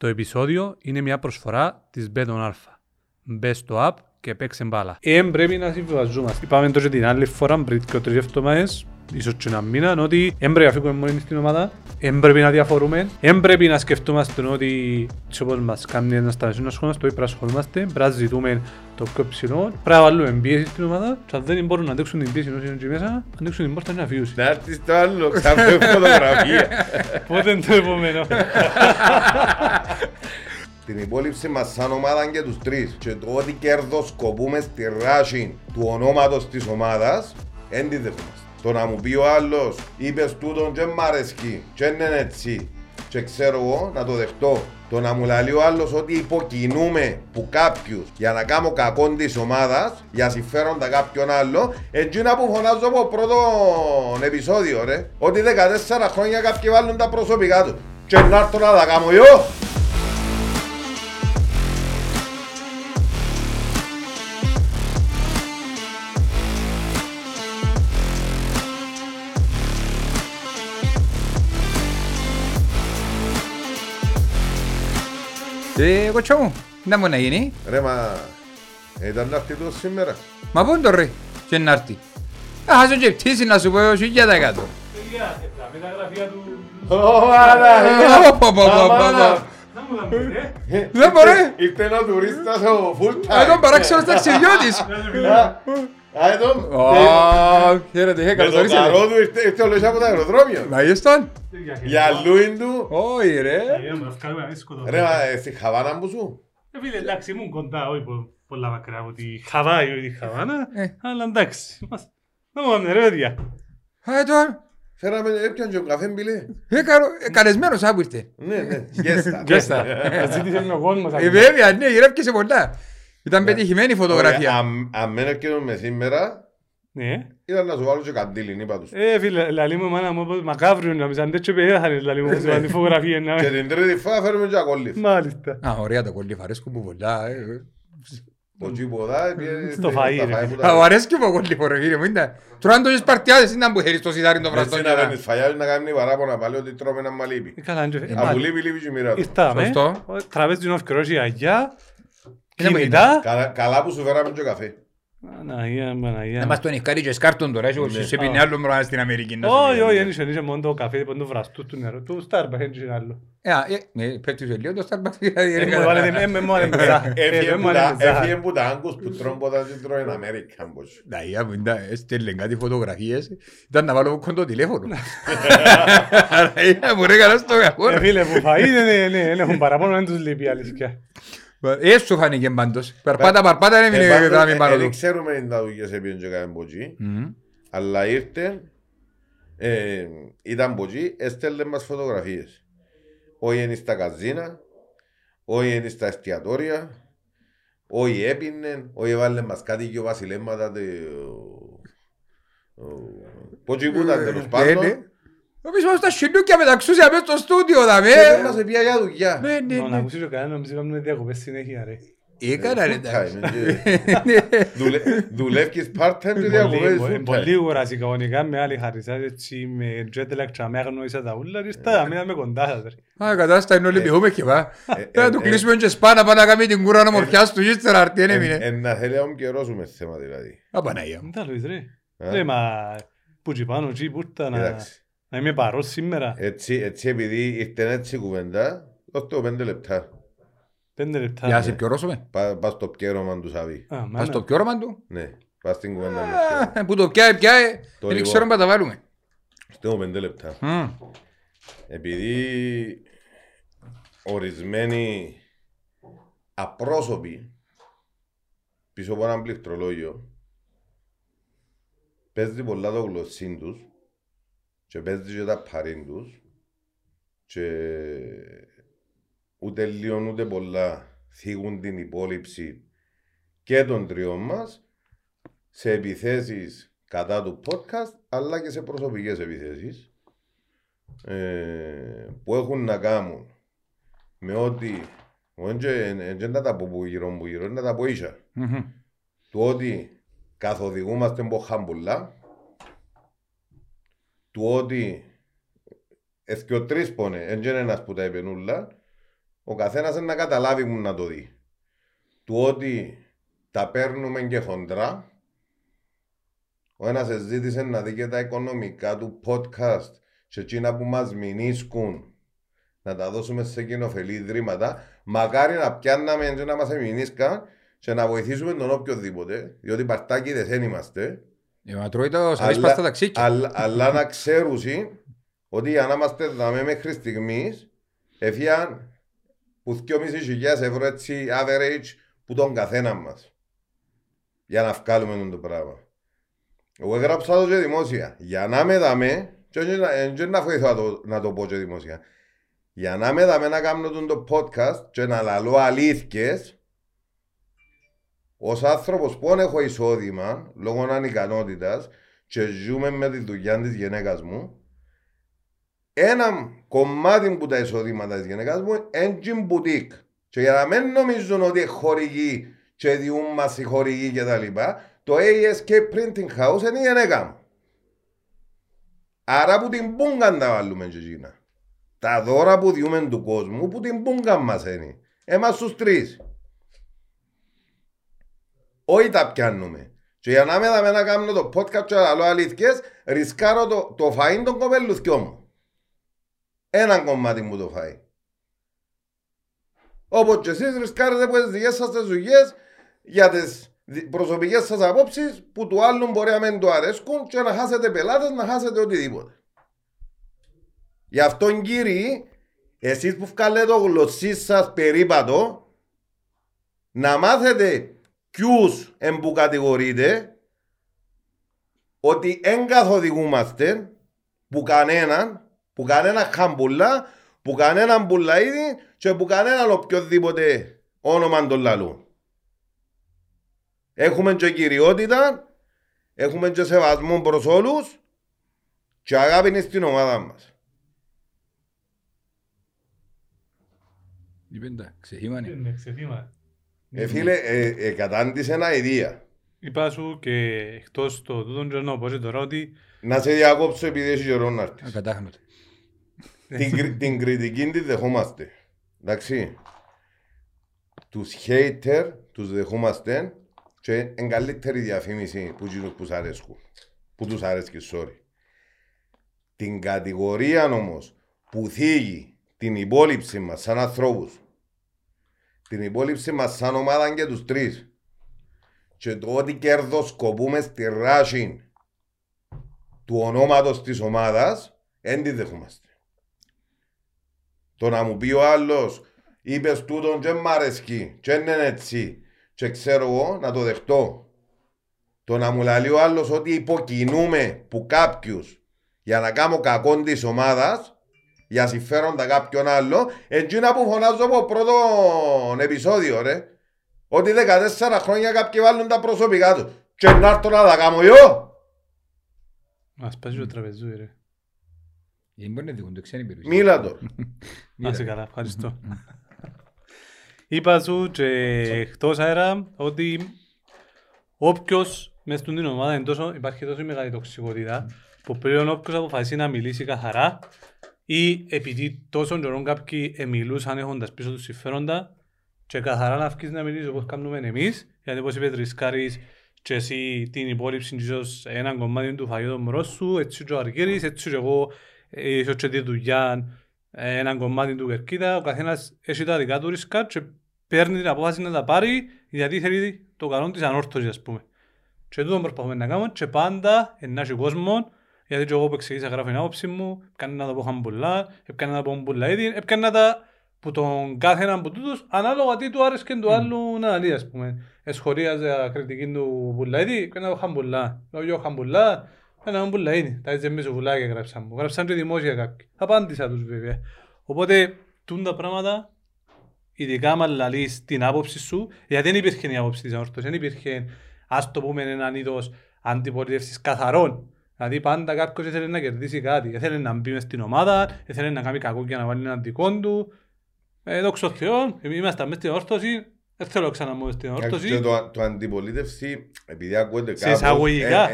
Το επεισόδιο είναι μια προσφορά της Beton Alpha. Μπες στο app και παίξε μπάλα. Εμ πρέπει να συμβιβαζόμαστε. Είπαμε το και την άλλη φορά πριν και τρεις εβδομάδες, ίσως και ένα μήνα, ότι εμ πρέπει να φύγουμε μόνοι στην ομάδα, εμ πρέπει να διαφορούμε, εμ πρέπει να σκεφτόμαστε ότι έτσι όπως μας κάνει ένα στάσιο να ασχολούμαστε, το πρέπει να ασχολούμαστε, πρέπει να ζητούμε το πιο ψηλό, πρέπει να βάλουμε πίεση στην ομάδα και αν δεν μπορούν να αντέξουν την πίεση όσο είναι εκεί μέσα, ανοίξουν την πόρτα να φύγουν. Να έρθεις στο άλλο, ξανά φωτογραφία. Πότε είναι το επόμενο. Την υπόλοιψη μας σαν ομάδα και τους τρεις και το ότι κερδοσκοπούμε στη ράση του ονόματος της ομάδας, δεν τη δεχόμαστε. Το να μου πει ο άλλος, είπες τούτον και μ' αρέσκει και είναι έτσι και ξέρω εγώ να το δεχτώ. Το να μου λέει ο άλλος ότι υποκινούμε που κάποιους για να κάνω κακό της ομάδας, για συμφέροντα κάποιον άλλο, εκείνα που φωνάζω από πρώτο επεισόδιο ρε, ότι 14 χρόνια κάποιοι βάλουν τα προσωπικά τους. Και να έρθω να τα κάνω εγώ. Ε, κοτσό μου, να μου να γίνει. Ρε μα, ήταν να έρθει το σήμερα. Μα πού είναι το ρε, και να έρθει. Α, χάσω και πτήση να σου πω έως χιλιά τα κάτω. Πω, πω, πω, πω, πω. Δεν μπορεί. Ήρθε ένα τουρίστας ο full time. Α, τον παράξενος ταξιδιώτης. Α, εδώ. Ω, Χαίρετε, χαίρετε, Με καλώς το ορίσατε. καρό του ήρθε- ήρθε όλος από το αεροδρόμιο. Μα ήσταν. Για λούιν του. Όχι ρε. Ρε μα, ε, στη Χαβάνα που σου. Φίλε, εντάξει, ήμουν κοντά, όχι πο- πολλά μακριά από τη Χαβάη ή τη Χαβάνα, Ε. αλλά εντάξει. μας- Να μου κάνουμε ρε παιδιά. Α, τώρα. Φέραμε, έπιαν και ο καφέ μπιλέ. Ε, καλο- ε, καλεσμένος άπου ήρθε. Ναι, ναι, γέστα. Γκέστα. Ζήτησε με ο κόσμος. Ε, βέβαια, ναι, γυρεύκε πολλά. Ήταν πετυχημένη η φωτογραφία. Αν μένω και με σήμερα, Ναι. ήταν να σου βάλω και καντήλιν, είπα τους. Ε, φίλε, λαλή μου μάνα μου πως μακάβριο να μισάν τέτοιο παιδιά θα είναι λαλή μου πως βάλει φωτογραφία να Και την τρίτη φορά φέρουμε και ακόλλης. Μάλιστα. Α, ωραία το κολλή, αρέσκω που πολλά. ε, ε. Το τσίποδά, πιέ- Στο στα φαΐ, ρε. που Α, τα- μου αρέσκει που κολλή, φορέ, κύριε μου, είναι. Τώρα αν το έχεις παρτιάδες, είναι που χαίρεις το σιδάρι το Έτσι βραστό. να παίρνεις φαγιά, να κάνει παράπονα πάλι ότι τρώμε ένα μαλίπι. Ε, Καλά, είναι Από λείπει, λείπει και η μοίρα του. Ήρθαμε, Σωστό. τραβές την ευκαιρός η αγιά, Είναι κινητά. Καλά- Καλά που σου φέραμε και καφέ. Παναγία, Να Παναγία. μας τον εικάρει και σκάρτον τώρα, έτσι, Ναι. σε πίνει άλλο πράγμα στην Αμερική. να σου Όχι, πει. όχι, δεν είσαι, είσαι μόνο το καφέ, μόνο το βραστού του νερού, του Starbucks, δεν είναι άλλο. Ε, α, ε, ναι, πέφτει σε λίγο το Starbucks. δηλαδή, Ε, είναι μου βάλετε- καλά. ε, με μόνο μπροστά. Ε, Έφυγε με που μόνο τα- μπροστά. Έφυγε που τα άγκους που τρώνε ποτέ δεν τρώει in America. πως. Τα ίδια που ήταν, έστελνε κάτι φωτογραφίες, ήταν να βάλω κοντό τηλέφωνο. Άρα, είδα, μου ρε καλά στο κακό. Ε, φίλε, που φαΐ, ναι, ναι, ναι, δεν έχουν παραπάνω, δεν τους λείπει η αλήθεια. Έσου φάνηκε πάντως. Παρπάτα, παρπάτα, Ε, έμεινε πάντως, γραμμή ε, πάνω Δεν του. ξέρουμε αν τα δουλειές έπιεν και κάτι μποτσί. Μμμ. Αλλά ήρθε, ε, ήταν μποτσί, έστελνε μας φωτογραφίες. Όχι είναι στα καζίνα, όχι είναι στα εστιατόρια, όχι έπινε, όχι έβαλε μας κάτι και ο βασιλέμματα του... Ποτσι που ήταν τέλος Ε, πάντων. Ναι. Νομίζω πως τα σιλούκια μεταξούσια μες στο στούντιο, δα, Και δεν μας με. επία για δουλειά. Ναι, ναι, Να ναι. ακούσεις ο κανένας, νομίζω κάνουμε διακοπές συνέχεια, ρε. Έκανα ρε, Full εντάξει. time, ε, δουλε- Δουλεύκεις part-time και διακοπές Πολύ- full Πολύ time. γουράζει κανονικά με άλλη χαρισά, έτσι, με jet lag και με αγνώρισα τα ούλα, και στα μήνα κοντάς σας, ρε. Α, κατάστα είναι όλοι πηχούμε και πά. ε, Θα του ε, κλείσουμε και σπάνα, πάμε να κάνουμε την κούρα ομορφιάς του, ύστερα αρτή, δεν Ε, έμεινε. ε, Να θέλει όμως καιρό σου με θέμα δηλαδή. Α, Παναγία μου. Δεν τα λες, ρε. Α. Ρε, μα, που τσι πάνω, τσι, που ήρθα να- Εντάξει. Να είμαι παρός σήμερα. Έτσι, έτσι επειδή ήρθε έτσι η κουβέντα, δώσ' το πέντε λεπτά. Πέντε λεπτά. Για να ρε. σε πιωρώσουμε. Πά- Πας στο πιέρωμα του Σαββί. Α, Πας μάνα. στο πιώρωμα του; Ναι, πας στην κουβέντα μες πιέρωμα. Α, Που το πιάει, πιάει. Το Δεν λοιπόν. ξέρω αν θα τα βάλουμε. Στο πέντε λεπτά. Μμ. Επειδή ορισμένοι απρόσωποι πίσω από έναν πληκτρολόγιο παίζει πολλά το γλωσσίν τους και παίζει και τα παρήν τους και ούτε λίγο ούτε πολλά θίγουν την υπόλοιψη και των τριών μας σε επιθέσεις κατά του podcast αλλά και σε προσωπικές επιθέσεις ε, που έχουν να κάνουν με ότι δεν να τα πω που γύρω μου γύρω, να τα πω ίσα. Μμμ. Του ότι καθοδηγούμαστε από χάμπουλα, του ότι εθκιο τρεις πόνε, δεν είναι ένας που τα είπε νουλά, ο καθένας να καταλάβει μου να το δει. Του ότι τα παίρνουμε και χοντρά. Ο ένας ζήτησε να δει και τα οικονομικά του podcast και εκείνα που μας μηνίσκουν να τα δώσουμε σε κοινοφελή ιδρύματα. Μακάρι να πιάνναμε και να μας εμεινίσκαν και να βοηθήσουμε τον οποιοδήποτε, διότι παρτάκι δεν είμαστε. Η ματρώη το σαρείς πας στα ταξίκια. Αλλά, αλλά να ξέρουν ότι για να είμαστε δάμε μέχρι στιγμής έφυγαν που 2.500 ευρώ έτσι average που τον καθένα μας για να βγάλουμε το πράγμα. Εγώ έγραψα το και δημόσια. Για να με δάμε, και όχι να- και να βοηθώ να το, να το πω και δημόσια. Για να με δάμε να κάνω τον το podcast και να λαλώ αλήθειες, ως άνθρωπος που δεν έχω εισόδημα, λόγω ανικανότητας, και ζούμε με τη δουλειά της γυναίκας μου, ένα κομμάτι που τα εισοδήματα της γυναίκας μου είναι μπουτίκ. Και για να μην νομίζουν ότι χορηγεί και διούν μας οι χορηγοί και τα λοιπά, το ASK Printing House είναι η γυναίκα μου. Άρα που την πούγκαν τα βάλουμε και εκείνα. Τα δώρα που διούμε του κόσμου που την πούγκαν μας είναι. Εμάς τους τρεις. Όχι τα πιάνουμε. Και για να με δαμε να κάνω το podcast και να λέω αλήθειες, ρισκάρω το, το φαΐν των κοπέλουθκιών μου. Έναν κομμάτι μου το φάει. Όπως και εσείς ρισκάρετε από τις δικές σας τις δουλειές για τις δι- προσωπικές σας απόψεις που του άλλου μπορεί να μην του αρέσκουν και να χάσετε πελάτες, να χάσετε οτιδήποτε. Γι' αυτό κύριοι, εσείς που βγάλετε το γλωσσί σας περίπατο, να μάθετε ποιους εμπουκατηγορείτε ότι εν καθοδηγούμαστε που κανέναν, που κανένα χαμπουλά, που κανέναν πουλαίδι και που κανέναν οποιοδήποτε όνομα των λαλού. Έχουμε και κυριότητα, έχουμε και σεβασμό προς όλους και αγάπη είναι στην ομάδα μας. Είπε τα, ξεχύμανε. Είναι ξεθύμα. Ε, φίλε, ε, ε, κατάντησε ένα ιδέα. Είπα σου και εκτός το τούτον και να πω και τώρα ότι Να σε διακόψω επειδή έχει καιρό να έρθεις. Ακατάχνωτε. την, κρι- την κριτική τη δεχόμαστε. Εντάξει. Τους hater τους δεχόμαστε και είναι καλύτερη διαφήμιση που γίνουν που σ' αρέσκουν. Που τους αρέσκει, sorry. Την κατηγορία όμως που θίγει την υπόλοιψη μας σαν ανθρώπους, την υπόλοιψη μας σαν ομάδα και τους τρεις και το ότι κερδοσκοπούμε στη ράση του ονόματος της ομάδας, δεν τη δεχόμαστε. Το να μου πει ο άλλος, είπες τούτον και μ' αρέσκει και είναι έτσι και ξέρω εγώ να το δεχτώ. Το να μου λέει ο άλλος ότι υποκινούμε που κάποιους για να κάνω κακό της ομάδας για συμφέροντα κάποιον άλλο, εκείνα που φωνάζω από πρώτο επεισόδιο ρε. Ότι 14 χρόνια κάποιοι βάλουν τα προσωπικά τους. Και να έρθω να τα κάνω εγώ. μας πάζει το τραπεζούι ρε. Δεν μπορεί να δείχνουν το ξένοι περιουσία. Μίλα τώρα. Να είσαι καλά, ευχαριστώ. Είπα σου και εκτός αέρα ότι όποιος μες στην ομάδα είναι τόσο, υπάρχει τόσο μεγάλη τοξικότητα που πλέον όποιος αποφασίσει να μιλήσει καθαρά ή επειδή τόσο καιρό κάποιοι εμιλούσαν έχοντας πίσω τους συμφέροντα και καθαρά να βγεις να μιλήσεις όπως κάνουμε εμείς γιατί όπως είπες ρισκάρεις και εσύ την υπόλοιψη και ίσως έναν κομμάτι του φαγητού των μωρών σου έτσι και ο Αργύρης, έτσι και εγώ ε, ίσως και τη δουλειά ε, έναν κομμάτι του Κερκίδα, ο καθένας έχει τα δικά του ρίσκα και παίρνει την απόφαση να τα πάρει γιατί θέλει το καλό της ανόρθωσης ας πούμε. Και τούτο προσπαθούμε να κάνουμε και πάντα να έχει κόσμο γιατί και εγώ που εξηγήσα γράφω την άποψη μου, έπιανα να τα πω χαμπουλά, έπιανα να τα πω μπουλά ήδη, έπιανα τα που τον κάθε έναν από τούτους ανάλογα τι του άρεσε και του άλλου να δει ας πούμε. Εσχολίαζε κριτική του μπουλαίδι, έπιανα το χαμπουλά. Λέω yo χαμπουλά, ένα μπουλαίδι. Τα έτσι εμείς βουλάκια γράψαν μου. Γράψαν και δημόσια κάποιοι. Απάντησα τους βέβαια. Οπότε, τούν τα πράγματα, ειδικά άμα λαλείς την άποψη σου, γιατί δεν υπήρχε η άποψη της αόρτωσης, δεν υπήρχε, ας το πούμε, έναν είδος αντιπολίτευσης καθαρών. Δηλαδή πάντα κάποιος ήθελε να κερδίσει κάτι, ήθελε να μπει μες στην ομάδα, ήθελε να κάνει κακό και να βάλει έναν δικό του. Ε, δόξα τω Θεώ, εμείς είμαστε μες στην αόρτωση, δεν θέλω ξανά μου μες στην Και αόρτωση. το, το αντιπολίτευση, επειδή ακούγεται Σε κάπως, εισαγωγικά.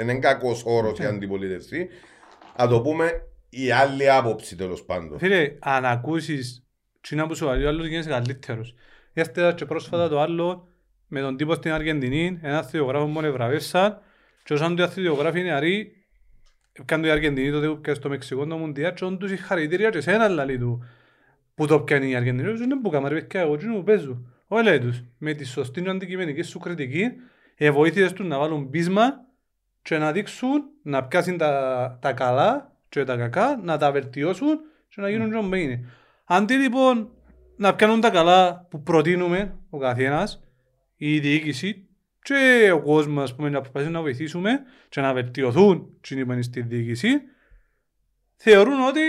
είναι κακός όρος η αντιπολίτευση. Να το πούμε η άλλη άποψη τέλος πάντων. Φίλε, αν ακούσεις Τσίνα που σου βάλει ο άλλος γίνεσαι καλύτερος. Έρθε και πρόσφατα το άλλο με τον τύπο στην Αργεντινή, ένας θεογράφος μόνο βραβεύσαν και όσαν του αθλητιογράφοι νεαροί Έκανε το η Αργεντινή τότε που στο Μεξικό το Μουντιά και όντως είχε χαρητήρια και σένα λαλί του που το πιάνει η Αργεντινή. Δεν είναι που καμάρει παιδιά εγώ και που παίζω. Όχι λέει τους. Με τη σωστή αντικειμενική σου κριτική βοήθησες τους να βάλουν πείσμα και να δείξουν να πιάσουν τα, τα καλά και τα κακά, να τα βελτιώσουν και να γίνουν mm. είναι. Αντί λοιπόν να πιάνουν τα καλά που προτείνουμε ο καθένας, η διοίκηση και ο κόσμος πούμε, να προσπαθήσουν να βοηθήσουμε και να βελτιωθούν και να στη διοίκηση, θεωρούν ότι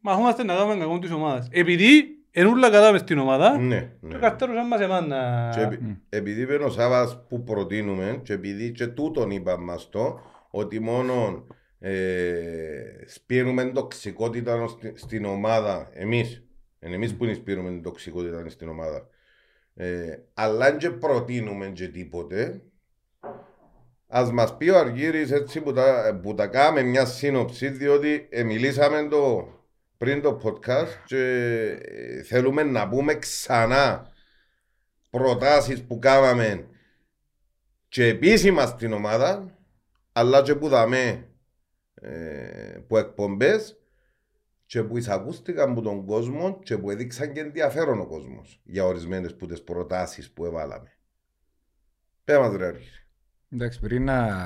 μαχόμαστε να κάνουμε κακό της ομάδας. Επειδή είναι όλα καλά μες στην ομάδα ναι, ναι. και καθέρωσαν μας εμάς να... Και επει, επειδή είπε ο Σάβας που προτείνουμε και επειδή και τούτον είπαμε μας το ότι μόνο ε, σπήρουμε τοξικότητα στην ομάδα εμείς, εμείς που σπήρουμε την τοξικότητα στην ομάδα ε, αλλά αν και προτείνουμε και τίποτε, ας μας πει ο Αργύρης έτσι που τα, που τα κάνουμε μια σύνοψη, διότι ε, μιλήσαμε το, πριν το podcast και ε, θέλουμε να πούμε ξανά προτάσεις που κάναμε και επίσημα στην ομάδα, αλλά και που δαμε ε, που εκπομπές και που εισακούστηκαν από τον κόσμο και που έδειξαν και ενδιαφέρον ο κόσμος για ορισμένες που τις προτάσεις που έβαλαμε. Πέρα μας, ρε Εντάξει, πριν να,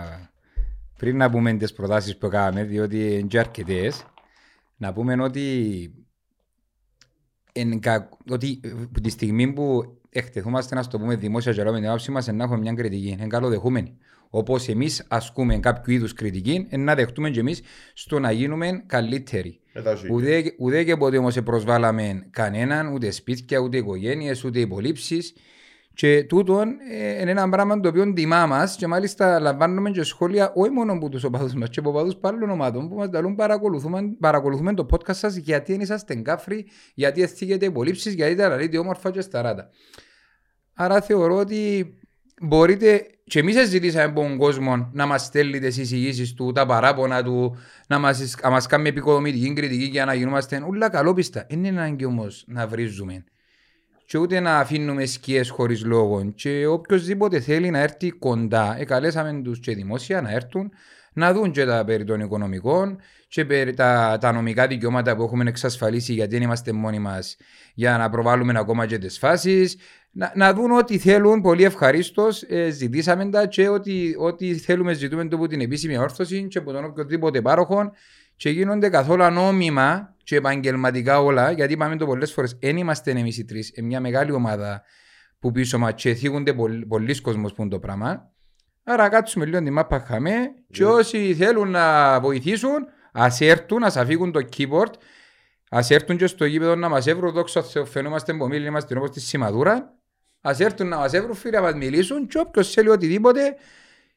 πριν να πούμε τις προτάσεις που έκαναμε, διότι είναι και αρκετές, να πούμε ότι, εν, ότι από τη στιγμή που εκτεθούμαστε να στο πούμε δημόσια και την άποψη μας, να έχουμε μια κριτική. Είναι καλοδεχούμενη. Όπως εμείς ασκούμε κάποιο είδους κριτική, να δεχτούμε και εμείς στο να γίνουμε καλύτεροι. Ουδέ, ουδέ και ποτέ όμως προσβάλαμε κανέναν, ούτε σπίτια, ούτε οικογένειες, ούτε υπολείψει. Και τούτο ε, είναι ένα πράγμα το οποίο τιμά μας και μάλιστα λαμβάνουμε και σχόλια όχι μόνο από τους οπαδούς μας, και από οπαδούς άλλων ομάδων που μας λαλούν παρακολουθούμε, παρακολουθούμε το podcast σας γιατί είσαστε κάφροι, γιατί αισθήκετε υπολείψει, γιατί τα λαλείτε όμορφα και σταράτα. Άρα θεωρώ ότι μπορείτε και εμείς ζητήσαμε από τον κόσμο να μας στέλνετε τις εισηγήσεις του, τα παράπονα του, να μας, να μας κάνουμε επικοδομητική κριτική για να γινόμαστε όλα καλόπιστα. Δεν είναι ανάγκη όμως να βρίζουμε. Και ούτε να αφήνουμε σκιές χωρίς λόγο. Και οποιοδήποτε θέλει να έρθει κοντά, εκαλέσαμε τους και δημόσια να έρθουν να δουν και τα περί των οικονομικών και περί τα, τα νομικά δικαιώματα που έχουμε εξασφαλίσει γιατί δεν είμαστε μόνοι μας για να προβάλλουμε ακόμα και τις φάσεις να, να δουν ό,τι θέλουν πολύ ευχαρίστως. Ε, ζητήσαμε τα και ό,τι, ό,τι θέλουμε ζητούμε το από την επίσημη όρθωση και από τον οποιοδήποτε πάροχο και γίνονται καθόλου ανώμημα και επαγγελματικά όλα, γιατί είπαμε το πολλές φορές, δεν είμαστε εμείς οι τρεις, μια μεγάλη ομάδα που πίσω μας και θίγονται πολλοί, πολλοί κόσμοι που είναι το πράγμα. Άρα κάτσουμε λίγο την μάπα χαμέ και ναι. όσοι θέλουν να βοηθήσουν, ας έρθουν, ας αφήγουν το keyboard, ας έρθουν και στο γήπεδο να μας έβρουν, δόξα Θεώ, φαινόμαστε εμπομίλοι, είμαστε όπω τη σημαδούρα Ας έρθουν να μας έβρουν φίλοι να μας μιλήσουν και όποιος θέλει οτιδήποτε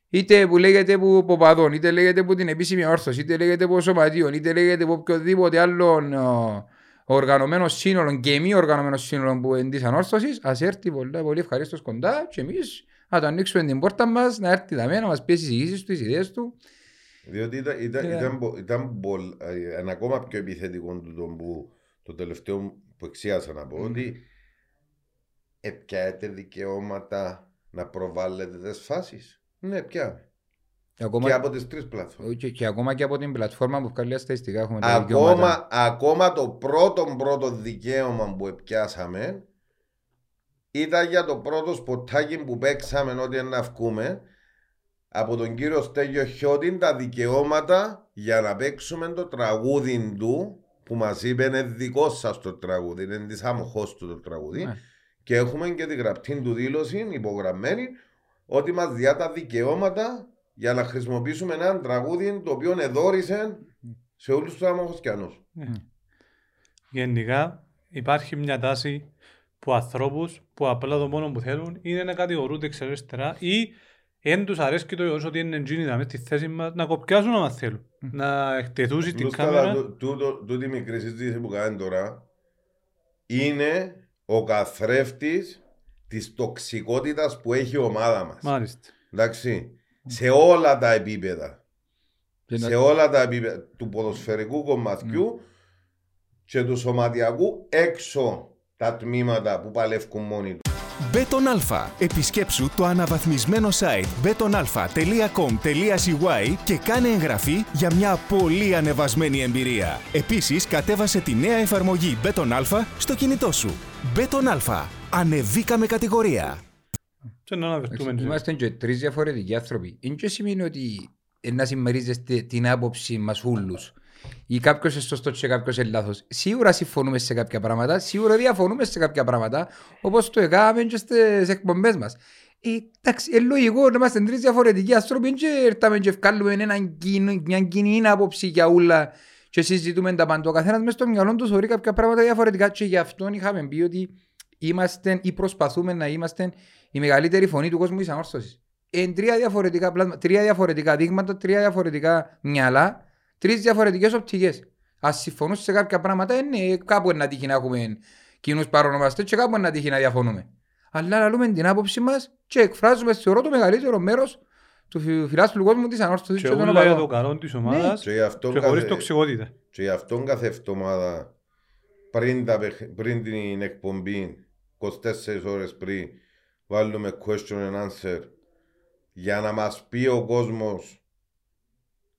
είτε που λέγεται που ποπαδών, είτε λέγεται που την επίσημη όρθωση, είτε λέγεται που σωματείων, είτε λέγεται που οποιοδήποτε άλλο οργανωμένο σύνολο και μη οργανωμένο σύνολο που είναι της ανόρθωσης, ας έρθει πολύ, πολύ ευχαρίστως κοντά και εμείς να το ανοίξουμε την πόρτα μας, να έρθει τα να μας πει τις εισηγήσεις του, τις ιδέες του. Διότι ήταν, ήταν, yeah. ήταν, ήταν, ήταν ένα ακόμα πιο επιθετικό του τον που το τελευταίο που εξίασα να πω, mm. ότι Επιάετε δικαιώματα να προβάλλετε τις φάσεις. Ναι, πια. Ακόμα... Και από τις τρεις πλατφόρμες. Και, και, ακόμα και από την πλατφόρμα που βγάλει στατιστικά έχουμε τα ακόμα, ακόμα το πρώτο πρώτο δικαίωμα που επιάσαμε ήταν για το πρώτο σποτάκι που παίξαμε ότι να βγούμε από τον κύριο Στέγιο Χιώτη τα δικαιώματα για να παίξουμε το τραγούδι του που μας είπε είναι δικό σας το τραγούδι, είναι της άμοχος του το τραγούδι. Ναι. Και έχουμε και τη γραπτή του δήλωση υπογραμμένη ότι μας διά τα δικαιώματα για να χρησιμοποιήσουμε ένα τραγούδι το οποίο εδόρισε σε όλους τους αμοχοσκιανού. Ναι. Γενικά υπάρχει μια τάση που ανθρώπους που απλά το μόνο που θέλουν είναι να κατηγορούνται εξαριστερά ή δεν τους αρέσει και το γεγονός ότι είναι εγγύνητα με στη θέση μα να κοπιάζουν άμα θέλουν. Να εκτεθούν στην κάμερα. Τούτη μικρή συζήτηση που κάνει τώρα είναι ο καθρέφτης της τοξικότητας που έχει η ομάδα μας. Μάλιστα. Εντάξει. Σε όλα τα επίπεδα. Σε όλα τα επίπεδα του ποδοσφαιρικού κομματιού. και του σωματειακού έξω τα τμήματα που παλεύουν μόνοι τους. Bet on Alfa. Επισκέψου το αναβαθμισμένο site betonalfa.com.cy και κάνε εγγραφή για μια πολύ ανεβασμένη εμπειρία. Επίσης, κατέβασε τη νέα εφαρμογή Bet on Alfa στο κινητό σου. Bet on Alfa. Ανεβήκαμε κατηγορία. Και να αναβερθούμε. Είμαστε και τρεις διαφορετικοί άνθρωποι. Είναι και σημαίνει ότι ε, να συμμερίζεστε την άποψη μας όλους. Ή κάποιος είναι σωστός και κάποιος είναι λάθος. Σίγουρα συμφωνούμε σε κάποια πράγματα, σίγουρα διαφωνούμε σε κάποια πράγματα, όπως το έκαναμε και στις εκπομπές μας. Ε, εντάξει, είναι λογικό να είμαστε τρεις διαφορετικοί άνθρωποι και έρθαμε και βγάλουμε έναν κοινό- μια κοινή άποψη για όλα και συζητούμε τα πάντα. Ο καθένας μέσα στο μυαλό του θεωρεί κάποια πράγματα διαφορετικά και γι' αυτό είχαμε πει ότι είμαστε ή προσπαθούμε να είμαστε η μεγαλύτερη φωνή του κόσμου της ανόρθωσης. Εν τρία διαφορετικά πλάσμα, τρία διαφορετικά δείγματα, τρία διαφορετικά μυαλά, τρεις διαφορετικές οπτικές. Α συμφωνούν σε κάποια πράγματα, είναι κάπου να τύχει να έχουμε κοινούς παρονομαστές και κάπου να τύχει να διαφωνούμε. Αλλά να λέμε την άποψη μας και εκφράζουμε, θεωρώ, το μεγαλύτερο μέρος του φι- φιλάθλου κόσμου της ανόρθωσης Και και των όλα για το οπαδών. καλό της ομάδας Και γι' αυτό και χωρίς κάθε- τοξικότητα. Και γι' αυτόν κάθε εβδομάδα πριν, τα, παιχ- πριν την εκπομπή, 24 ώρες πριν, βάλουμε question and answer για να μας πει ο κόσμος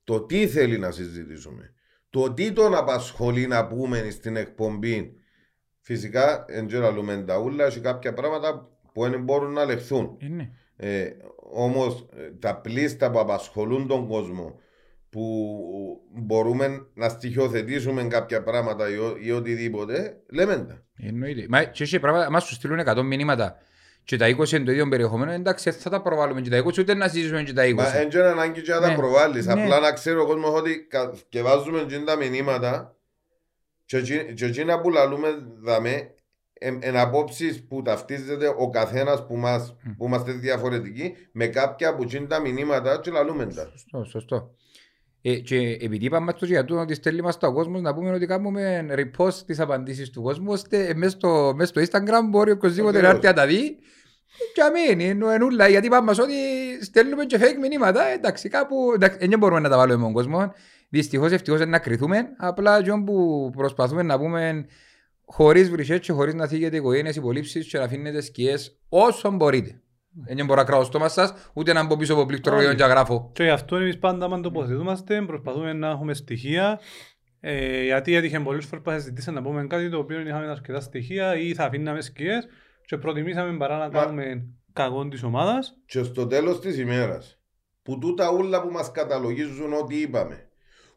το τι θέλει να συζητήσουμε. Το τι τον απασχολεί να πούμε στην εκπομπή. Φυσικά, εν τζέρα λέμε τα ούλα, έχει κάποια πράγματα που δεν μπορούν να λεχθούν. Είναι. Ε, όμως ε, τα πλήστα που απασχολούν τον κόσμο που μπορούμε να στοιχειοθετήσουμε κάποια πράγματα ή, ο- ή οτιδήποτε, λέμε τα. Εννοείται. Μα και έχει πράγματα, μας σου στείλουν 100 μηνύματα και τα 20 είναι το ίδιο περιεχόμενο, εντάξει, θα τα προβάλλουμε και τα 20, ούτε να συζητήσουμε και τα 20. Μα δεν είναι ανάγκη και να τα Ναι. προβάλλεις. Ναι. Απλά να ξέρει ο κόσμος ότι κα- και βάζουμε και τα μηνύματα και εκείνα- και εκείνα που λαλούμε δαμε εν, εν απόψεις που ταυτίζεται ο καθένας που, μας, που είμαστε διαφορετικοί με κάποια από εκείνα τα μηνύματα και λαλούμε τα. Σωστό, σωστό. Ε, και επειδή είπαμε στο για τούτο ότι στέλνει μας το κόσμος να πούμε ότι κάνουμε repost τις απαντήσεις του κόσμου ώστε μέσα στο, μες στο Instagram μπορεί οποιοςδήποτε να Ακριβώς. έρθει να τα δει και αμένει, εννο- ενούλα, γιατί είπαμε μας ότι στέλνουμε και fake μηνύματα, ε, εντάξει, κάπου, εντάξει, δεν μπορούμε να τα βάλουμε με τον κόσμο, δυστυχώς ευτυχώς είναι να κρυθούμε, απλά και που προσπαθούμε να πούμε χωρίς βρυσές και χωρίς να θίγετε οικογένειες υπολείψεις και να αφήνετε σκιές όσο μπορείτε. Δεν μπορώ να κράω στο μας σας, ούτε να μπω πίσω από πληκτρολόγιο Όχι. και να γράφω. Και γι' αυτό εμείς πάντα όταν τοποθετούμαστε προσπαθούμε να έχουμε στοιχεία ε, γιατί έτυχε πολλές φορές που θα ζητήσαμε να πούμε κάτι το οποίο δεν είχαμε αρκετά στοιχεία ή θα αφήναμε σκιές και προτιμήσαμε παρά να Μα- κάνουμε κακό της ομάδας. Και στο τέλος της ημέρας, που τούτα ούλα που μας καταλογίζουν ότι είπαμε,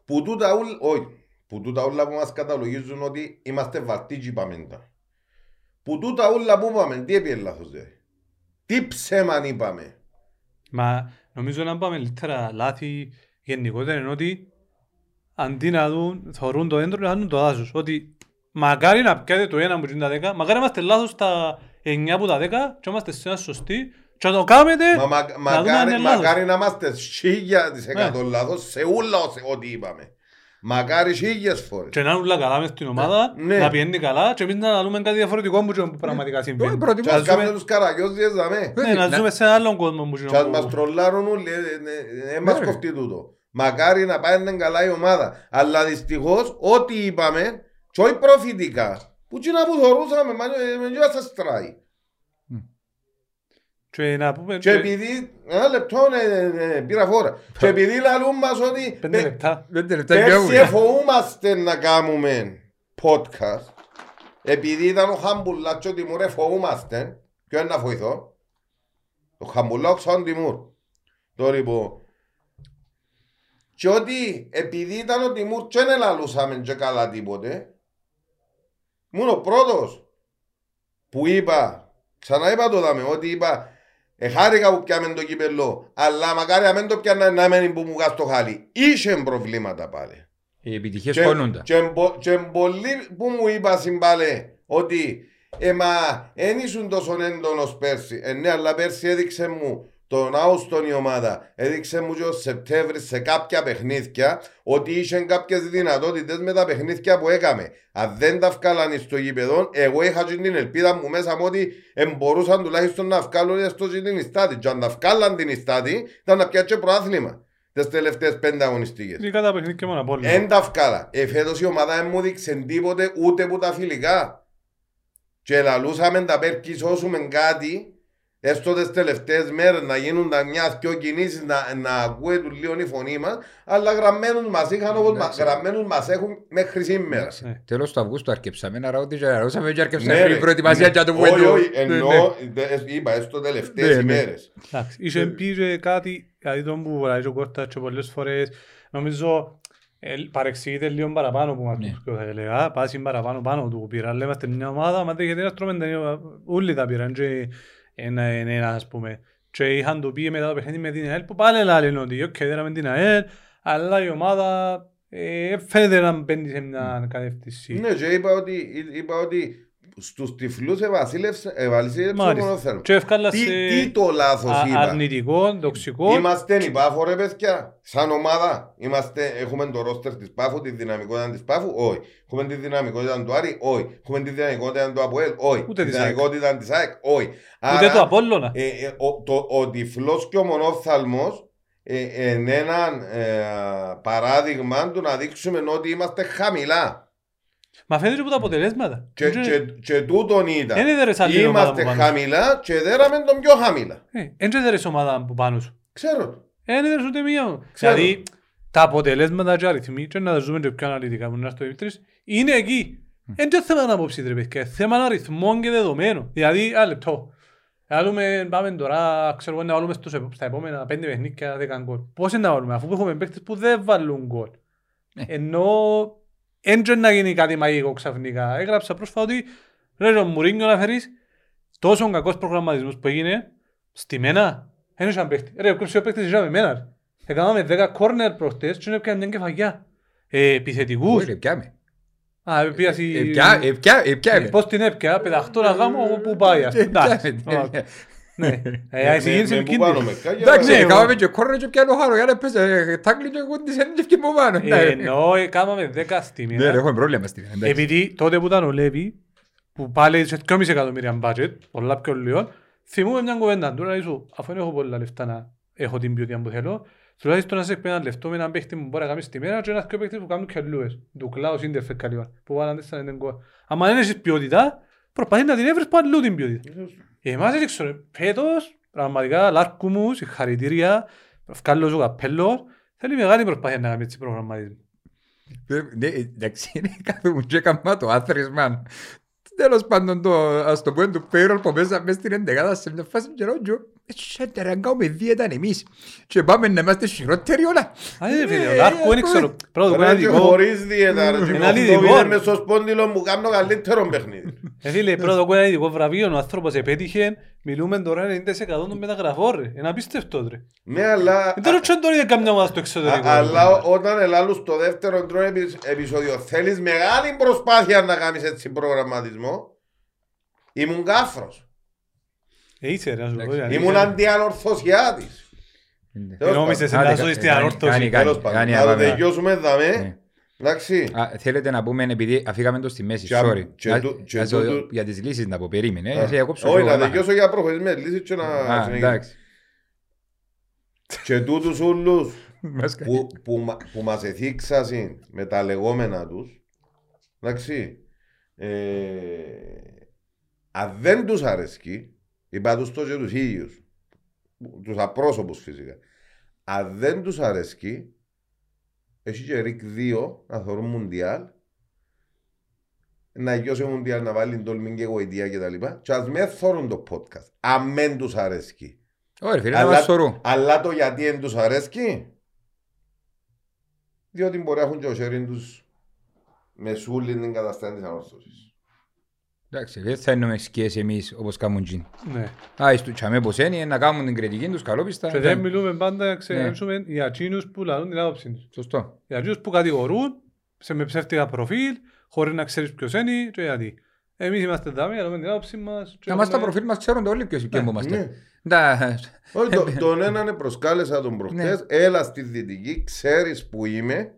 που τούτα ούλα, όχι, που τούτα ούλα που μας καταλογίζουν ότι είμαστε βαρτοί και είπαμε τα. Που τούτα ούλα που είπαμε, τι έπιε λάθος δε; Τι ψέμαν είπαμε. Μα νομίζω να πάμε λίτερα λάθη γενικότερα είναι ότι αντί να δουν, θωρούν το δέντρο να δουν το δάσος. Ότι μακάρι να πιάτε το ένα που είναι τα δέκα, μακάρι να είμαστε λάθος στα 9 από τα δέκα και είμαστε σε ένα σωστή και να το κάνετε Μα, μα, να δούμε αν μακάρι, είναι λάθος. μακάρι να είμαστε χίλια της εκατό λάθος σε ούλα όσε- ό,τι είπαμε. Μακάρις χίλιες φορές. Και να είναι όλα καλά μες στην ομάδα, Ναι. να πηγαίνει καλά και εμείς να λέμε κάτι διαφορετικό που και πραγματικά συμβαίνει. Όχι, προτιμώ- Και ας Να ζούμε- κάνουμε τους καραγιώζιες δαμέ. Ναι, να Να- ζούμε σε άλλον κόσμο που Και ας μας και τρολάρουν όλοι, δεν μας Ναι, ρε. κοφτεί τούτο. Μακάρι να πάει καλά η ομάδα. Αλλά δυστυχώς ό,τι είπαμε, και όχι προφητικά, που τι να που θωρούσαμε, μα ε, με γιο σας τράει. Και να πούμε Και επειδή, ένα λεπτό ε, ε, πήρα φόρα, και επειδή λαλούν μας ότι πέντε πε- λεπτά. Πέντε λεπτά πέρσι πιάβουμε. εφοούμαστε να κάνουμε podcast, επειδή ήταν ο Χαμπουλάς και ο Τιμούρ εφοούμαστε, ποιο είναι να βοηθώ, ο Χαμπουλάς ο Ξαν Τιμούρ. Το λοιπόν, και ότι επειδή ήταν ο Τιμούρ και δεν λαλούσαμε και καλά τίποτε, ήμουν ο πρώτος που είπα, ξαναείπα το δάμε, ότι είπα, εχάρηκα που πιάμε το κύπελο, αλλά μακάρι να μην το πιάνε να μένει που μου γας το χάλι. Είχε προβλήματα πάλι. Οι επιτυχίες Και, χώνονται. και, μπο- και πολλοί που μου είπα συμπάλε ότι ε, μα εν ήσουν τόσο έντονος πέρσι. Ε, ναι, αλλά πέρσι έδειξε μου τον Άουστον η ομάδα. Έδειξε μου και ο Σεπτέμβρη σε κάποια παιχνίδια ότι είχε κάποιες δυνατότητες με τα παιχνίδια που έκαμε. Αν δεν τα βγάλανε στο γήπεδο, εγώ είχα και την ελπίδα μου μέσα μου ότι ε, μπορούσαν τουλάχιστον να βγάλουν στο την ιστάτη. Και αν τα βγάλαν την ιστάτη, ήταν να πιάσει και προάθλημα. τις τελευταίες πέντε αγωνιστικές. Ειδικά τα παιχνίδια μόνο από όλα. Εν τα βγάλα. Εφέτος η ομάδα δεν μου δείξε τίποτε ούτε που τα φιλικά. Και λαλούσαμε τα πέρκη σώσουμε κάτι έστω τις τελευταίες μέρες να γίνουν τα μιας δυο κινήσεις να, να ακούει του λίγο η φωνή μας αλλά γραμμένους μας είχαν όπως μας, Εντάξει. γραμμένους μας έχουν μέχρι σήμερα. Ναι. Τέλος του Αυγούστου αρκεψαμε να ρωτήσω, να ρωτήσαμε και αρκεψαμε Ναι, πριν ρε. προετοιμασία για το Όχι, βουέντο. όχι, Ναι, ναι. εννοώ, δε- είπα, έστω τελευταίες Ναι, ναι. ημέρες. Εντάξει, είχε πει και κάτι, κάτι τον που λέει ο Κώστας και πολλές φορές, νομίζω ε, παρεξηγείται λίγο παραπάνω που μας Ναι. πούς και θα έλεγα, πάση παραπάνω πάνω του πήραν, λέμε είμαστε μια ομάδα, μα δεν γιατί να τρώμε τα- όλοι τα πήραν και ένα, ένα, ένας, ας πούμε. Και είχαν το πει μετά το παιχνίδι με την ΑΕΛ που πάλι λένε ότι οκ, δέραμε την ΑΕΛ, αλλά η ομάδα ε, φαίνεται να μπαίνει σε μια κατεύθυνση. Ναι, και είπα ότι, είπα ότι στους τυφλούς ευασίλευσε ευαλισίλευσε ο Μάλιστα. μονοθέρμος. Και ευκάλα Τι, σε τι το λάθος α- είπα; αρνητικό, τοξικό. Είμαστε η Πάφο ρε παιδιά, σαν ομάδα. Είμαστε, έχουμε το ρόστερ της Πάφου, τη δυναμικότητα της Πάφου, όχι. Έχουμε τη δυναμικότητα του Άρη, όχι. Έχουμε τη δυναμικότητα του Αποέλ, όχι. Ούτε τη της ΑΕΚ. δυναμικότητα της ΑΕΚ, όχι. Ούτε Άρα, το Απόλλωνα. ε, ε, ο, το, ο τυφλός και ο μονόφθαλμος ε, είναι ένα ε, παράδειγμα του να δείξουμε ότι είμαστε χαμηλά. Μα φαίνεται και από τα αποτελέσματα. Και, Δεν- και, και τούτον ήταν. Δεν έδερες άλλη ομάδα Είμαστε που πάνω. χαμηλά και δέραμε τον πιο χαμηλά. Ε, Δεν έδερες ομάδα που πάνω σου. Ξέρω το. Δεν έδερες ούτε μία. Ξέρω. Δηλαδή τα αποτελέσματα και αριθμοί και να τα ζούμε και πιο αναλυτικά που να στο Δημήτρης είναι εκεί. Δεν είναι θέμα να απόψη ρε παιδιά, είναι θέμα αριθμών και δεδομένων. Δηλαδή, ένα λεπτό. Βάλουμε, πάμε τώρα, ξέρω εγώ, να βάλουμε στους, επ- στα επόμενα πέντε παιχνίδια δέκα γκολ. Πώς είναι να βάλουμε, αφού έχουμε παίκτες που δεν βάλουν γκολ. Ναι. Ενώ έντια να γίνει κάτι μαγικό ξαφνικά. Έγραψα πρόσφατα ότι ρε ο Μουρίνιο να φέρεις τόσο κακός προγραμματισμός που έγινε στη μένα. Δεν είχαν παίχτη. Ρε, ο ο παίχτης είχαμε εμένα. ρε. Έκαναμε 10 κόρνερ προχτές και είναι πια μια κεφαγιά. Ε, επιθετικούς. Όχι, ρε, πιάμε. Α, έπιασε Ε, η... πια- ε, πια- ε, πιάμε. Πώς την έπια, πεταχτώ να γάμω όπου πάει. ας πούμε. Ε, Εντάξει. πιάμε, Ω, ναι. Ναι. Ε, Με- η συγκίνηση με- είναι με που πάνω κίνδυνη. με κάγια, Εντάξει, Ναι, ε, εγώ- κάναμε και κόρνο και πιάνω χάρο, για να πες, ε, τάκλι και εγώ της έννοια και μου πάνω. Ε, Ναι, Ενώ ε, κάναμε 10 στη Ναι, μήνα. ρε, έχουμε πρόβλημα στη μέρα, εντάξει. Επειδή τότε που ήταν ο Λέβη, που πάλι σε 2,5 εκατομμύρια budget, πολλά πιο λίγο, θυμούμαι μια κουβέντα. Τώρα ίσου, αφού δεν έχω πολλά λεφτά να έχω την ποιότητα που θέλω, τουλάχιστον να σε εκπαίδει ένα λεφτό με έναν παίχτη που μπορεί να κάνει στη μέρα και ένας πιο παίχτης που κάνουν και αλλούες. Του κλάου σύντερφε καλή ώρα, που βάλαν τέσσερα είναι γκολ. Αν δεν έχεις ποιότητα, προσπαθείς να την έβρεις που αλλού την ποιότητα. Εμάς δεν ξέρω, φέτος, πραγματικά, λάρκου μου, συγχαρητήρια, βγάλω σου καπέλο, θέλει μεγάλη προσπάθεια να κάνει έτσι προγραμματισμό. Ε, ναι, Εντάξει, είναι κάθε μου και έκανα το άθροισμα. Τέλος πάντων, το, ας το πούμε, του payroll που μέσα μες στην εντεκάδα σε μια φάση και ρωτήσω, «Ε, τώρα να κάνουμε δίαιτα εμείς και πάμε να είμαστε χειρότεροι όλα. Α, δεν φίλε, ο Ε, Λάρκου δεν ε, ξέρω. Πρώτο, Ωραία ένα και δικό. χωρίς δίαιτα ρε. Ένα Αυτό λιδικό, είναι ρε. με στο σπόντιλο μου κάνω καλύτερο παιχνίδι. Ε, φίλε, πρώτο κόμμα είναι ειδικό βραβείο, ο άνθρωπος επέτυχε, μιλούμε τώρα 90% των μεταγραφών ρε. Είναι απίστευτο ρε. Ναι, αλλά... Δεν τώρα τσον τώρα είδε καμιά ομάδα στο εξωτερικό. Α- Αλλά ό- όταν ελάλους στο δεύτερο τρόπο επει- επεισόδιο θέλεις μεγάλη προσπάθεια να κάνεις έτσι προγραμματισμό; Ήμουν κάφρος. Ε, είσαι ρε, να σου πω. Εντάξει. είναι Ήμουν αλήθεια. αντιανορθωσιάτης. Τέλος Νόμισες Άντε, να κα- ζώσεις στην κάνει- ανόρθωση. κάνει- Τέλος κάνει- πάντων, κάνει να το αβάμε. τελειώσουμε δαμέ. Ναι. Εντάξει. Α, Θέλετε να πούμε, επειδή αφήγαμε το στη μέση, Και α- sorry. και Α, τού- και ας το- τούτου- Για τις λύσεις να πω, περίμενε. Α, ε, σε κόψω Όχι, λίγο, να έμαθα. τελειώσω για προχωρήσεις με λύσεις και να Α, συνεχίσω. εντάξει. Και τούτους ούλους Μας κάνει. που, που, μα- που μας εθίξασαν με τα λεγόμενα τους, εντάξει, ε, αν δεν τους αρέσκει, είπα τους το και τους ίδιους, τους απρόσωπους φυσικά, αν δεν τους αρέσκει, έχει και ρικ 2 να θεωρούν μουντιάλ, να γιώσει μουντιάλ να βάλει τόλμη και γοητεία και τα λοιπά και ας με θεωρούν το podcast, αν δεν τους αρέσκει. Ωραία, φίλε, να Αλλά- μας σωρού. Αλλά το γιατί δεν τους αρέσκει; Διότι μπορεί να έχουν και ο sharing τους με σούλη την καταστάση της ανόρθωσης. Εντάξει, δεν θα εννοούμε σκιές εμείς όπως κάνουν τζιν. Ναι. Α, εις του τσάμε πως είναι, να κάνουν την κριτική τους καλόπιστα. Και δεν μιλούμε πάντα, ξέρουμε Ναι. για εκείνους που λαλούν την άποψη τους. Σωστό. Για εκείνους που κατηγορούν σε με ψεύτικα προφίλ, χωρίς να ξέρεις ποιος είναι και γιατί. Εμείς είμαστε δάμε, λαλούμε την άποψη μας. και Να μας τα έχουμε- προφίλ μας ξέρουν το όλοι ποιος ποιος Ναι, είμαστε. Ναι. Τα- Όχι, το- τον έναν προσκάλεσα τον προχτές, έλα στη Δυτική, ξέρεις που είμαι,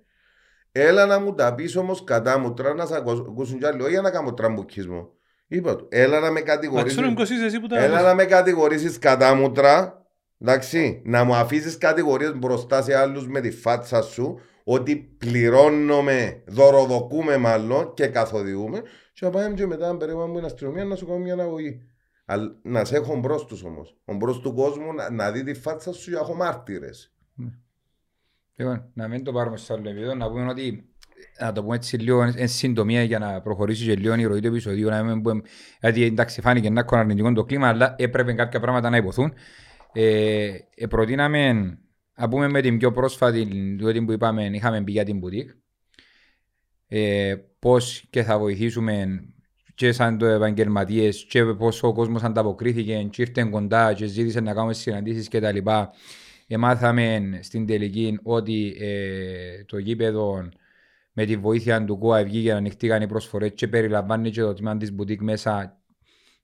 έλα να μου τα πεις όμως κατά μου, τώρα να σε ακούσ- ακούσουν κι άλλοι, όχι για να κάνω τραμπουκισμό. Είπα του, έλα να με Μα κατηγορήσεις, ξέρουν ποιος είσαι εσύ που τα έλα να με κατηγορήσεις κατά μούτρα, Εντάξει, να μου αφήσεις κατηγορίες μπροστά σε άλλους με τη φάτσα σου ότι πληρώνουμε, δωροδοκούμε μάλλον και καθοδηγούμε και να πάμε και μετά αν περίπου μου αστυνομία να σου κάνω μια αναγωγή. Αλλά να σε έχω μπρος τους όμως. Ο μπρος του κόσμου να, να δει τη φάτσα σου και έχω μάρτυρες. Λοιπόν, να μην το πάρουμε σε άλλο επίπεδο, να πούμε ότι να το πούμε έτσι λίγο εν συντομία για να προχωρήσει και λίγο η ροή του επεισοδίου. Να μην πούμε, γιατί εντάξει φάνηκε να έχω αρνητικό το κλίμα, αλλά έπρεπε κάποια πράγματα να υποθούν. Ε, ε, προτείναμε, να πούμε με την πιο πρόσφατη, διότι που είπαμε, είχαμε πει για την μπουτίκ, ε, πώς και θα βοηθήσουμε και σαν το επαγγελματίες, και πώς ο κόσμος ανταποκρίθηκε, και ήρθε κοντά, και ζήτησε να κάνουμε συναντήσεις κτλ. Εμάθαμε στην τελική ότι ε, το γήπεδο με τη βοήθεια του ΚΟΑ βγήκε να ανοιχτήκαν οι προσφορές και περιλαμβάνει και το τμήμα της μπουτίκ μέσα.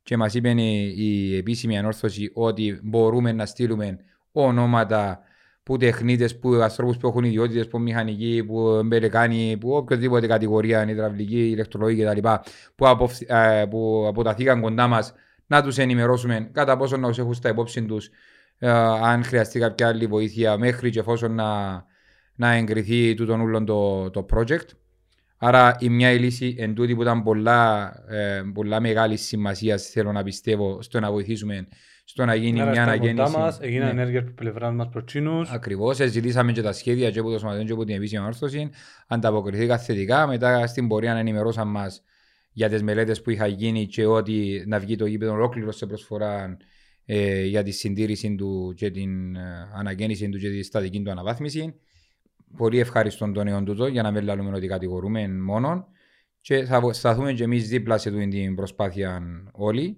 Και μας είπε η, η επίσημη ανόρθωση ότι μπορούμε να στείλουμε ονόματα που τεχνίτες, που ανθρώπους που έχουν ιδιότητες, που μηχανικοί, που εμπερικάνοι, που οποιοδήποτε κατηγορία, υδραυλική, ηλεκτρολογική κτλ. Που, απο, ε, που αποταθήκαν κοντά μας να τους ενημερώσουμε κατά πόσο να τους έχουν στα υπόψη τους ε, αν χρειαστεί κάποια άλλη βοήθεια μέχρι και εφόσον να, να εγκριθεί τούτον ούλον το, το project. Άρα η μια λύση εν τούτη που ήταν πολλά, ε, πολλά μεγάλη σημασία θέλω να πιστεύω στο να βοηθήσουμε στο να γίνει Άρα μια στα αναγέννηση. κοντά μας, έγινε Ναι. ενέργεια από πλευράς μας προς τσίνους. Ακριβώς, ζητήσαμε και τα σχέδια και από το Σωματείο και από την επίσημη όρθωση. Ανταποκριθήκα θετικά. Μετά στην πορεία ανημερώσαν μας για τις μελέτες που είχα γίνει και ότι να βγει το γήπεδο ολόκληρο σε προσφορά ε, για τη συντήρηση του και την ε, αναγέννηση του και τη στατική του αναβάθμιση. Πολύ ευχαριστώ τον νέο τούτο για να μην λαλούμε ότι κατηγορούμε μόνο. Και θα βο- σταθούμε και εμείς δίπλα σε τούτη την προσπάθεια όλοι.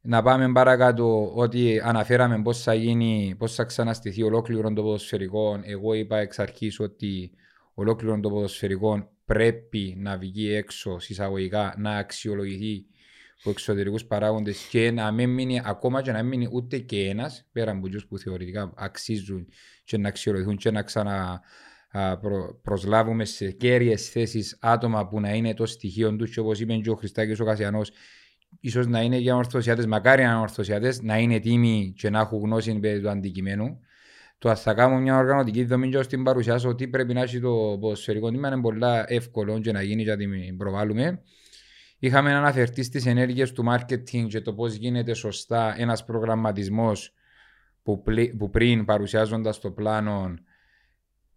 Να πάμε παρακάτω ότι αναφέραμε πώς θα γίνει, πώς θα ξαναστηθεί ολόκληρο το ποδοσφαιρικό. Εγώ είπα εξ αρχής ότι ολόκληρο το ποδοσφαιρικό πρέπει να βγει έξω συσσαγωγικά, να αξιολογηθεί από εξωτερικούς παράγοντες και να μην μείνει ακόμα και να μην μείνει ούτε και ένας πέρα από τους που θεωρητικά αξίζουν και να αξιολογηθούν και να ξανα α, προ, προσλάβουμε σε κέρυες θέσεις άτομα που να είναι το στοιχείο τους και όπως είπε και ο Χριστάκης ο Κασιανός ίσως να είναι για ορθωσιάτες, μακάρι να είναι ορθωσιάτες, να είναι έτοιμοι και να έχουν γνώση περί του αντικειμένου. Το θα κάνουμε μια οργανωτική δομή και στην παρουσιάσω ότι πρέπει να έχει το ποδοσφαιρικό τμήμα είναι πολύ εύκολο και να γίνει και να την προβάλλουμε. Είχαμε αναφερθεί στις ενέργειες του marketing και το πώς γίνεται σωστά ένας προγραμματισμός που, πλη- που πριν παρουσιάζοντας το πλάνο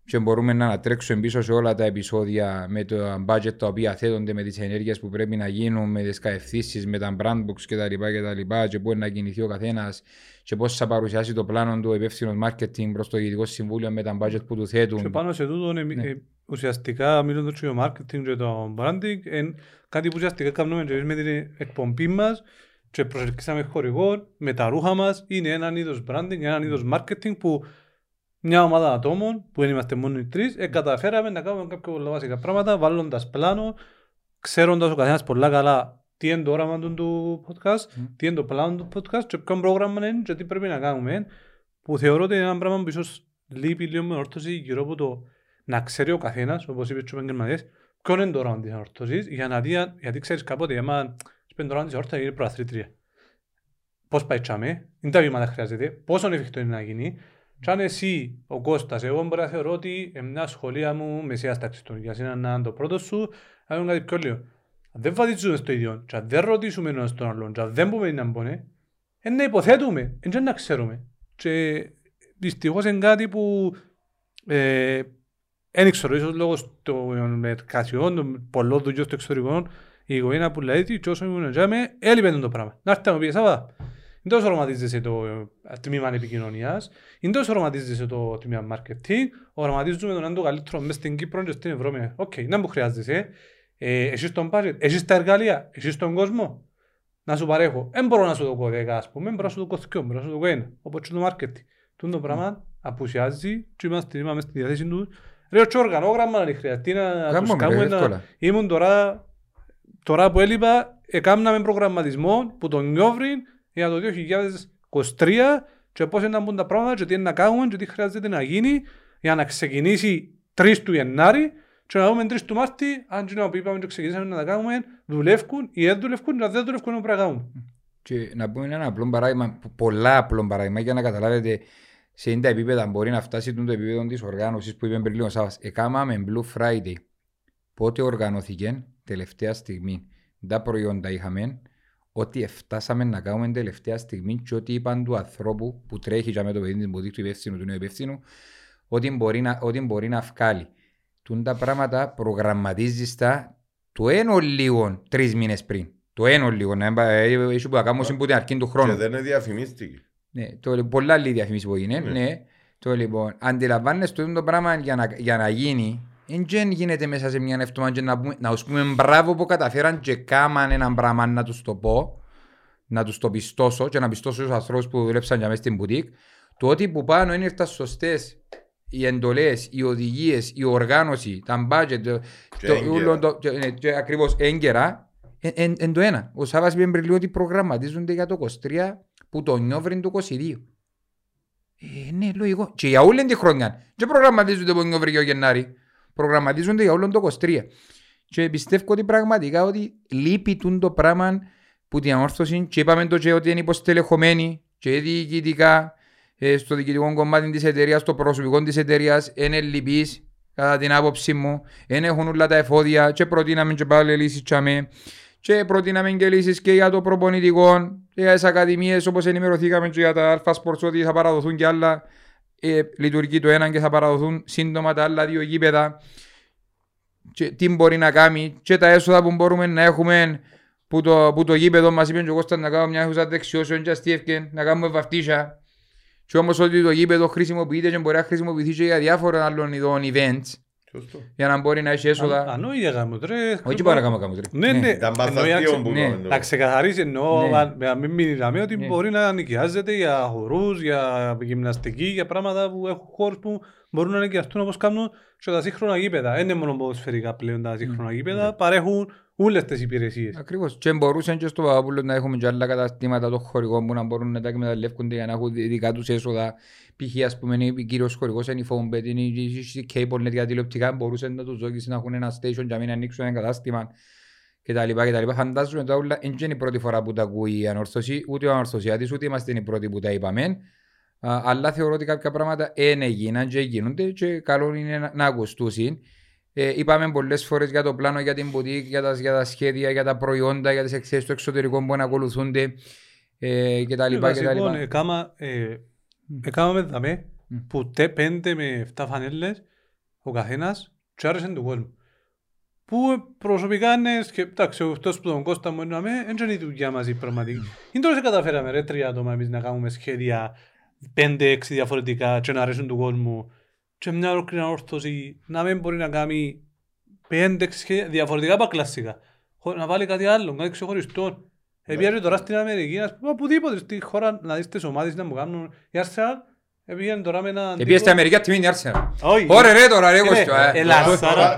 και μπορούμε να ανατρέξουμε πίσω σε όλα τα επεισόδια με το budget τα οποία θέτονται με τις ενέργειες που πρέπει να γίνουν, με τις καευθύσεις, με τα brand books κτλ. Και, και πού να κινηθεί ο καθένας και πώς θα παρουσιάσει το πλάνο του υπεύθυνο marketing προς το Διοικητικό Συμβούλιο με τα budget που του θέτουν. Και πάνω σε τούτο, ε, Ναι. ε, ουσιαστικά μιλώντας για το marketing και το branding, είναι κάτι που ουσιαστικά κάνουμε και εμείς με την εκπομπή μας και προσελκύσαμε χορηγό με τα ρούχα μας. Είναι έναν είδος branding, έναν είδος marketing που μια ομάδα ατόμων, που δεν είμαστε μόνο οι τρεις, ε, καταφέραμε να κάνουμε κάποια πολλά βασικά πράγματα, βάλλοντας πλάνο, ξέροντας ο καθένας πολλά καλά τι είναι το όραμα του- του podcast, τι είναι το πλάνο του podcast και ποιο πρόγραμμα είναι και τι πρέπει να κάνουμε, που θεωρώ ότι είναι ένα πράγμα που ίσως λείπει λίγο με ορθώση γύρω από το να ξέρει ο καθένας, όπως είπες και ο επαγγελματίας, ποιο είναι το όραμα της ορθώσης, για να δει, αν- γιατί ξέρεις κάποτε, άμα σπένει το όραμα της ορθώσης, είναι προαθλήτρια. Πώς πάει τσάμε, είναι τα βήματα χρειάζεται, πόσο εφικτό είναι να γίνει, και αν εσύ, ο Κώστας, εγώ μπορεί να θεωρώ ότι ε, μια σχολεία μου μεσαίας τάξης των για σένα να είναι το πρώτο σου, να είναι κάτι πιο λίγο. Αν δεν βαδίζουμε στο ίδιο, και αν δεν ρωτήσουμε ένας τον άλλον, και αν δεν πούμε να μπώνε, ε, να υποθέτουμε, δεν να ξέρουμε. Και δυστυχώς είναι κάτι που ε, δεν ξέρω, ίσως λόγω των εργασιών, των πολλών δουλειών στο εξωτερικό, η οικογένεια που λέει και όσο ήμουν τζάμε, έλειπε το πράγμα. Να έρθει να μου πει, Σάβα, δεν τόσο οραματίζεσαι το ε, τμήμα επικοινωνίας, δεν τόσο οραματίζεσαι το τμήμα marketing, οραματίζουμε τον να είναι το καλύτερο μέσα στην Κύπρο και στην Ευρώπη. Οκ, να μου χρειάζεσαι. Ε, έχεις τον budget, έχεις τα εργαλεία, έχεις τον κόσμο. Να σου παρέχω. Δεν μπορώ να σου το κωδικά, ας πούμε, μπορώ να σου το κωδικό, μπορώ να σου το ένα. Όπως και το marketing. Τούν το πράγμα απουσιάζει και είμαστε είμαστε στη διάθεση τους. Ρε, και οργανόγραμμα να χρειαστεί να Κάνουμε, τους ρε, κάνουμε να... εύκολα. Ήμουν τώρα, τώρα που έλειπα, έκαναμε προγραμματισμό που τον νιώβριν για το 2023 και πώς είναι να μπουν τα πράγματα και τι είναι να κάνουμε και τι χρειάζεται να γίνει για να ξεκινήσει 3 του Γενάρη και να δούμε 3 του Μάρτη αν και που είπαμε και ξεκινήσαμε να τα κάνουμε δουλεύκουν ή δεν δουλεύκουν και αν δεν δουλεύκουν πρέπει να κάνουμε. Και να πούμε ένα απλό παράδειγμα, πολλά απλό παράδειγμα για να καταλάβετε σε τα επίπεδα μπορεί να φτάσει το επίπεδο της οργάνωσης που είπε πριν λίγο Σάββας. Εκάμαμε Blue Friday. Πότε οργανώθηκε; Τελευταία στιγμή. Τα προϊόντα είχαμε ότι φτάσαμε να κάνουμε τελευταία στιγμή και ότι είπαν του ανθρώπου που τρέχει για με το παιδί του του υπεύθυνου του νέου υπεύθυνου ότι μπορεί να, ότι μπορεί να βγάλει. Τούν τα πράγματα προγραμματίζεις τα το ένα λίγο τρεις μήνες πριν. Το ένα λίγο, να έχει που να κάνουμε που την αρχή του χρόνου. Και δεν είναι διαφημίστηκε. Ναι, το, πολλά άλλη διαφημίσεις που είναι. Ναι. ναι. Το λοιπόν, αντιλαμβάνεσαι το, το πράγμα για να, για να γίνει, δεν γίνεται μέσα σε μια εβδομάδα και να, πούμε, να τους πούμε μπράβο που καταφέραν και κάμαν ένα πράγμα να τους το πω, να τους το πιστώσω και να πιστώσω στους ανθρώπους που δουλέψαν για μέσα στην μπουτίκ. Το ότι που πάνω είναι τα σωστές οι εντολές, οι οδηγίες, η οργάνωση, τα budget, το, το, το, το, ναι, ακριβώς έγκαιρα, εν, εν, το ένα. Ο Σάβας είπε πριν ότι προγραμματίζονται για το 23 που το νιώβριν το 22. Ε, ναι, λογικό. Και για όλη τη χρονιά. Και προγραμματίζονται από νιώβρι και ο Γενάρη. Προγραμματίζονται για όλο το 23. Και πιστεύω ότι πραγματικά ότι λείπει το πράγμα που την ανόρθωση και είπαμε το και ότι είναι υποστελεχωμένοι και διοικητικά ε, στο διοικητικό κομμάτι της εταιρείας, στο προσωπικό της εταιρείας, είναι λυπής, κατά την άποψή μου. Δεν έχουν όλα τα εφόδια και προτείναμε και πάλι λύσεις τσαμέ. Και προτείναμε και λύσεις και για το προπονητικό, και για τις ακαδημίες, όπως ενημερωθήκαμε και για τα Alpha Sports, ότι θα παραδοθούν και άλλα. Ε, λειτουργεί το ένα και θα παραδοθούν σύντομα τα άλλα δύο γήπεδα. Και τι μπορεί να κάνει, και τα έσοδα που μπορούμε να έχουμε που το, που το γήπεδο μας είπε και εγώ να κάνω μια χούσα δεξιώσεων και να κάνουμε βαφτίσια και όμως ότι το γήπεδο χρησιμοποιείται και μπορεί να χρησιμοποιηθεί και για διάφορα άλλων ειδών events. Για να μπορεί να έχει έσοδα. Ανώ ίδια γαμωτρέ. Όχι πάρα γάμο γαμωτρέ. Ναι, ναι. ναι. Να ξεκαθαρίσει εννοώ, να μην μιλάμε ότι μπορεί να νοικιάζεται για χορούς, για γυμναστική, για πράγματα που έχουν χώρους που μπορούν να νοικιαστούν όπως κάνουν και τα σύγχρονα γήπεδα. Δεν είναι μόνο ποδοσφαιρικά πλέον τα σύγχρονα γήπεδα, παρέχουν όλες τις υπηρεσίες. Ακριβώς. Και μπορούσαν και στο Παπαπούλο να έχουμε και άλλα καταστήματα των χωρικών που να μπορούν να τα εκμεταλλεύονται για να έχουν δικά τους έσοδα. Π.χ. ας πούμε είναι ο κύριος χωρικός, είναι η Fombet, είναι η CableNet για τηλεοπτικά, μπορούσαν να τους δώσει να έχουν ένα station για να μην ανοίξουν ένα κατάστημα κτλ. κτλ. Φαντάζομαι τα όλα δεν είναι η πρώτη φορά που τα ακούει η ανορθωσία, ούτε ο ανορθωσιάτης, ούτε είμαστε οι πρώτοι που τα είπαμε. Αλλά θεωρώ ότι κάποια πράγματα είναι έγιναν και γίνονται και καλό είναι να, να ακουστούσουν. Ε, είπαμε πολλές φορές για το πλάνο, για την boutique, για τα, για τα σχέδια, για τα προϊόντα, για τις εκθέσεις του εξωτερικού που ακολουθούνται ε, κτλ. Βασικό, έκαμα, ε, έκαναμε δαμέ που τε, πέντε με 7 φανέλες ο καθένας και άρεσε του κόσμου. Που προσωπικά είναι, εντάξει, αυτός που τον Κώστα μου είναι δεν είναι η δουλειά μας η πραγματική. Είναι τώρα σε καταφέραμε ρε τρία άτομα εμείς να κάνουμε σχέδια πέντε, έξι διαφορετικά και να αρέσουν του κόσμου και μια ολόκληρη όρθωση να μην μπορεί να κάνει πέντε διαφορετικά από κλασσικά. Να βάλει κάτι άλλο, κάτι ξεχωριστό. Επειδή τώρα στην Αμερική, ας πούμε, οπουδήποτε στη χώρα να δεις τις ομάδες να μου κάνουν η Arsenal, Επήγαινε τώρα με έναν... Επήγαινε στην Αμερική αυτή είναι η Arsenal. Όχι. Ωραία ρε τώρα ρε Κωστό.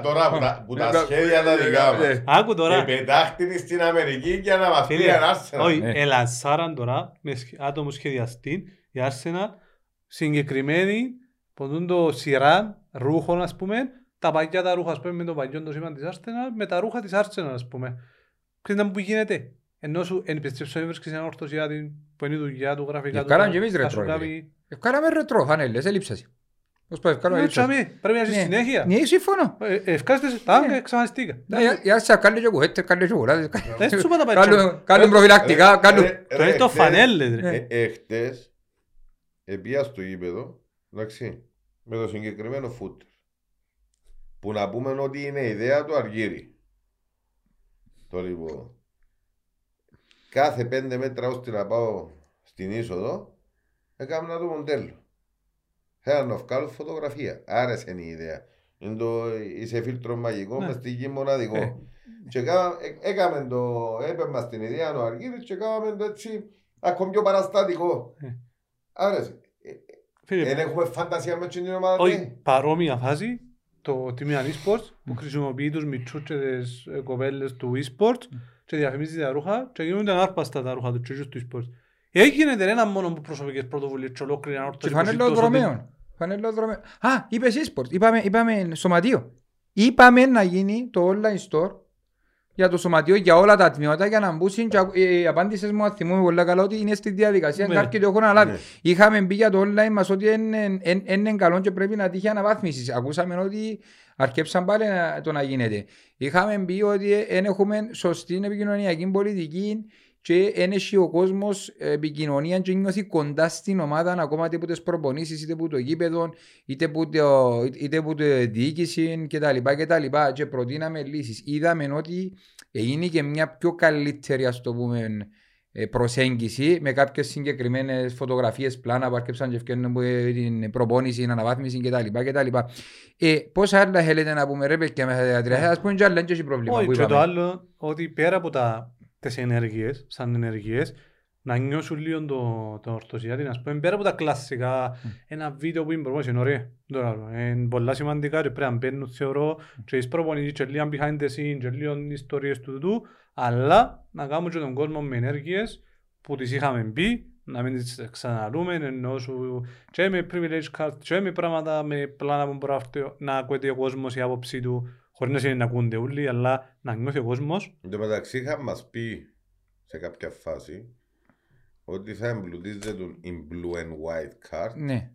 Τώρα που τα σχέδια τα δικά μας. Άκου τώρα. Επετάχτηνη στην Αμερική για να μαθεί η Arsenal. Όχι, ελασσάραν τώρα με άτομο σχεδιαστή η Arsenal συγκεκριμένη που το σειρά ρούχων, ας πούμε, τα παγιά τα ρούχα, ας πούμε, με το παγιό το σήμα της Arsenal, με τα ρούχα της Arsenal, ας πούμε. Ξέρετε που γίνεται. Ενώ σου ενυπηστρέψω έβρισκες ένα ορθωσιάτη που είναι η δουλειά του γραφικά του. Ευκάλαμε και εμείς ρετρό. Ευκάλαμε ρετρό, φανέλες, έλειψασαι. Πώς πάει, ευκάλαμε έλειψασαι. Πρέπει να είσαι συνέχεια. Ναι, συμφωνώ. Ευκάλεστε, τα εξαφανιστήκα. Η Arsenal κάνει και κουέτες, κάνει και κουράδες. Δεν σου είπα τα παγιά. Κάνουν προφυλακτικά, κάνουν... Το είναι το φανέλες, ρε. Εχτες, επίας στο γήπεδο, Εντάξει. Με το συγκεκριμένο φούτερ. Που να πούμε ότι είναι ιδέα του Αργύρι. Το λοιπόν. Κάθε πέντε μέτρα ώστε να πάω στην είσοδο, έκανα το μοντέλο. Θέλω να βγάλω φωτογραφία. Άρεσε η ιδέα. Είναι το, είσαι φίλτρο μαγικό ναι. μες στη γη μοναδικό. Ε. Και ε, έκαμε το, έπαιρνα στην ιδέα ο Αργύρης και έκαμε το έτσι ακόμη πιο παραστατικό. Ε. Άρεσε. Δεν έχουμε φαντασία με την ομάδα. Όχι, παρόμοια φάση το τιμίο e-sports που χρησιμοποιεί τους μητσούς και τις ε, κοπέλες του e-sports και διαφημίζει τα ρούχα και γίνονται ανάρπαστα τα ρούχα τους τσίτσους του e-sports. Έγινε ένα μόνο που προσωπικές πρωτοβουλίες και ολόκληρη ανόρθωση. Και φανελοδρομέων. Φανελοδρομέων. Α, είπες e-sports. Είπαμε, είπαμε σωματείο. Είπαμε να γίνει το online store για το σωματείο για όλα τα τμήματα για να μπουν και ακου- ε, οι απάντησες μου αν θυμούμαι πολύ καλά ότι είναι στη διαδικασία Ναι. κάποιοι το έχουν αναλάβει. Ναι. Είχαμε μπει για το online μας ότι είναι- είναι είναι καλό και πρέπει να τύχει αναβάθμισης. Ακούσαμε ότι αρκέψαν πάλι να- το να γίνεται. Είχαμε μπει ότι δεν έχουμε σωστή επικοινωνιακή πολιτική και δεν έχει ο κόσμος επικοινωνία και νιώθει κοντά στην ομάδα ακόμα είτε από τις προπονήσεις είτε από το γήπεδο είτε από, το, είτε από τη διοίκηση κτλ. κτλ. Και προτείναμε λύσεις. Είδαμε ότι έγινε και μια πιο καλύτερη ας το πούμε ε, προσέγγιση με κάποιες συγκεκριμένες φωτογραφίες, πλάνα που αρκέψαν και ευκαιρνούν από ε, την προπόνηση, την αναβάθμιση κτλ. κτλ. Ε, πόσα άλλα θέλετε να πούμε ρε παιδιά μέσα στα τρία, ας πούμε και άλλα δεν έχει πρόβλημα Όχι, που και το είπαμε. άλλο, ότι πέρα από τα, τις ενέργειες, σαν ενέργειες, να νιώσουν λίγο το, το ορθωσιάτι, να πούμε, πέρα από τα κλασικά, ένα βίντεο που είναι προπόνηση, είναι ωραία. Τώρα, είναι πολλά σημαντικά και πρέπει να μπαίνουν, θεωρώ, και τις προπονήσεις και λίγο behind the scenes και λίγο ιστορίες του τούτου, αλλά να κάνουμε και τον κόσμο με ενέργειες που τις είχαμε μπει, να μην τις ξαναλούμε, ενώ σου και με privilege card και με πράγματα, με πλάνα που μπορεί να έρθει, να ακούεται ο κόσμος η άποψη του, χωρίς να σημαίνει να ακούνται όλοι, αλλά να νιώθει ο κόσμος. Εν τω μεταξύ είχαν μας πει σε κάποια φάση ότι θα εμπλουτίζεται η blue and white card Ναι.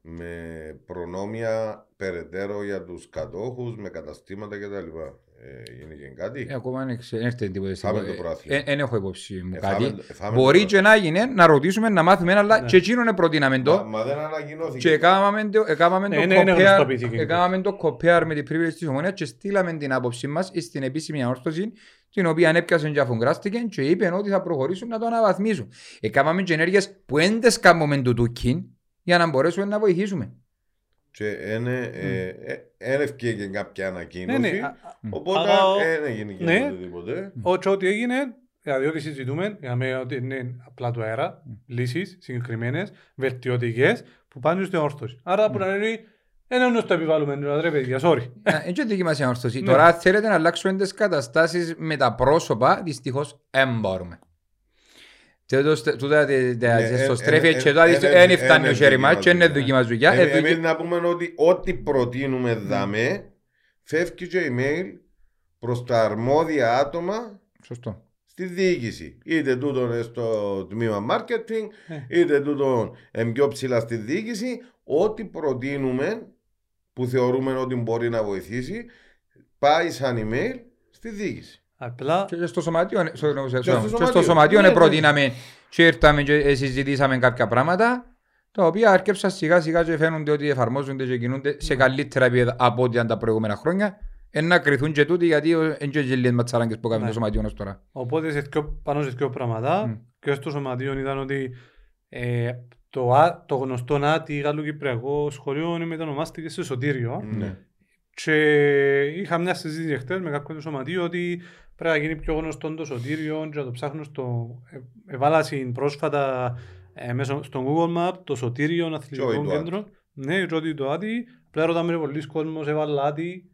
με προνόμια περαιτέρω για τους κατόχους, με καταστήματα κτλ. Ε, γίνηκε κάτι. Ε, ακόμα δεν ξε- δεν έρθει τίποτα. Φάμε στην- το πρωτάθλημα. Ε, Δεν έχω υπόψη μου Ε, κάτι. φάμε- ε, φάμε Μπορεί το και να γίνει, να ρωτήσουμε, να μάθουμε, αλλά Ναι. και εκείνον προτείναμε Μα, το. μα δεν ανακοινώθηκε. Και έκαναμε το- έκαναμε Ναι, το ναι, είναι compare- γνωστοποιήθηκε. έκαναμε το compare με την privilege της ομονίας και στείλαμε την άποψη μας στην επίσημη ανόρθωση την οποία έπιασαν και αφουγκράστηκε και είπε ότι θα προχωρήσουν να το αναβαθμίσουν. Έκαναμε και ενέργειες που δεν τις κάνουμε το τούκιν για να μπορέσουμε να βοηθήσουμε. Και είναι, ε, ε, δεν ευκήγε κάποια Ναι, ανακοίνωση. ναι, α- α- Οπότε Αλλά- ε, δεν έγινε και Ναι. οτιδήποτε. ό,τι ό,τι έγινε, δηλαδή ό,τι συζητούμε, είχαμε ότι είναι απλά του αέρα, λύσεις συγκεκριμένες, βελτιωτικές, που πάνε στην όρθωση. Άρα που να είναι, ένα νου το επιβάλλουμε, δηλαδή, ρε παιδιά, sorry. Είναι και δική μας η ανόρθωση. Ναι. Τώρα αν θέλετε να αλλάξουμε τις καταστάσεις με τα πρόσωπα, δυστυχώς δεν μπορούμε. Και τούτο- τούτα τε- τε- Ναι, στο ε, στρέφει ε, και ε, το ε, άδειο, ε, δεν ε, φτάνει ε, ο χέρι δική μας μας και είναι δουλειά. δική μας δουλειά. Ε, Ε, δική- Εμείς να πούμε ότι ό,τι προτείνουμε δαμέ, φεύγει και email προς τα αρμόδια άτομα Σωστό. στη διοίκηση. Είτε τούτον είναι στο τμήμα marketing, Ε. είτε τούτον είναι πιο ψηλά στη διοίκηση. Ό,τι προτείνουμε που θεωρούμε ότι μπορεί να βοηθήσει, πάει σαν email στη διοίκηση. Απλά, Και στο σωματείο, ναι, στο- στο- στο στο- και στο σωματείο. σωματείο Ναι, ναι, ναι. προτείναμε και ήρθαμε και ε, συζητήσαμε κάποια πράγματα τα οποία αρκέψαν σιγά σιγά και φαίνονται ότι εφαρμόζονται και κινούνται σε καλύτερα επίπεδα από ό,τι ήταν τα προηγούμενα χρόνια. Εν να κρυθούν και τούτοι γιατί δεν και λίγες ματσαράγκες που κάνουμε Ναι. το σωματείο ως τώρα. οπότε σε δυο- πάνω σε δύο πράγματα, Μμ. και στο σωματείο ήταν ότι ε, το, Α- το γνωστό ΝΑΤΙ Γαλλο-Κυπριακό σχολείο μετανομάστηκε σε Σωτήριο. Ναι. Και είχα μια συζήτηση χτες με κάποιον του σωματείου ότι πρέπει να γίνει πιο γνωστό το σωτήριο και να το ψάχνω στο... ε, Έβαλα συν πρόσφατα ε, μέσω στον Google Map το σωτήριο αθλητικό Joy το κέντρο. Ναι, και ότι το άτι. Πλέον ρωτάμε πολλοί κόσμος έβαλα άτι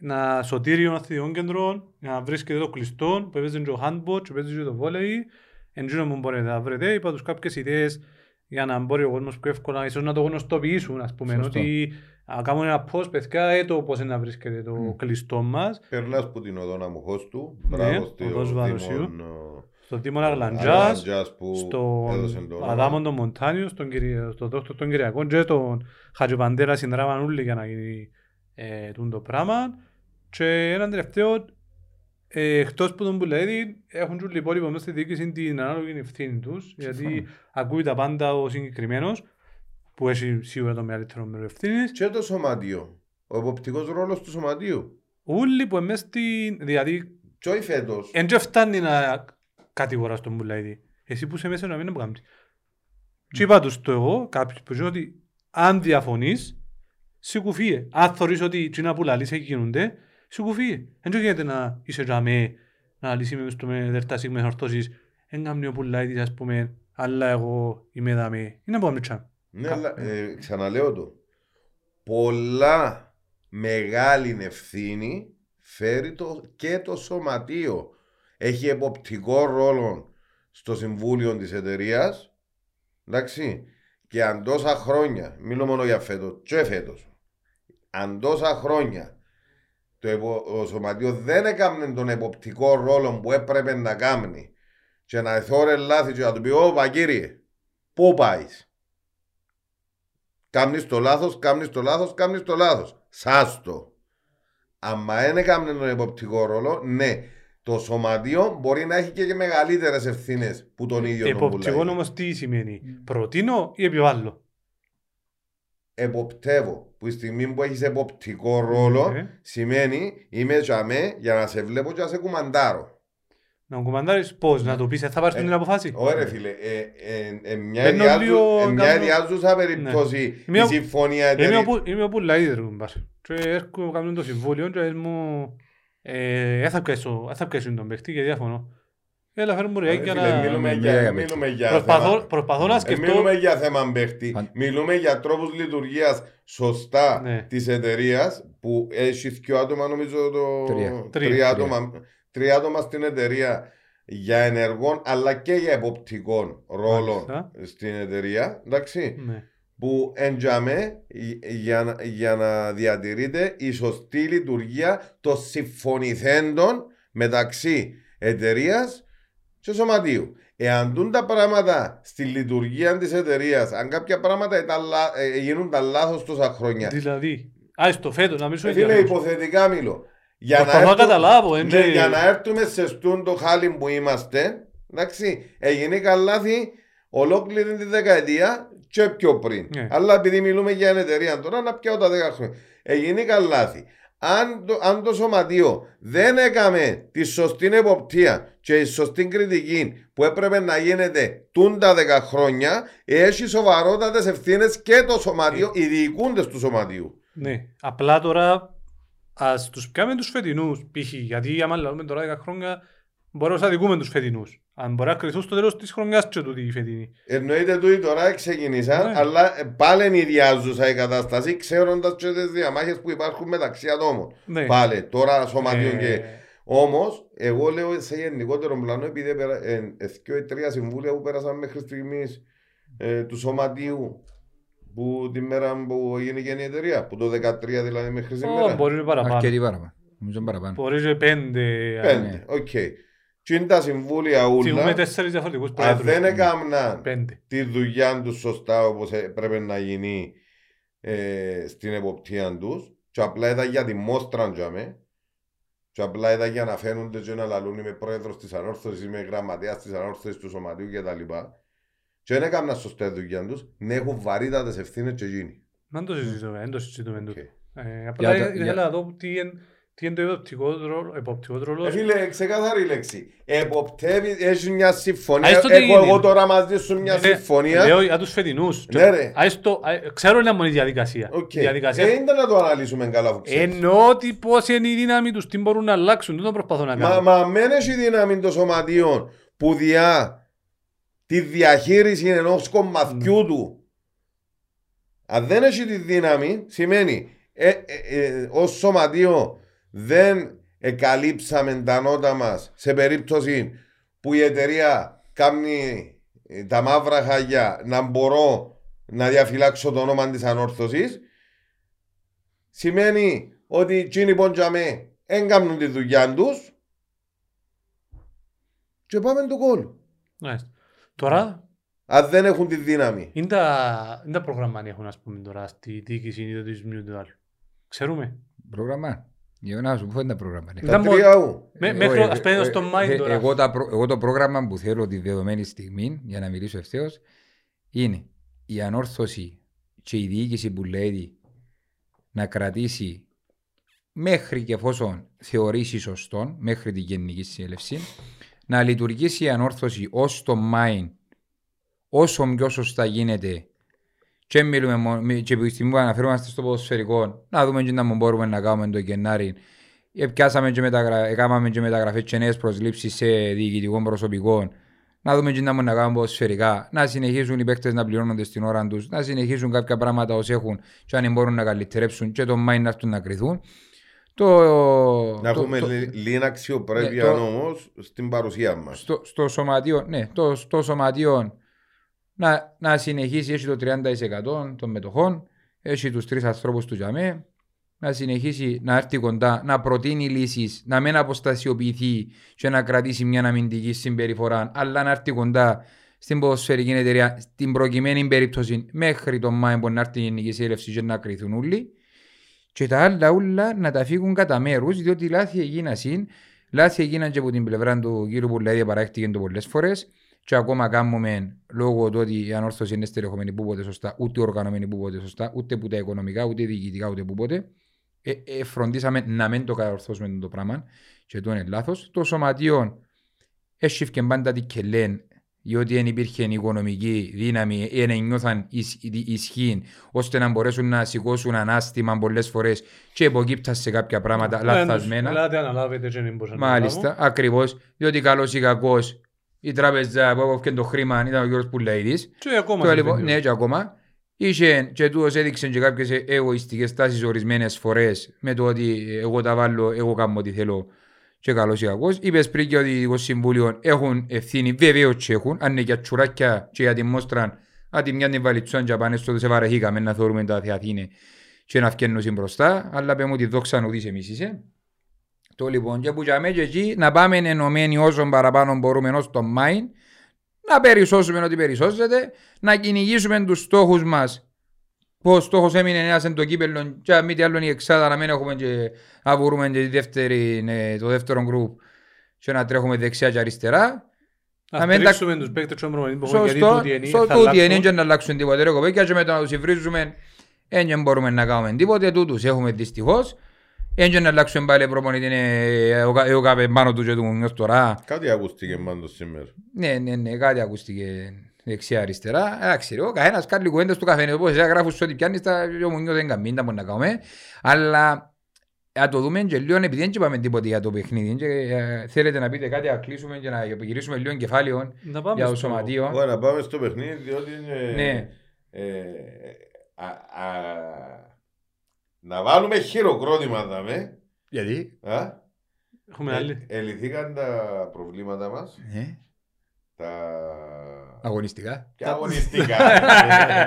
ένα σωτήριο αθλητικό κέντρο για να βρίσκεται το κλειστό που έπαιζε και ο handball και παίζει και το βόλεϊ. Εν τζίνο μου μπορείτε να βρείτε. Είπα τους κάποιες ιδέες για να μπορεί ο κόσμος πιο εύκολα ίσως να το γνωστοποιήσουν ας πούμε Σωστό. ότι να κάνουμε ένα post παιδιά ε, το πώς είναι να βρίσκεται το Μμ. κλειστό μας Περνάς που την οδόνα μου χώστου. Ναι, Μπράβο στο οδός Βαροσιού. Δήμον, στο Δήμο ε, Αγλαντζάς Αγλαντζάς που έδωσε στον το όνομα. Αδάμον τον Μοντάνιο, στον, Κυρι- στον Δόκτωρ τον Κυριακό και τον Χατζοπαντέρα συνδράμαν όλοι για να γίνει ε, τούτο το πράγμα και έναν τελευταίο ε, εκτός που τον που λέει έχουν και όλοι οι υπόλοιποι μέσα στη διοίκηση την ανάλογη ευθύνη τους γιατί ακούει τα πάντα ο συγκεκριμένος που έχει σίγουρα το μεγαλύτερο μέρος ευθύνης Και το σωματείο. Ο εποπτικός ρόλος του σωματείου; όλοι που εμείς στην δηλαδή Και όχι φέτος. Εν και φτάνει να κατηγοράς τον Μπουλαίδη. Εσύ που είσαι μέσα να μην το κάνεις. Και είπα τους το εγώ, κάποιους που ζουν ότι αν διαφωνείς, σηκουφίε. Αν θωρείς ότι τσίνα που λαλείς γίνονται, σηκουφίε. Εν και γίνεται να είσαι για με, να λύσεις μες στο με δερτάσι μες ορθώσεις, εν κάνει ο Μπουλαίδης ας πούμε, αλλά εγώ είμαι δαμέ. Είναι να πάμε τσάμ. Ναι, αλλά ε, ξαναλέω το. Πολλά μεγάλη ευθύνη φέρει το, και το σωματείο. Έχει εποπτικό ρόλο στο συμβούλιο της εταιρείας. Εντάξει. Και αν τόσα χρόνια, μιλώ μόνο για φέτος, και φέτος, αν τόσα χρόνια το επο- σωματείο δεν έκαμνε τον εποπτικό ρόλο που έπρεπε να κάνει και να εθώρε λάθη και να του πει «Ωπα κύριε, πού πάεις» Κάμνεις το λάθος, κάμνεις το λάθος, κάμνεις το λάθος. Σάστο. Άμα δεν έκαμνε τον εποπτικό ρόλο, ναι, το σωματείο μπορεί να έχει και μεγαλύτερες ευθύνες που τον ίδιο τον Εποπτικό πουλάει. όμως τι σημαίνει; Προτείνω ή επιβάλλω; Εποπτεύω. Που η στιγμή που έχεις εποπτικό ρόλο, Ε. σημαίνει είμαι τζαμέ για να σε βλέπω και να σε κουμαντάρω. Να μου κουμαντάρεις πώς, να το πεις, ε, θα πάρεις Ε, την αποφάση; Ωραία φίλε, ε, ε, ε, μια Μπαίνω ιδιάζου- λίγο ε, μια κάνω- ιδιάζουσα περίπτωση Είμαι η ο- συμφωνία Είμαι εταιρεία. ο που- Είμαι ο Πουλαίδης ρε κουμπάρ. Και έρχομαι κάνουν το συμβούλιο και λες μου ε, «Ε, θα πιάσω- ε, θα πιάσουν τον παίχτη και διαφωνώ. Έλα φέρνει μου Ρε ρε για φίλε, να... Μιλούμε μιλάμε για- για μιλούμε για Προσπαθώ, θέμα- προσπαθώ να Ε, σκεφτώ... μιλούμε για θέμα παίχτη. Αν- Μιλούμε για τρόπους λειτουργίας σωστά Ναι. της εταιρείας που έχει δυο άτομα νομίζω το... Τρία. Τρία. τρία άτομα, τρία άτομα στην εταιρεία για ενεργών αλλά και για εποπτικών ρόλων Μάλιστα. στην εταιρεία. Εντάξει. Ναι. που εντιαμέ για, να- για να διατηρείται η σωστή λειτουργία των συμφωνηθέντων μεταξύ εταιρείας και σωματείου. Εάν τούν τα πράγματα στη λειτουργία της εταιρείας, αν κάποια πράγματα ήταν λα- ε, γίνονταν λάθος τόσα χρόνια. Δηλαδή, α, στο φέτος, να μην σου Ε, Φίλε, ενδιαφέρει. υποθετικά μιλώ. Για να, Προσπαθώ να έρθω- καταλάβω, ναι, έτσι. για να έρθουμε σε στούν το χάλι που είμαστε, εντάξει, έγινε λάθη ολόκληρη τη δεκαετία και πιο πριν. Ναι. Αλλά επειδή μιλούμε για μια εταιρεία τώρα, να πιάω τα 10 χρόνια. Έγινε λάθη. Αν το, αν το σωματείο δεν έκαμε τη σωστή εποπτεία και η σωστή κριτική που έπρεπε να γίνεται τούντα 10 χρόνια, έχει σοβαρότατες ευθύνες και το σωματείο, οι διοικούντες του σωματείου. Ναι, απλά τώρα ας τους πιάμε τους φετινούς π.χ. Γιατί άμα λέμε τώρα 10 χρόνια μπορούμε να αδικούμε τους φετινούς. Αν μπορεί να κρυθούν στο τέλος της χρονιάς και τούτοι οι φετινοί. Εννοείται τούτοι τώρα ξεκινήσαν, Ναι. αλλά ε, πάλι είναι ιδιάζουσα η κατάσταση, ξέροντας και τις διαμάχες που υπάρχουν μεταξύ ατόμων. Ναι. Πάλι, τώρα σωματείων Ε, και. Όμως, εγώ λέω σε γενικότερο πλάνο, επειδή πέρα- ε, ε, δυο ή τρία συμβούλια που πέρασαν μέχρι στιγμής ε, του σωματείου που τη μέρα που έγινε και η εταιρεία, που το 2013 δηλαδή μέχρι ω, σήμερα. Μπορεί και παραπάνω. Αρκετή παραπάνω. Νομίζω παραπάνω. Μπορεί και πέντε. Πέντε, οκ. Τι είναι τα συμβούλια Θυμούμε ούλα, τέσσερις διαφορετικούς αν πρόεδρους. δεν έκαναν Πέντε. τη δουλειά τους σωστά όπως πρέπει να γίνει ε, στην εποπτεία τους. Και απλά ήταν για τη μόστρα τζαμε. Και απλά ήταν για να φαίνονται και να λαλούν είμαι πρόεδρος της Ανόρθωσης, είμαι γραμματέας της Ανόρθωσης του σωματείου κτλ. Και δεν έκαναν σωστά τη δουλειά τους, να έχουν βαρύτατες ευθύνες και γίνει. Δεν το συζητούμε, δεν το συζητούμε Οκ. τούτο. Ε, Απλά Για το- ήθελα για- να δω τι είναι τι είναι το εποπτικό ρόλο- εποπτικό Ε, ρόλο. φίλε, ξεκάθαρη λέξη. Εποπτεύει, έχεις μια συμφωνία. Α, στο τι Έχω είναι. εγώ τώρα μαζί σου μια Ναι, συμφωνία. Λέω για τους φετινούς. Ναι, ρε. Ας το- α, Ξέρω είναι μόνο η διαδικασία. Οκ. Η διαδικασία Ε, ήταν να το αναλύσουμε καλά αφού ξέρεις. Εννοώ ότι πώς είναι η δύναμη τους, τι μπορούν να αλλάξουν. Δεν το προσπαθώ να Μα, κάνω. μα μεν έχει δύναμη των σωματείων που διά τη διαχείριση ενός κομματιού του. Αν δεν έχει τη δύναμη, σημαίνει ε, ε, ε, ως σωματείο δεν εκαλύψαμε τα νότα μας σε περίπτωση που η εταιρεία κάνει ε, τα μαύρα χαγιά να μπορώ να διαφυλάξω το όνομα της ανόρθωσης σημαίνει ότι εκείνοι πόντζαμε δεν κάνουν τη δουλειά τους και πάμε το κόλ. Μάλιστα. Τώρα, Αν δεν έχουν τη δύναμη. είναι τα, είναι τα προγραμμάνια έχουν ας πούμε τώρα στη διοίκηση ή το τουρισμού του άλλου. Ξέρουμε. Πρόγραμμα. Για να σου πω είναι τα πρόγραμμα. ναι. Τα Ήταν τρία ου. Με- Εγώ, Μέχρι ε, ας πούμε ε, στο ε, Μάιν ε, τώρα. Εγώ, τα προ- εγώ το πρόγραμμα που θέλω τη δεδομένη στιγμή, για να μιλήσω ευθέως, είναι η ανόρθωση και η διοίκηση που λέει να κρατήσει μέχρι και εφόσον θεωρήσεις σωστόν, μέχρι την Γενική Συνέλευση, να λειτουργήσει η ανόρθωση ως το μάιν όσο πιο σωστά γίνεται και μιλούμε μόνο, μη- και από τη στιγμή που αναφέρομαστε στο ποδοσφαιρικό, να δούμε και να μου μπορούμε να κάνουμε το Γενάρη. Ε, Πιάσαμε και μεταγρα... έκαναμε και μεταγραφές και νέες προσλήψεις σε διοικητικών προσωπικών. Να δούμε και να μου να κάνουμε ποδοσφαιρικά. Να συνεχίσουν οι παίκτες να πληρώνονται στην ώρα τους. Να συνεχίσουν κάποια πράγματα όσοι έχουν και αν μπορούν να καλυτερέψουν και το μάιν να έρθουν να κρυθούν. Το, Να το- έχουμε το- λι- λίγη αξιοπρέπεια Ναι, το- όμως στην παρουσία μας. στο, στο σωματείο, ναι, το, στο σωματείο να, να συνεχίσει, έχει το 30% των μετοχών, έχει τους τρεις ανθρώπους του Τζαμέ, να συνεχίσει να έρθει κοντά, να προτείνει λύσεις, να μην αποστασιοποιηθεί και να κρατήσει μια αμυντική συμπεριφορά, αλλά να έρθει κοντά στην ποδοσφαιρική εταιρεία, στην προκειμένη περίπτωση μέχρι τον Μάη που να έρθει η γενική συνέλευση και να κρυθούν όλοι και τα άλλα όλα να τα φύγουν κατά μέρους διότι λάθη έγιναν συν, λάθη έγιναν και από την πλευρά του κύριου Πουλέδια παράχτηκε το πολλές φορές και ακόμα κάνουμε λόγω του ότι η ανόρθωση είναι στερεχομένη που πότε σωστά, ούτε οργανωμένη που πότε σωστά, ούτε που τα οικονομικά, ούτε διοικητικά, ούτε που πότε. Ε, ε, φροντίσαμε να μην το κατορθώσουμε το πράγμα και το είναι λάθος. Το σωματείο έσχυφκε πάντα τι και λένε διότι δεν υπήρχε οικονομική δύναμη ή δεν νιώθαν ισχύ ώστε να μπορέσουν να σηκώσουν ανάστημα πολλές φορές και υποκύπταν σε κάποια πράγματα λαθασμένα. Λάτε αναλάβετε και δεν μπορούσα να Μάλιστα, ακριβώς, διότι καλός ή κακός η τράπεζα που έπαυκε το χρήμα ήταν ο Γιώργος Πουλαίδης. Και ακόμα. Και λοιπόν, συμβαίνει. ναι, και ακόμα. Είχε και τούτος έδειξε και κάποιες εγωιστικές τάσεις ορισμένες φορές με το ότι εγώ τα βάλω, εγώ κάνω ό,τι θέλω και καλός ή κακός. Είπες πριν και ότι το Συμβούλιο έχουν ευθύνη, βεβαίως και έχουν, αν είναι για τσουράκια και για τη μόστρα, αν τη μια την βαλιτσόν και πάνε στο σε βαρεθήκαμε να θεωρούμε τα Θεαθήνε και να φκένουν μπροστά, αλλά πέμε ότι δόξα νουδείς εμείς είσαι. Το λοιπόν και που για μένα και εκεί να πάμε ενωμένοι όσο παραπάνω μπορούμε ως το μάιν, να περισσώσουμε ό,τι περισσώσετε, να κυνηγήσουμε τους στόχους μας που ο στόχος έμεινε ένας εν το κύπελλο και αν μη τι άλλο είναι η εξάδα να μην έχουμε και να βρούμε και τη δεύτερη, ναι, το δεύτερο γκρουπ και να τρέχουμε δεξιά και αριστερά. Να να μην τα- στηρίξουμε τους παίκτες και όμως γιατί Σωστό, τούτοι είναι, στο θα τούτοι είναι αλλάξουν. και να αλλάξουν τίποτε ρε κοπέκια και μετά να τους υβρίζουμε δεν μπορούμε να κάνουμε τίποτε, τούτους έχουμε δυστυχώς. Δεν και να αλλάξουμε πάλι προπονητή είναι εγώ κάπε πάνω του και του νιώθω τώρα. Κάτι ακούστηκε πάντως σήμερα. Ναι, ναι, ναι, κάτι ακούστηκε δεξιά αριστερά. Εντάξει, ρε, ο καθένας κάνει κουβέντες του καφενείου. Πώς εσύ γράφουν σε ό,τι πιάνεις τα ο Μουνιός δεν καμία, δεν μπορεί να κάνουμε. Αλλά να το δούμε και λίγο, επειδή δεν είπαμε τίποτε για το παιχνίδι. Και, ε, θέλετε να πείτε κάτι, να κλείσουμε και να επιχειρήσουμε λίγο κεφάλαιο Να πάμε για το στο- σωματείο. Ωραία, να πάμε στο παιχνίδι, διότι είναι... Ναι. ε, α- α- να βάλουμε χειροκρότημα, δάμε. Γιατί; Α, Έχουμε ε, άλλη. ελυθήκαν τα προβλήματα μας. Ε, Τα... αγωνιστικά. Και αγωνιστικά.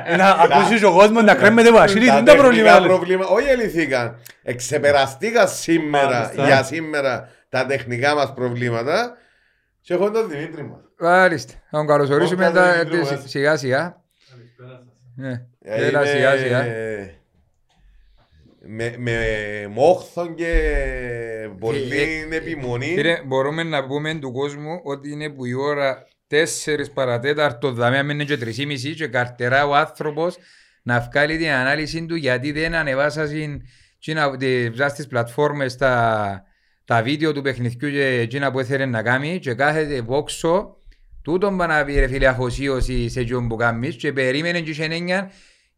Ε, Να ακούσεις ο κόσμος να κρέμεται βασίλη, Τα δεν τα τεχνικά προβλήματα. προβλήματα, όχι ελυθήκαν. Εξεπεραστήκα σήμερα, Μάλιστα. για σήμερα, τα τεχνικά μας προβλήματα. Και έχω τον Δημήτρη μας. Μάλιστα. Θα τον καλωσορίσουμε Τον τα- καλωσορίζουμε. σι- σιγά σιγά. Ναι. Ε, Έλα είμαι σιγά σιγά. Με, με μόχθον και πολύ Ε, ε, επιμονή. Κύριε, μπορούμε να πούμε του κόσμου ότι είναι που η ώρα 4 παρατέταρτο δαμέ, αν είναι και 3.30 και καρτερά ο άνθρωπος να βγάλει την ανάλυση του γιατί δεν ανεβάσασαν στις πλατφόρμες τα, τα βίντεο του παιχνιδιού και εκείνα που ήθελε να κάνει και κάθεται βόξο τούτον πάνε να πει ρε φίλε αφοσίωση σε εκείνον που κάνεις. Και περίμενε και είχε έννοια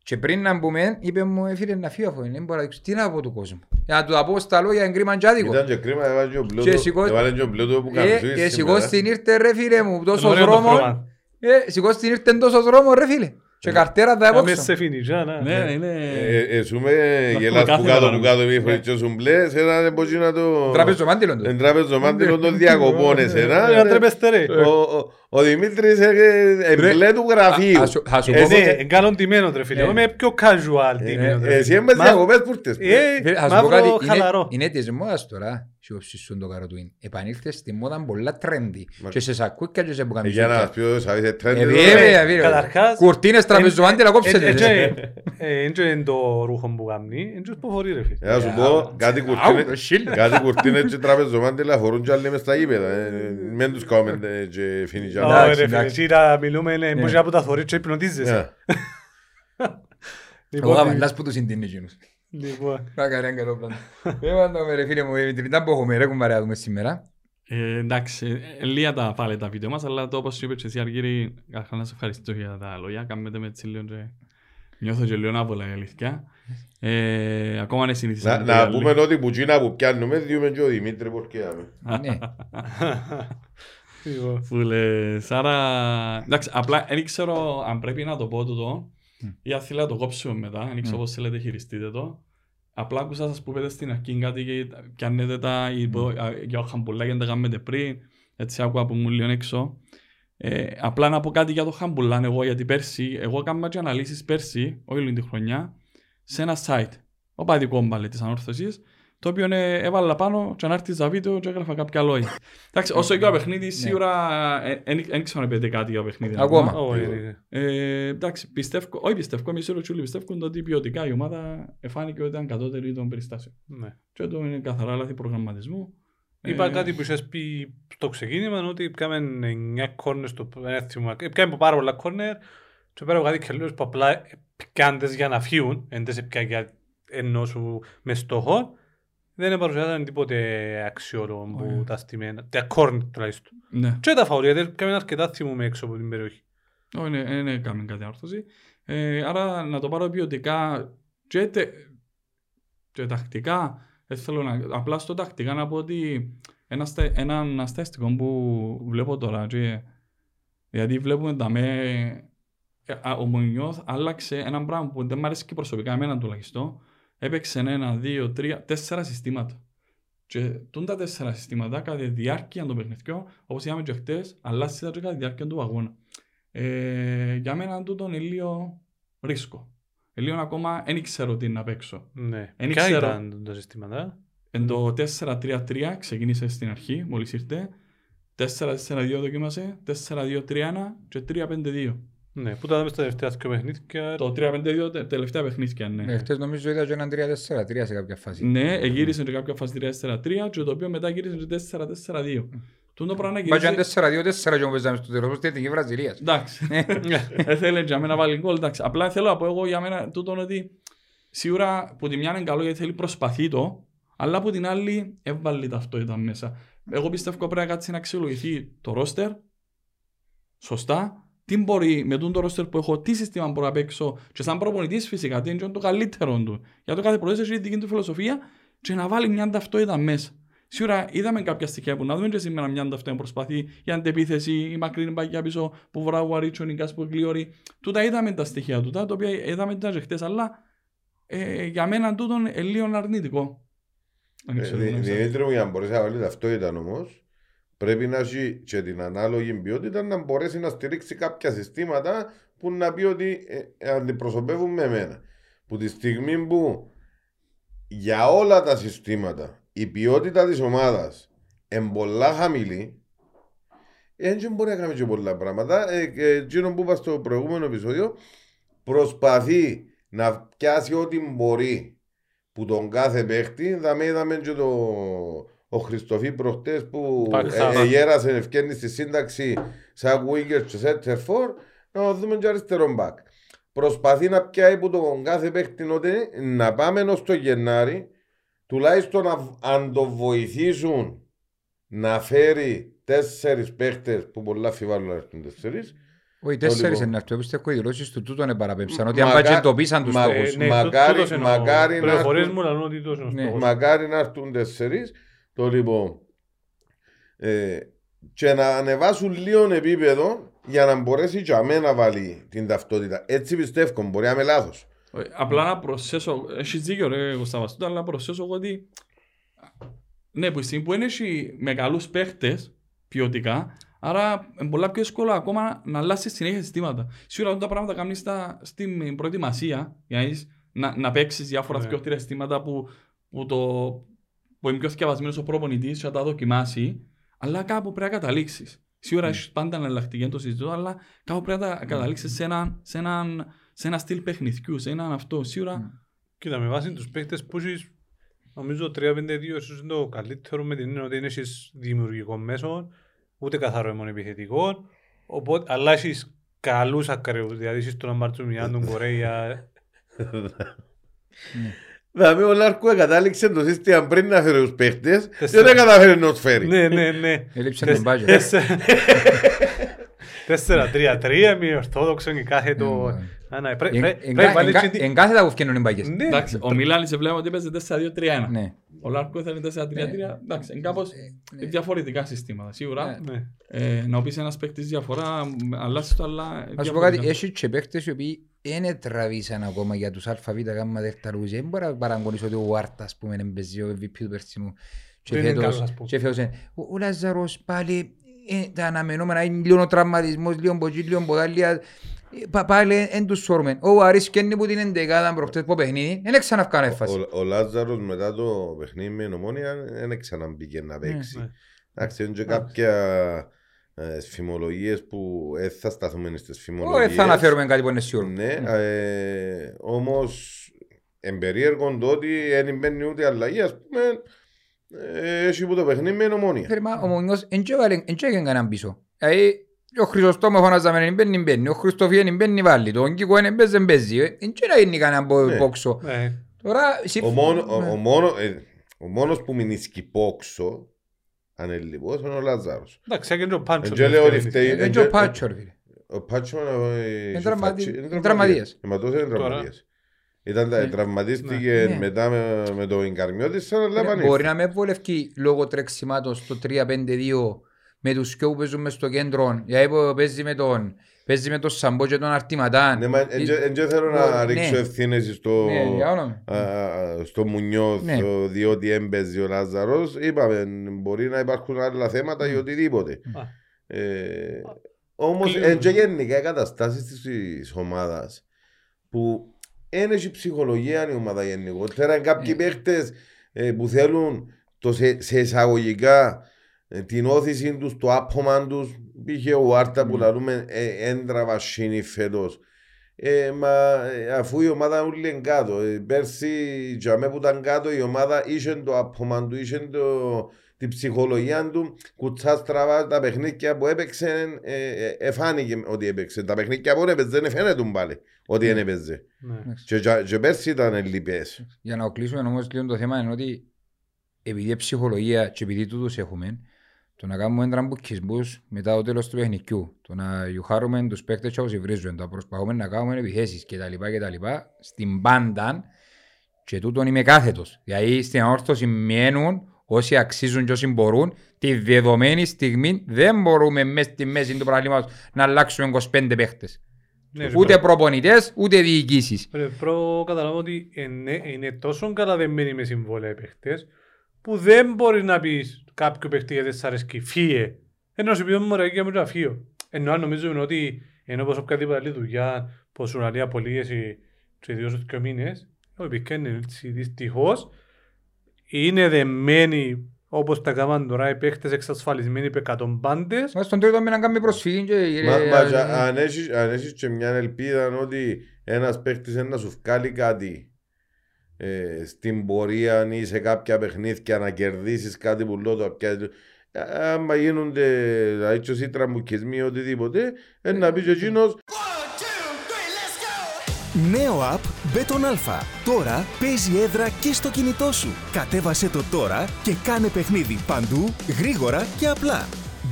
και πριν να μπούμε είπε μου «Ε, φίλε να φύγω αφού δεν μπορώ να δείξω τι να πω του κόσμου για να του πω στα λόγια εγκρίμαν και άδικο Ήταν και κρίμα, έβαλε και ο Και Μπλούτο. σηκώ- Έβαλε και ο Μπλούτο που ε, καμψούει και σήμερα. σηκώς την ήρθε ρε φίλε μου τόσο Ωραίο το δρόμο χρώμα. ε, σηκώς την ήρθε τόσο δρόμο ρε φίλε και καρτέρα θα Κάμε απόξω σε φινιτζά, να. Ναι, είναι... Ε, Εσούμε πούμε γελάς που κάθε κάτω μέρα. που κάτω μη φορές σου μπλες, σε έναν εμπότσινα το... τραπέζο μάντιλον του Εν τράπεζο μάντιλο των διακοπών εσένα. Ε, τρέπεστε ρε. Ο- ο- Ο Δημήτρης ε, εμπλέ του γραφείου. Θα σου- θα σου Ε, πω Ε, ναι, Εσύ- εν καλόν τιμένο ρε φίλε. Ναι. Εγώ είμαι πιο casual τιμένο. ρε Εσύ φίλε. έμπες Μα- διακοπές που ήρθες. Ε, Φίλε, θα σου πω μαύρο κάτι, είναι, χαλαρό. είναι της μόδας τώρα και ο ψησούν το καρό του είναι. Επανήλθε στη μόδα πολλά trendy Μα- και σε σακούκια και σε Ε, Για να μπουκαμισούκια. μας πει ο Σαββής, ε, trend Ε, εδώ. βέβαια, βέβαια. Καταρχάς, Κουρτίνες τραπεζομάντιλα ε, κόψετε. ε, ε, ε, Έντζο είναι το ρούχο που κάνει, έντζο που φορεί ρε φίλε. Ε, Να σου πω, κάτι Αου, κουρτίνες- το σίλ. κάτι κουρτίνες και τραπεζομάντιλα φορούν και άλλοι μες στα γήπεδα. ε, Μεν τους κάνουμε ε, και φίνι και Ω, άλλα. ρε εντάξει, φίλε, εντάξει. εσύ να μιλούμε, είναι Ναι. πώς να που τα θωρείς και υπνοτίζεσαι. Ε, Λοιπόν, Εγώ αμαλάς που τους συντείνει εκείνους. Λοιπόν, Κάκα ρε καλό πράγμα. Δεν πάντο ρε φίλε μου, ε, την που έχουμε ρε κουμπάρε να δούμε σήμερα. Ε, εντάξει, ε, λίγα τα πάλι τα βίντεο μας, αλλά το όπως σου είπες και εσύ Αργύρη, καταρχάς να σε ευχαριστώ για τα λόγια, κάνετε με έτσι λίγο και νιώθω και λίγο άβολα η αλήθεια. Ε, ακόμα είναι Να, συνηθισμένο. να πούμε ότι που τσίνα που πιάνουμε, διούμε και ο Δημήτρη Πορκέαμε. Ναι. λοιπόν. Φούλες, άρα, εντάξει, απλά δεν ξέρω αν πρέπει να το πω τούτο ή αν θέλετε να το κόψουμε μετά, δεν ξέρω πώς θέλετε χειριστείτε το. Απλά άκουσα σας που είπετε στην αρχή κάτι και πιάνετε τα υπο- α, για χαμπουλάκια και τα κάνετε πριν, έτσι άκουα που μου λίγο έξω. Ε, απλά να πω κάτι για το χαμπουλάν εγώ, γιατί πέρσι, εγώ έκανα και αναλύσεις πέρσι, όχι όλη τη χρονιά, σε ένα site. οπαδικό μπάλε της ανόρθωσης, το οποίο ε, έβαλα πάνω και να έρθεις στα βίντεο και έγραφα κάποια λόγια. Εντάξει, όσο και ο παιχνίδι, σίγουρα δεν ξέρω να πείτε κάτι για το παιχνίδι. Ακόμα. Όχι, ρε. Ε, εντάξει, πιστεύω, όχι πιστεύω, εμείς οι Ροτσούλοι πιστεύουν ότι ποιοτικά η ομάδα εφάνηκε ότι ήταν κατώτερη των περιστάσεων. Ναι. Και το είναι καθαρά λάθη προγραμματισμού. Είπα Ε, κάτι που είχες πει στο ξεκίνημα ότι πιάμε 9 κόρνερ στο ένθιμο. Πιάμε πάρα πολλά κόρνερ και πέρα από κάτι κελούς που απλά πιάντες για να φύγουν, εν τες πια για ενώ σου με στόχο, δεν παρουσιάζαν τίποτε αξιόλογο που Όχι. τα στημένα, τα κόρνερ τουλάχιστον. Ναι. Και τα φαουρία, γιατί πιάμε αρκετά θυμούμε έξω από την περιοχή. Όχι, ναι, δεν έκαμε κάτι όρθωση. Ε, άρα να το πάρω ποιοτικά και, τε, και τακτικά. Δεν θέλω να, απλά στο τακτικά να πω ότι ένα, στε- έναν αστέστικο που βλέπω τώρα και, γιατί βλέπουμε τα με ε, α, ο Μουνιώθ άλλαξε ένα πράγμα που δεν μου αρέσει και προσωπικά εμένα τουλάχιστον έπαιξε ένα, δύο, τρία, τέσσερα συστήματα και τούν τα τέσσερα συστήματα κατά τη διάρκεια των παιχνιδιών όπως είπαμε και χτες αλλάζει τα και κατά τη διάρκεια του αγώνα ε, για μένα τούτο είναι λίγο ρίσκο. Ε, Λίγο ακόμα δεν ξέρω τι να παίξω. Ναι. Εν Ποια ξέρω. ήταν τα συστήματα; Εν το 4-3-3 ξεκίνησε στην αρχή, μόλις ήρθε. 4-4-2 δοκίμασε, 4-2-3-1 και 3-5-2. Ναι, που τα δάμε στα τελευταία δύο παιχνίδια. Το 3-5-2 τε- τελευταία παιχνίδια, ναι. Ναι, χτες νομίζω είδα και έναν 3-4-3 σε κάποια φάση. Ναι, εγύρισε και κάποια φάση 3-4-3 και το οποίο μετά γύρισε και 4-4-2. Τούτο πράγμα Μα και αν γύρισε... 4-2-4 και μου παίζαμε στο τέλος, στην Εθνική Βραζιλίας. Εντάξει. Έθελε για μένα να βάλει γκολ. Εντάξει. Απλά θέλω να πω εγώ για μένα τούτο ότι σίγουρα που τη μια είναι καλό γιατί θέλει προσπαθεί το, αλλά που την άλλη έβαλε ταυτότητα μέσα. Εγώ πιστεύω πρέπει να κάτσει να αξιολογηθεί το ρόστερ σωστά. Τι μπορεί με τον το ρόστερ που έχω, τι σύστημα μπορώ να παίξω και σαν προπονητής φυσικά, τι είναι το καλύτερο του. Για το κάθε προπονητής έχει τη δική του φιλοσοφία και να βάλει μια ταυτότητα μέσα. Σίγουρα είδαμε κάποια στοιχεία που να δούμε και σήμερα μια ταυτότητα προσπαθεί η αντεπίθεση, η μακρινή παγιά πίσω που βρά ο Αρίτσο, η Κάσπο Γκλίωρη. Τούτα είδαμε τα στοιχεία του, τα οποία είδαμε τα και χτες, αλλά ε, για μένα τούτο είναι λίγο αρνητικό. Δεν Ε, ξέρω, Δη- δεν ξέρω. Δημήτρη μου, για να μπορέσει να βάλεις ταυτότητα όμως, πρέπει να έχει και την ανάλογη ποιότητα να μπορέσει να στηρίξει κάποια συστήματα που να πει ότι ε, αντιπροσωπεύουν με εμένα. Που τη στιγμή που για όλα τα συστήματα η ποιότητα της ομάδας είναι πολλά χαμηλή, έτσι μπορεί να κάνει και πολλά πράγματα. Ε, και εκείνο που είπα στο προηγούμενο επεισόδιο, προσπαθεί να πιάσει ό,τι μπορεί που τον κάθε παίχτη. Δαμε είδαμε και το, ο Χριστοφή προχτές που Παξά. ε, ε, γέρασε ευκαιρνή στη σύνταξη σαν winger και center for να το δούμε και αριστερό μπακ. Προσπαθεί να πιάει που τον κάθε παίχτη ότι να πάμε ως το Γενάρη τουλάχιστον να, αν το βοηθήσουν να φέρει τέσσερις παίχτες που πολλά φιβάλλουν να έρθουν τέσσερις Όχι, τέσσερις λοιπόν. είναι αυτό, πιστεύω οι δηλώσεις του τούτον επαραπέμψαν. Ότι αν Μακά- πάει και εντοπίσαν τους μα- στόχους. ε, μακάρι- τούτος εννοώ. μακάρι να Πληροφορίες έρθουν- μου λαλούν ότι τούτος είναι ο Ναι. στόχος. Μακάρι να έρθουν τέσσερις. Το λοιπόν. Ε, και να ανεβάσουν λίγο επίπεδο για να μπορέσει και αμέ να βάλει την ταυτότητα. Έτσι πιστεύω, μπορεί να είμαι λάθος. Ε, Απλά να προσθέσω, έχεις δίκιο ρε Κωνσταβαστούτα, αλλά να προσθέσω εγώ ότι ναι, που η στιγμή που είναι έχει μεγάλους παίχτες ποιοτικά, άρα είναι πολλά πιο εύκολο ακόμα να αλλάσεις συνέχεια συστήματα. Σίγουρα αυτά τα πράγματα κάνεις στα, στην προετοιμασία, για να, είσαι- να, να παίξεις διάφορα Ναι. πιο τρία συστήματα που, που, το, που είναι πιο θυκευασμένος ο προπονητής και να τα δοκιμάσει, αλλά κάπου πρέπει να καταλήξεις. Σίγουρα έχεις πάντα εναλλακτική, δεν το συζητώ, αλλά κάπου πρέπει να τα καταλήξεις σε έναν, σε έναν, σε ένα στυλ παιχνιδιού, σε έναν αυτό. Σίγουρα Κοίτα, με βάση τους παίκτες που έχεις, νομίζω 3-5-2 ίσως είναι το καλύτερο με την έννοια ότι δεν έχεις δημιουργικό μέσο, ούτε καθαρό αιμόν επιθετικό, οπότε, αλλά έχεις καλούς ακραίους, δηλαδή έχεις τον Αμπαρτσουμιάν, τον Κορέια, Δηλαδή ο Λάρκο κατάληξε το σύστημα πριν να φέρει τους παίχτες και Τέσσερα. δεν καταφέρει να τους φέρει. ναι, ναι, ναι. Έλειψε Τεσ- τον budget. τέσσερα- Τέσσερα-τρία-τρία, μη ορθόδοξο και κάθε το... Ναι, Α, ναι, πρέ- Εν- πρέ- εν- πρέπει να εν- βάλεις και τη- Εν κάθε τα που φτιάχνουν οι μπαγιές. Ναι, Εντάξει, ο Μιλάνη σε βλέπω ότι έπαιζε 4-2-3-1. Ναι. Ο Λάρκο ήθελε 4-3-3. Εντάξει, είναι κάπως ναι. διαφορετικά συστήματα. Σίγουρα ναι. ε, να πεις ένας παίκτης διαφορά, αλλάζει το, αλλά. Να σου πω διαφορετικά. κάτι, έχει και παίχτες οι οποίοι δεν τραβήσαν ακόμα για τους ΑΒ γάμμα δεχταρούς. Δεν μπορεί να παραγωνείς ότι ο Βάρτας, ας πούμε, είναι παίζει ο MVP του περσινού. Και Δεν είναι φέτος- καλός, ας πούμε. και φέτος είναι. Ο- Ο Λαζαρός πάλι, ε, τα αναμενόμενα, είναι λίγο ο τραυματισμός, λίγο από εκεί, λίγο από τα άλλα. πα- πάλι εν τους σώρουμε. Ο Άρης καίνει που την εντεκάδα προχτές που παιχνίδι, δεν ξαναφκάνε έφαση. Ο, ο Λάζαρος μετά το παιχνίδι με νομόνια δεν ξαναμπήκε να παίξει. ναι. Εντάξει, είναι και κάποια ε, φημολογίες που δεν θα σταθούμε στις Όχι, φημολογίες. θα αναφέρουμε κάτι που είναι σίγουρο. Ναι, ε, όμως εμπερίεργον το ότι δεν μπαίνει ούτε αλλαγή, ας πούμε, ε, έχει που το παιχνίδι με νομόνια. Φέρε, μα ο Μουνιός εν και έβαλε- εν και έκανε κανέναν πίσω. Δηλαδή, ο Χρυσοστόμος φωνάζαμε να μπαίνει, μπαίνει. Ο Χριστοφιέν μπαίνει, βάλει. Το Όγκικο είναι μπαίνει, δεν παίζει. Ε, Εν και να γίνει κανέναν πο- Ναι. πόξο. Ναι. Τώρα, Ο, μόνο, ο, Ναι. ο, μόνο, ε, ο μόνος που μηνίσκει πόξο, αν είναι λοιπόν, είναι ο Λάζαρος. Εντάξει, έκανε και ο Πάντσο. Εν και λέω ότι φταίει- Ε, και ο Πάτσο, ρε φίλε. Ο Πάτσο είναι Είναι τραυματι- φατσι- είναι τραυματίας. Εματός είναι Τώρα. τραυματίας. Ήταν, Ναι. τραυματίστηκε Ναι. μετά με, με το Ινκαρμιώτη σαν να λάβανε. Μπορεί να με βολευκεί λόγω τρεξιμάτων στο 3-5-2 με τους και που παίζουν μες στο κέντρο. Γιατί που παίζει με τον, παίζει με τον Σαμπό και τον Αρτηματάν. Ναι, μα εν και- εν και θέλω να Ναι. ρίξω ευθύνες στο, Ναι, για όνομα. α, α, στο Μουνιώθ Ναι. ο- διότι έμπαιζε ο Λάζαρος. Είπαμε, μπορεί να υπάρχουν άλλα θέματα ή οτιδήποτε. Α. Ε, όμως Κλείνουμε. εν και γενικά οι καταστάσεις της ομάδας που δεν έχει ψυχολογία η ομάδα γενικότερα. Είναι κάποιοι Ναι. παίχτες ε, που θέλουν το σε, σε εισαγωγικά ε, την όθηση τους, το άπομα τους. Πήγε ο Άρτα που Ναι. λαλούμε ε, έντραβα σύνη φέτος. Ε, μα ε, αφού η ομάδα ούλη είναι κάτω. Ε, πέρσι για μέ που ήταν κάτω η ομάδα είχε το άπομα του, είχε το, την ψυχολογία του, κουτσάς στραβά τα παιχνίδια που έπαιξε, ε, ε, εφάνηκε ότι έπαιξε. Τα παιχνίδια που έπαιζε δεν φαίνεται πάλι ότι δεν έπαιζε. Ναι. Και, και, και πέρσι ήταν λυπές. Για να κλείσουμε όμως λίγο το θέμα είναι ότι επειδή η ψυχολογία και επειδή τούτους έχουμε το να κάνουμε τραμπουκισμούς μετά το τέλος του παιχνικιού, το να γιουχάρουμε τους παίκτες και όσοι βρίζουν, το να προσπαθούμε να κάνουμε επιθέσεις κτλ. κτλ. Στην πάντα και τούτον είμαι κάθετος. Δηλαδή στην αόρθωση μένουν όσοι αξίζουν και όσοι μπορούν τη δεδομένη στιγμή δεν μπορούμε μέσα στη μέση του παραλήματος να αλλάξουμε 25 παίκτες. Ναι, ρε, Ούτε προ- προπονητές, ούτε διοικήσεις. ρε, προ καταλάβω ότι είναι, είναι τόσο καλά δεμένοι με συμβόλαια οι παίχτες που δεν μπορείς να πεις κάποιο παίχτη γιατί σ' αρέσκει φύε. Ενώ σου πει μωρέ και μου να φύγω. Ενώ αν νομίζουμε ότι ενώ πως οποιαδήποτε άλλη δουλειά πως σου λέει απολύγεση και ιδίως τους δύο μήνες όχι πήκα είναι έτσι δυστυχώς είναι δεμένοι όπως τα κάνουν τώρα οι παίχτες εξασφαλισμένοι με εκατομπάντες Μα στον τρίτο μήνα κάνουμε προσφυγή και... Μα, ε, μα ε, και αν έχεις, αν έχεις και μια ελπίδα ότι ένας παίχτης είναι να σου βγάλει κάτι ε, στην πορεία ή σε κάποια παιχνίδια να κερδίσεις κάτι που λέω το πια- Ε, άμα γίνονται δηλαδή και εσύ τραμπουκισμοί ή οτιδήποτε ε, να πεις εκείνος Νέο app Beton Alpha. Τώρα παίζει έδρα και στο κινητό σου. Κατέβασε το τώρα και κάνε παιχνίδι παντού, γρήγορα και απλά.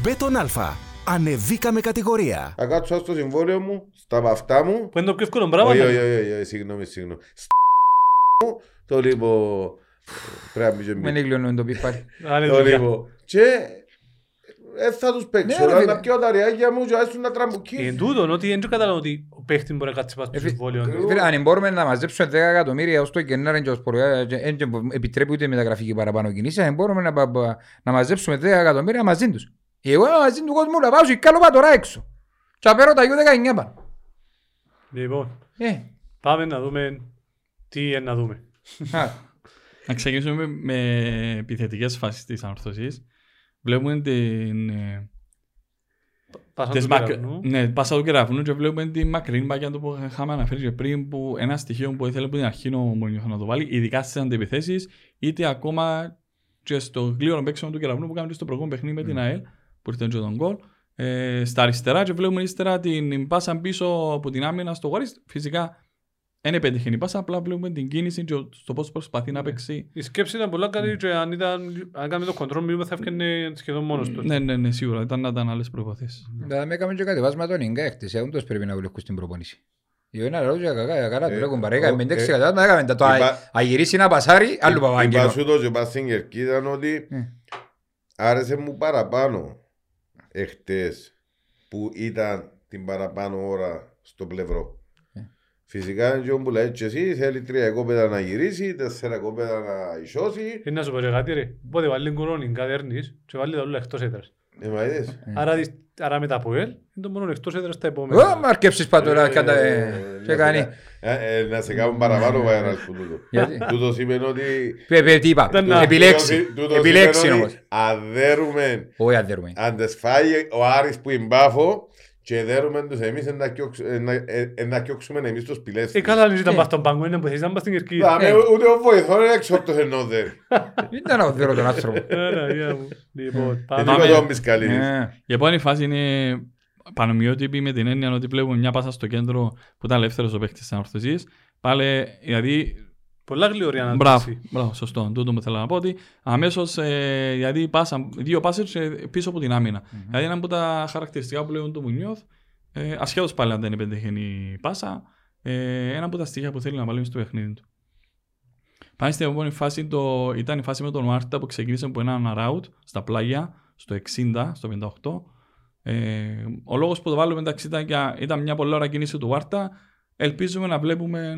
Beton Alpha. Ανεβήκαμε κατηγορία. θα κάτσω στο συμβόλαιο μου, στα βαφτά μου που είναι το πιο εύκολο πράγμα όχι, να- όχι, όχι, όχι, συγγνώμη, συγγνώμη Στα μου, το λοιπόν πρέπει να μπει και Μην μπει. εγκλώνουμε το πιπάρι. Αν είναι Το δουλειά. λοιπόν και ε, θα τους παίξω, Ναι, ρε, αλλά φίλε. να πιω τα ριάκια μου και άσουν να Εν τραμπουκίσουν. τούτον ότι δεν καταλαβαίνω ότι ο παίχτης μπορεί να κάτσει πάνω στο Εφι- συμβόλαιο του. Φίλε, Αν μπορούμε να μαζέψουμε 10 εκατομμύρια ως το Γενάρη και ως Πορεία, και δεν επιτρέπει ούτε μεταγραφική παραπάνω κινήση, αν μπορούμε να, πα- πα- να μαζέψουμε 10 εκατομμύρια μαζί τους. Εγώ είμαι μαζί του κόσμου να πάω σε κάλο τώρα έξω. Και απέρω τα U19 πάνω. Λοιπόν, Ε, πάμε να δούμε τι είναι να δούμε. α, Να ξεκινήσουμε με επιθετικές φάσεις της ανορθωσής. Βλέπουμε την... ε, Πάσαν τις του μακ... κεραυνού. Ναι, πάσα του κεραυνού και βλέπουμε την μακρινή παγιά του που είχαμε αναφέρει και πριν που ένα στοιχείο που ήθελε από την αρχή ο Μόνιος να το βάλει, ειδικά στις αντεπιθέσεις, είτε ακόμα και στο γλύωρο παίξιμο του κεραυνού που κάνουμε στο προηγούμενο παιχνίδι με την ΑΕΛ, που ήρθε και τον γκολ. Ε, στα αριστερά και βλέπουμε ύστερα την πάσα πίσω από την άμυνα στο Γουάρις. Φυσικά δεν επέτυχε η πάσα, απλά βλέπουμε την κίνηση και στο πώς προσπαθεί να παίξει. Η σκέψη ήταν πολλά καλή και αν, ήταν, αν κάνουμε το κοντρόλ μήνυμα θα έφτιανε σχεδόν μόνος του. Ναι, ναι, ναι, σίγουρα. Ήταν να ήταν άλλες προϋποθέσεις. Da με έκαμε και κατεβάσμα τον Ιγκα χτες, ε, όντως πρέπει να βουλεύκουν στην προπονήση. Εγώ είναι άλλο για κακά, για καλά, του Ε, λέγουν ο- παρέκα, με 6 ε, κατεβάσμα έκαμε τα το είπα- α- αγυρίσει να πασάρει, άλλο Είπα παπάγγελο. σου το και πας στην κερκίδα ήταν ότι Ε. άρεσε μου παραπάνω εχθές που ήταν την παραπάνω ώρα στο πλευρό. Ε. Φυσικά είναι και που λέει και εσύ θέλει τρία κόπεδα να γυρίσει, τέσσερα κόπεδα να ισώσει. Είναι να σου πω ρε κάτι ρε. Πότε βάλει κορώνη κατέρνης και βάλει τα όλα εκτός έδρας. Ε, μα είδες. Ε. Άρα δεις, άρα με τα ΠΟΕΛ, είναι το μόνο εκτός έδρας τα Ω, επόμενα. μα αρκέψεις πατώρα και τα- Ε, ε, να και σε κάνει. κα- ε, ε, Να σε κάνουν παραπάνω βαράς που τούτο. Γιατί; Τούτο σημαίνει ότι... Πε- πε, Τι είπα, Δεν να- επιλέξεις. τούτο- τούτο Επιλέξεις σημαίνει όμως. ότι Αν δέρουμε, Όχι αν δέρουμε. αν τες φάει ο Άρης που είναι μπάφο και δέρουμε τους εμείς εν να κιόξ- εν να- ε, εν να κιόξουμε εμείς τους πηλές. Ε, καλά, δεν ήταν Ε. πας στον πάγκο, είναι που θες να πας στην Κερκίδα. Δάμε, Ε. Ούτε ο βοηθός είναι εξόρτος ενώ δέρει. Ήταν να δέρω τον άνθρωπο. Άρα, γεια μου. Λοιπόν, Δεν πάμε. Πάμε. τίποτα όμπις καλής. Ε, Η επόμενη φάση είναι πανομοιότυπη με την έννοια ότι βλέπουμε μια πάσα στο κέντρο που ήταν ελεύθερος ο παίχτη της ανορθωσίας. Πάλι, δηλαδή. Πολλά γλυωρή Μπράβο, ανάπτυξη. μπράβο, σωστό. Τούτο μου θέλω να πω ότι αμέσως ε, δηλαδή πάσα, δύο πάσες πίσω από την άμυνα. Δηλαδή ένα από τα χαρακτηριστικά που λέγουν του Μουνιώθ, ε, ασχέτως πάλι αν δεν είναι πεντεχενή πάσα, ε, ένα από τα στοιχεία που θέλει να βάλει στο παιχνίδι του. Πάμε στην επόμενη φάση, το, ήταν η φάση με τον Μάρτα που ξεκίνησε από ένα route στα πλάγια, στο 60, στο 58. Ε, ο λόγος που το βάλουμε εντάξει ήταν, για- ήταν μια πολύ ωραία κίνηση του Βάρτα. Ελπίζουμε να βλέπουμε.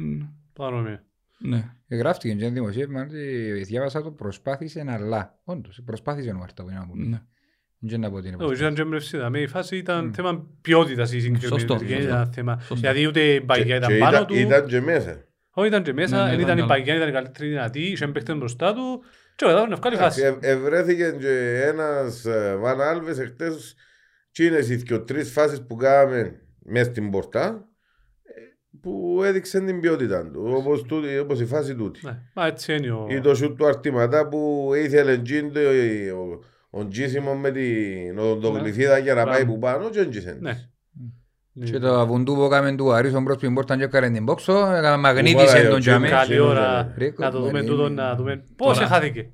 Παρόμοια. Ναι. Γράφτηκε και ένα δημοσίευμα ότι διάβασα το προσπάθησε αλλά. Όντως, προσπάθησε ο Μάρτα που είναι να πούμε. ναι. Δεν να πω ότι είναι Όχι, ήταν και έμπνευση, δαμε, η φάση ήταν Μμ. θέμα ποιότητας η συγκεκριμένη. Σωστό, Δεν σωστό. ήταν θέμα. Σωστό. Δηλαδή ούτε η παγιά Και- ήταν και πάνω ήταν- του. Ήταν και μέσα. Όχι, ήταν και Ναι, μέσα, ναι, δεν ήταν ήταν η καλά. παγιά, ήταν η καλύτερη δυνατή, είχε παίχτες μπροστά του και μετά να βγάλει Εντάξει, φάση. ε- Ευρέθηκε και ένας ε, Βαν Άλβες εχθές τσίνες οι δυο τρεις φάσεις που κάναμε μέσα στην πορτά ε, που έδειξε την ποιότητα του όπως, τούτη, όπως η φάση τούτη. Ναι, μα έτσι είναι ο... Ή το σούτ του αρτηματά που ήθελε τζιν το- ο- ο τζίσιμο με την οδοντογλυφίδα για να Μπράβο. πάει που πάνω και έντζησε. Ναι. Και το βουντού που έκαμε του Αρίσον προς την πόρτα και έκανε την πόξο, έκαμε Που μαγνήτησε βάλε τον ο τζαμί. Τζίμι. Καλή ώρα Ρίκο, να το δούμε Μαρίνη. τούτο, να δούμε πώς Τώρα. χάθηκε.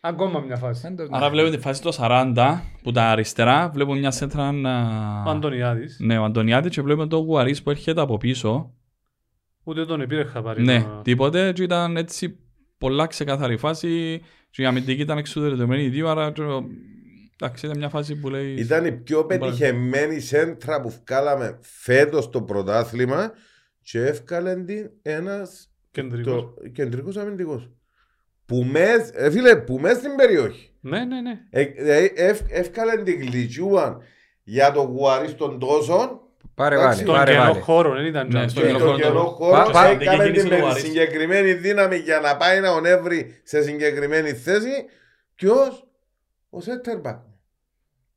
Ακόμα μια φάση. Άρα βλέπουμε τη φάση το 40 που τα αριστερά βλέπουμε μια σέντρα Ο Αντωνιάδης, Ναι, ο Αντωνιάδης και βλέπουμε τον Γουαρίς που έρχεται από πίσω. Ούτε τον επήρε χαπάρι. Ναι, το- τίποτε και ήταν έτσι πολλά ξεκαθαρή φάση και η αμυντική ήταν εξουδετερωμένη οι δύο, άρα και, εντάξει ήταν μια φάση που λέει... Ήταν η πιο πετυχημένη σέντρα που βγάλαμε φέτος στο πρωτάθλημα και έφκαλε την ένας Κεντρικός. το, κεντρικός αμυντικός. Που μες, ε, φίλε, που μες στην περιοχή. Ναι, ναι, ναι. Ε, δηλαδή, ευ- Έφκαλε την γλυκιούα για το γουαρί στον τόσο Πάρε Εντάξει, βάλε, Στον πάρε κενό βάλε. χώρο, δεν ήταν Ναι, τζαμ. στον και κενό το χώρο κενό το- χώρο Πα- πα- έκανε κίνηση την του με Γουαρίς. συγκεκριμένη δύναμη για να πάει να ονεύρει σε συγκεκριμένη θέση ποιος ο Σέτερμπακ.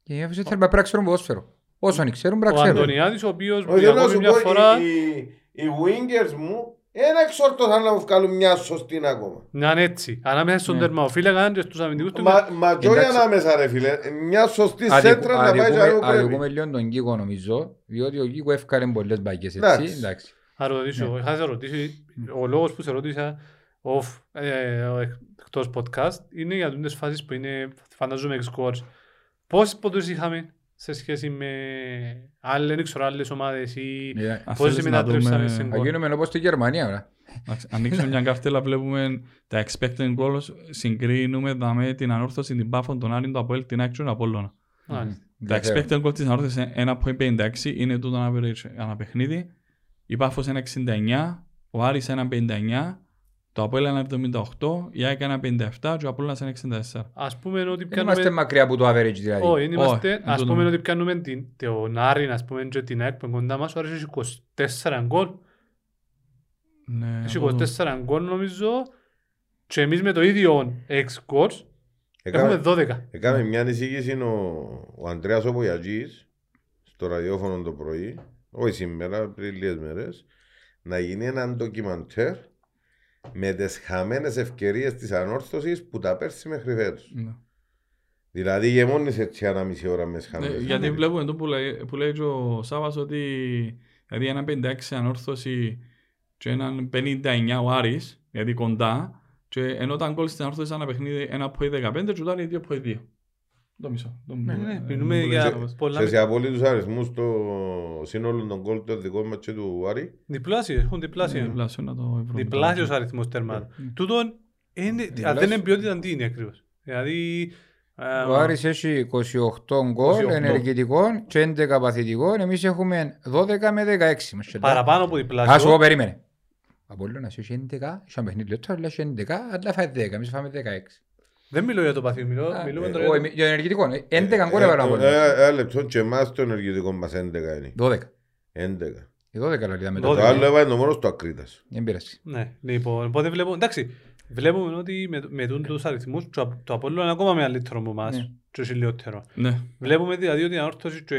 Και οι Εφεσές θέλουν να ξέρουν ποδόσφαιρο. Όσον ξέρουν πρέπει Ο να ξέρουν. Αντωνιάδης, ο οποίος Όχι, για θέλω να ακόμη σου μια πω, φορά οι, οι, οι wingers μου ένα εξόρτωσαν να μου βγάλουν μια σωστή ακόμα. να είναι έτσι. Ανάμεσα στον Ναι. τερματοφύλακα και στους αμυντικούς του. Μα, μα και όχι Εντάξει. ανάμεσα ρε φίλε, μια σωστή Αδικου- σέντρα να πάει και αδικούμε- να πρέπει. Αδικούμε λίγο τον Κίκο νομίζω, διότι ο Κίκο έφκανε πολλές μπαγιές Εντάξει. έτσι. Εντάξει. Θα ρωτήσω, Ναι. είχα σε ρωτήσει, ο λόγος που σε ρώτησα off, ε, ε, εκτός podcast είναι για τις φάσεις που είναι φανταζομαι scores. Πόσες πόντους είχαμε; Σε σχέση με άλλες, δεν ξέρω, άλλες ομάδες ή Ε, Αν πόσες θέλεις να μετατρέψαμε δούμε- σε Θα γκολ. γίνουμε όπως στη Γερμανία τώρα. Εντάξει, Ανοίξουμε μια καρτέλα, βλέπουμε τα expected goals, συγκρίνουμε δαμε, την ανόρθωση, την Πάφων, τον Άρην, το Αποέλ, την Action, Απόλλωνα. Μάλιστα. Τα Δεύτερο. expected goals της ανόρθωσης είναι 1.56, είναι τούτο ένα average ανά παιχνίδι. Η Πάφος 1.69, ο Άρης 1.59, το Αποέλ 1.78, η ΑΕΚ 1.57 και ο Απόλλωνας 1.64. Ας πούμε ότι Δεν είμαστε πιάνουμε... μακριά από το average δηλαδή. Όχι, δεν είμαστε. Όχι, Ας δεν πούμε το- ότι πιάνουμε την- τον Άρη, ας πούμε, και την ΑΕΚ που είναι κοντά μας, ο Άρης έχει 24 γκολ. Ναι, Έχει από το- 24 γκολ νομίζω και εμείς με το ίδιο 6 goals έχουμε Έκαμε, 12. έκαμε μια εισήγηση ο, ο Ανδρέας Οπογιατζής στο ραδιόφωνο το πρωί, όχι σήμερα, πριν λίγες μέρες, να γίνει ένα ντοκιμαντέρ με τις χαμένες ευκαιρίες της ανόρθωσης που τα πέρσι μέχρι φέτος. Ναι. Δηλαδή γεμώνεις έτσι ένα μισή ώρα μες τις Ναι, χαμένες. γιατί βλέπουμε το που λέει, που λέει και ο Σάββας ότι δηλαδή ένα 56 ανόρθωση και έναν 59 ο Άρης, δηλαδή κοντά, και ενώ ήταν γκολ στην ανόρθωση ένα παιχνίδι ένα από 15 και το άλλο δύο από 2. Το μισό. Το- Ναι, ναι, ε, μιλούμε το- για το- πολλά Σε, σε απολύτους αριθμούς το σύνολο των κόλ των δικών μας και του Άρη. διπλάσιο, έχουν διπλάσιο. Διπλάσιο να το βρούμε. Διπλάσιος αριθμός τερμάτων. Τούτον, είναι- αν δεν είναι ποιότητα, τι είναι ακριβώς; Δηλαδή, ε, Ο Άρης έχει 28 γκολ 28. ενεργητικών και 11 παθητικών. Εμείς έχουμε 12 με 16. μας κερδά. παραπάνω από Ας σου πω διπλάσιο. περίμενε. Απόλλωνας έχει 11, έχει ένα παιχνίδι λεπτό, αλλά έχει 11, αλλά φάει 10, εμείς φάμε 16. Δεν μιλώ για το παθή, μιλώ, μιλούμε τώρα Ε, ο- για το... Για τον ενεργητικό. ε, 11 γκολ έβαλε ο Απόλλωνας. Ε, Ένα λεπτό και εμάς το ενεργητικό μας 11 είναι. 12. 11. Η 12 λαλίδα με το Δώδεκα. Το άλλο. άλλο έβαλε το μόνος του Ακρίτας. Δεν πειράζει. Ναι, λοιπόν, οπότε βλέπουμε, εντάξει, βλέπουμε ότι με, με τούν τους αριθμούς το, Α- το Απόλλωνα είναι ακόμα μεγαλύτερο από εμάς Ναι. και όχι λιγότερο. Ναι. Βλέπουμε δηλαδή ότι η ανόρθωση και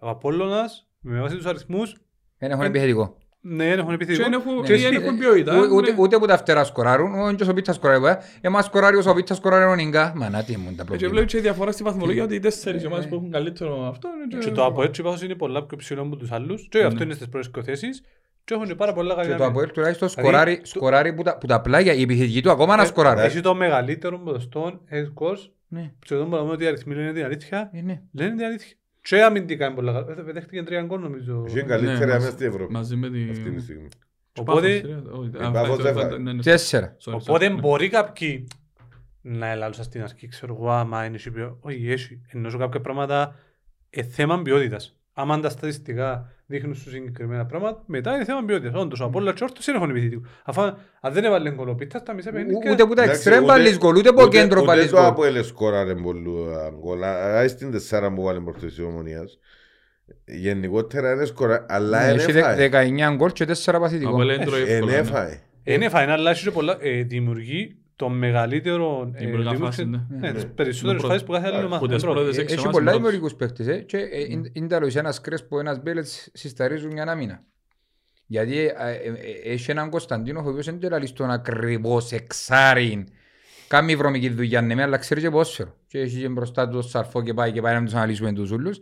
ο Απόλλωνας με βάση τους αριθμούς Δεν έχουν Ε, επιθετικό. Ναι, δεν έχουν Και επιθετικό. δεν έχουν- Και δεν εσύ- έχουν ποιότητα. Ού- Ούτε, ναι. ούτε που τα φτερά σκοράρουν, ο Έντζος ο Πίτσας σκοράρει. ε. Εμάς σκοράρει ο Σοβίτσας σκοράρει ο Νίγκα. Μα να τι ήμουν τα Ε, Και προβλήματα. βλέπεις και διαφορά στη βαθμολογία ότι οι τέσσερις ομάδες που έχουν καλύτερο αυτό είναι Και το από έτσι πάθος είναι πολλά πιο ψηλό από τους άλλους και αυτό Ναι. είναι στις πρώτες δύο θέσεις και έχουν πάρα πολλά καλή Και το άμυνα. Αποέλ τουλάχιστον Δηλαδή, σκοράρει, το- σκοράρει που, τα, που τα πλάγια, η επιθετική του ακόμα να Ε, σκοράρει. Έχει το μεγαλύτερο ποσοστό head scores Ναι, και εδώ μπορούμε ότι οι αριθμοί λένε την αλήθεια. ε, ναι. Λένε την αλήθεια. Και αμυντικά είναι πολλά καλά. Ε, Δέχτηκε τρία γκολ νομίζω. Είχε καλύτερη Ναι, άμενα στην Ευρώπη. μαζί με τη... Αυτή τη στιγμή. Και Οπότε- Πάφος, ρε, όχι, η α, Πάφος φα- δεν φα- φάει. ναι, ναι, Τέσσερα. sorry, Οπότε sorry, ναι. μπορεί κάποιοι να ελάλουσαν στην αρχή, ξέρω εγώ, άμα είναι σιπιο. Όχι, έχει. Ενώ σε κάποια πράγματα ε, θέμα ποιότητας. Άμα τα στατιστικά δείχνουν σου συγκεκριμένα πράγματα, μετά είναι θέμα ποιότητας. Όντως, ο Απόλλωνας και ο Όρθος δεν έχουν επιθετικό. Αφού αν δεν έβαλε κολοπίτα, στα μισά παιχνίδια... Ούτε που τα Εντάξει, εξτρέμ ούτε- βάλεις γκολ, ούτε από ούτε- κέντρο ούτε βάλεις το γκολ. Αποέλ σκόραρε πολλά γκολ. Άι στην τεσσάρα που βάλε προχτές της Ομονίας. Γενικότερα είναι σκορά, αλλά Ναι, δεν Έχει δε- έφαε. 19 γκολ και 4 Από παθητικό. ελέντρο Εν εύκολα, ναι. έφαε. Είναι φαϊνά, αλλά έχει και πολλά, ε, δημιουργεί το μεγαλύτερο... ε, Δημιουργικά δημιούργησε- φάση, ναι. Ναι, τις Ναι. περισσότερες Το φάσεις που κάθε άλλη πρώτο. ομάδα. Που τις Είναι πρώτη. πρώτες Ε, έξι Έχει εμάς πολλά είναι δημιουργικούς παίκτες ε, και ε, είναι- είναι τέλος ένας Κρέσπος, ένας Μπέλετς συσταρίζουν μια άμυνα. Γιατί ε, ε, ε, έχει έναν Κωνσταντίνο ο οποίος δεν τελαλεί στον ακριβώς εξάριν. Κάνει βρωμική δουλειά, ναι, αλλά ξέρει και πόσφαιρο. Και έχει και μπροστά του το σαρφό και πάει και πάει να τους αναλύσουμε τους ούλους.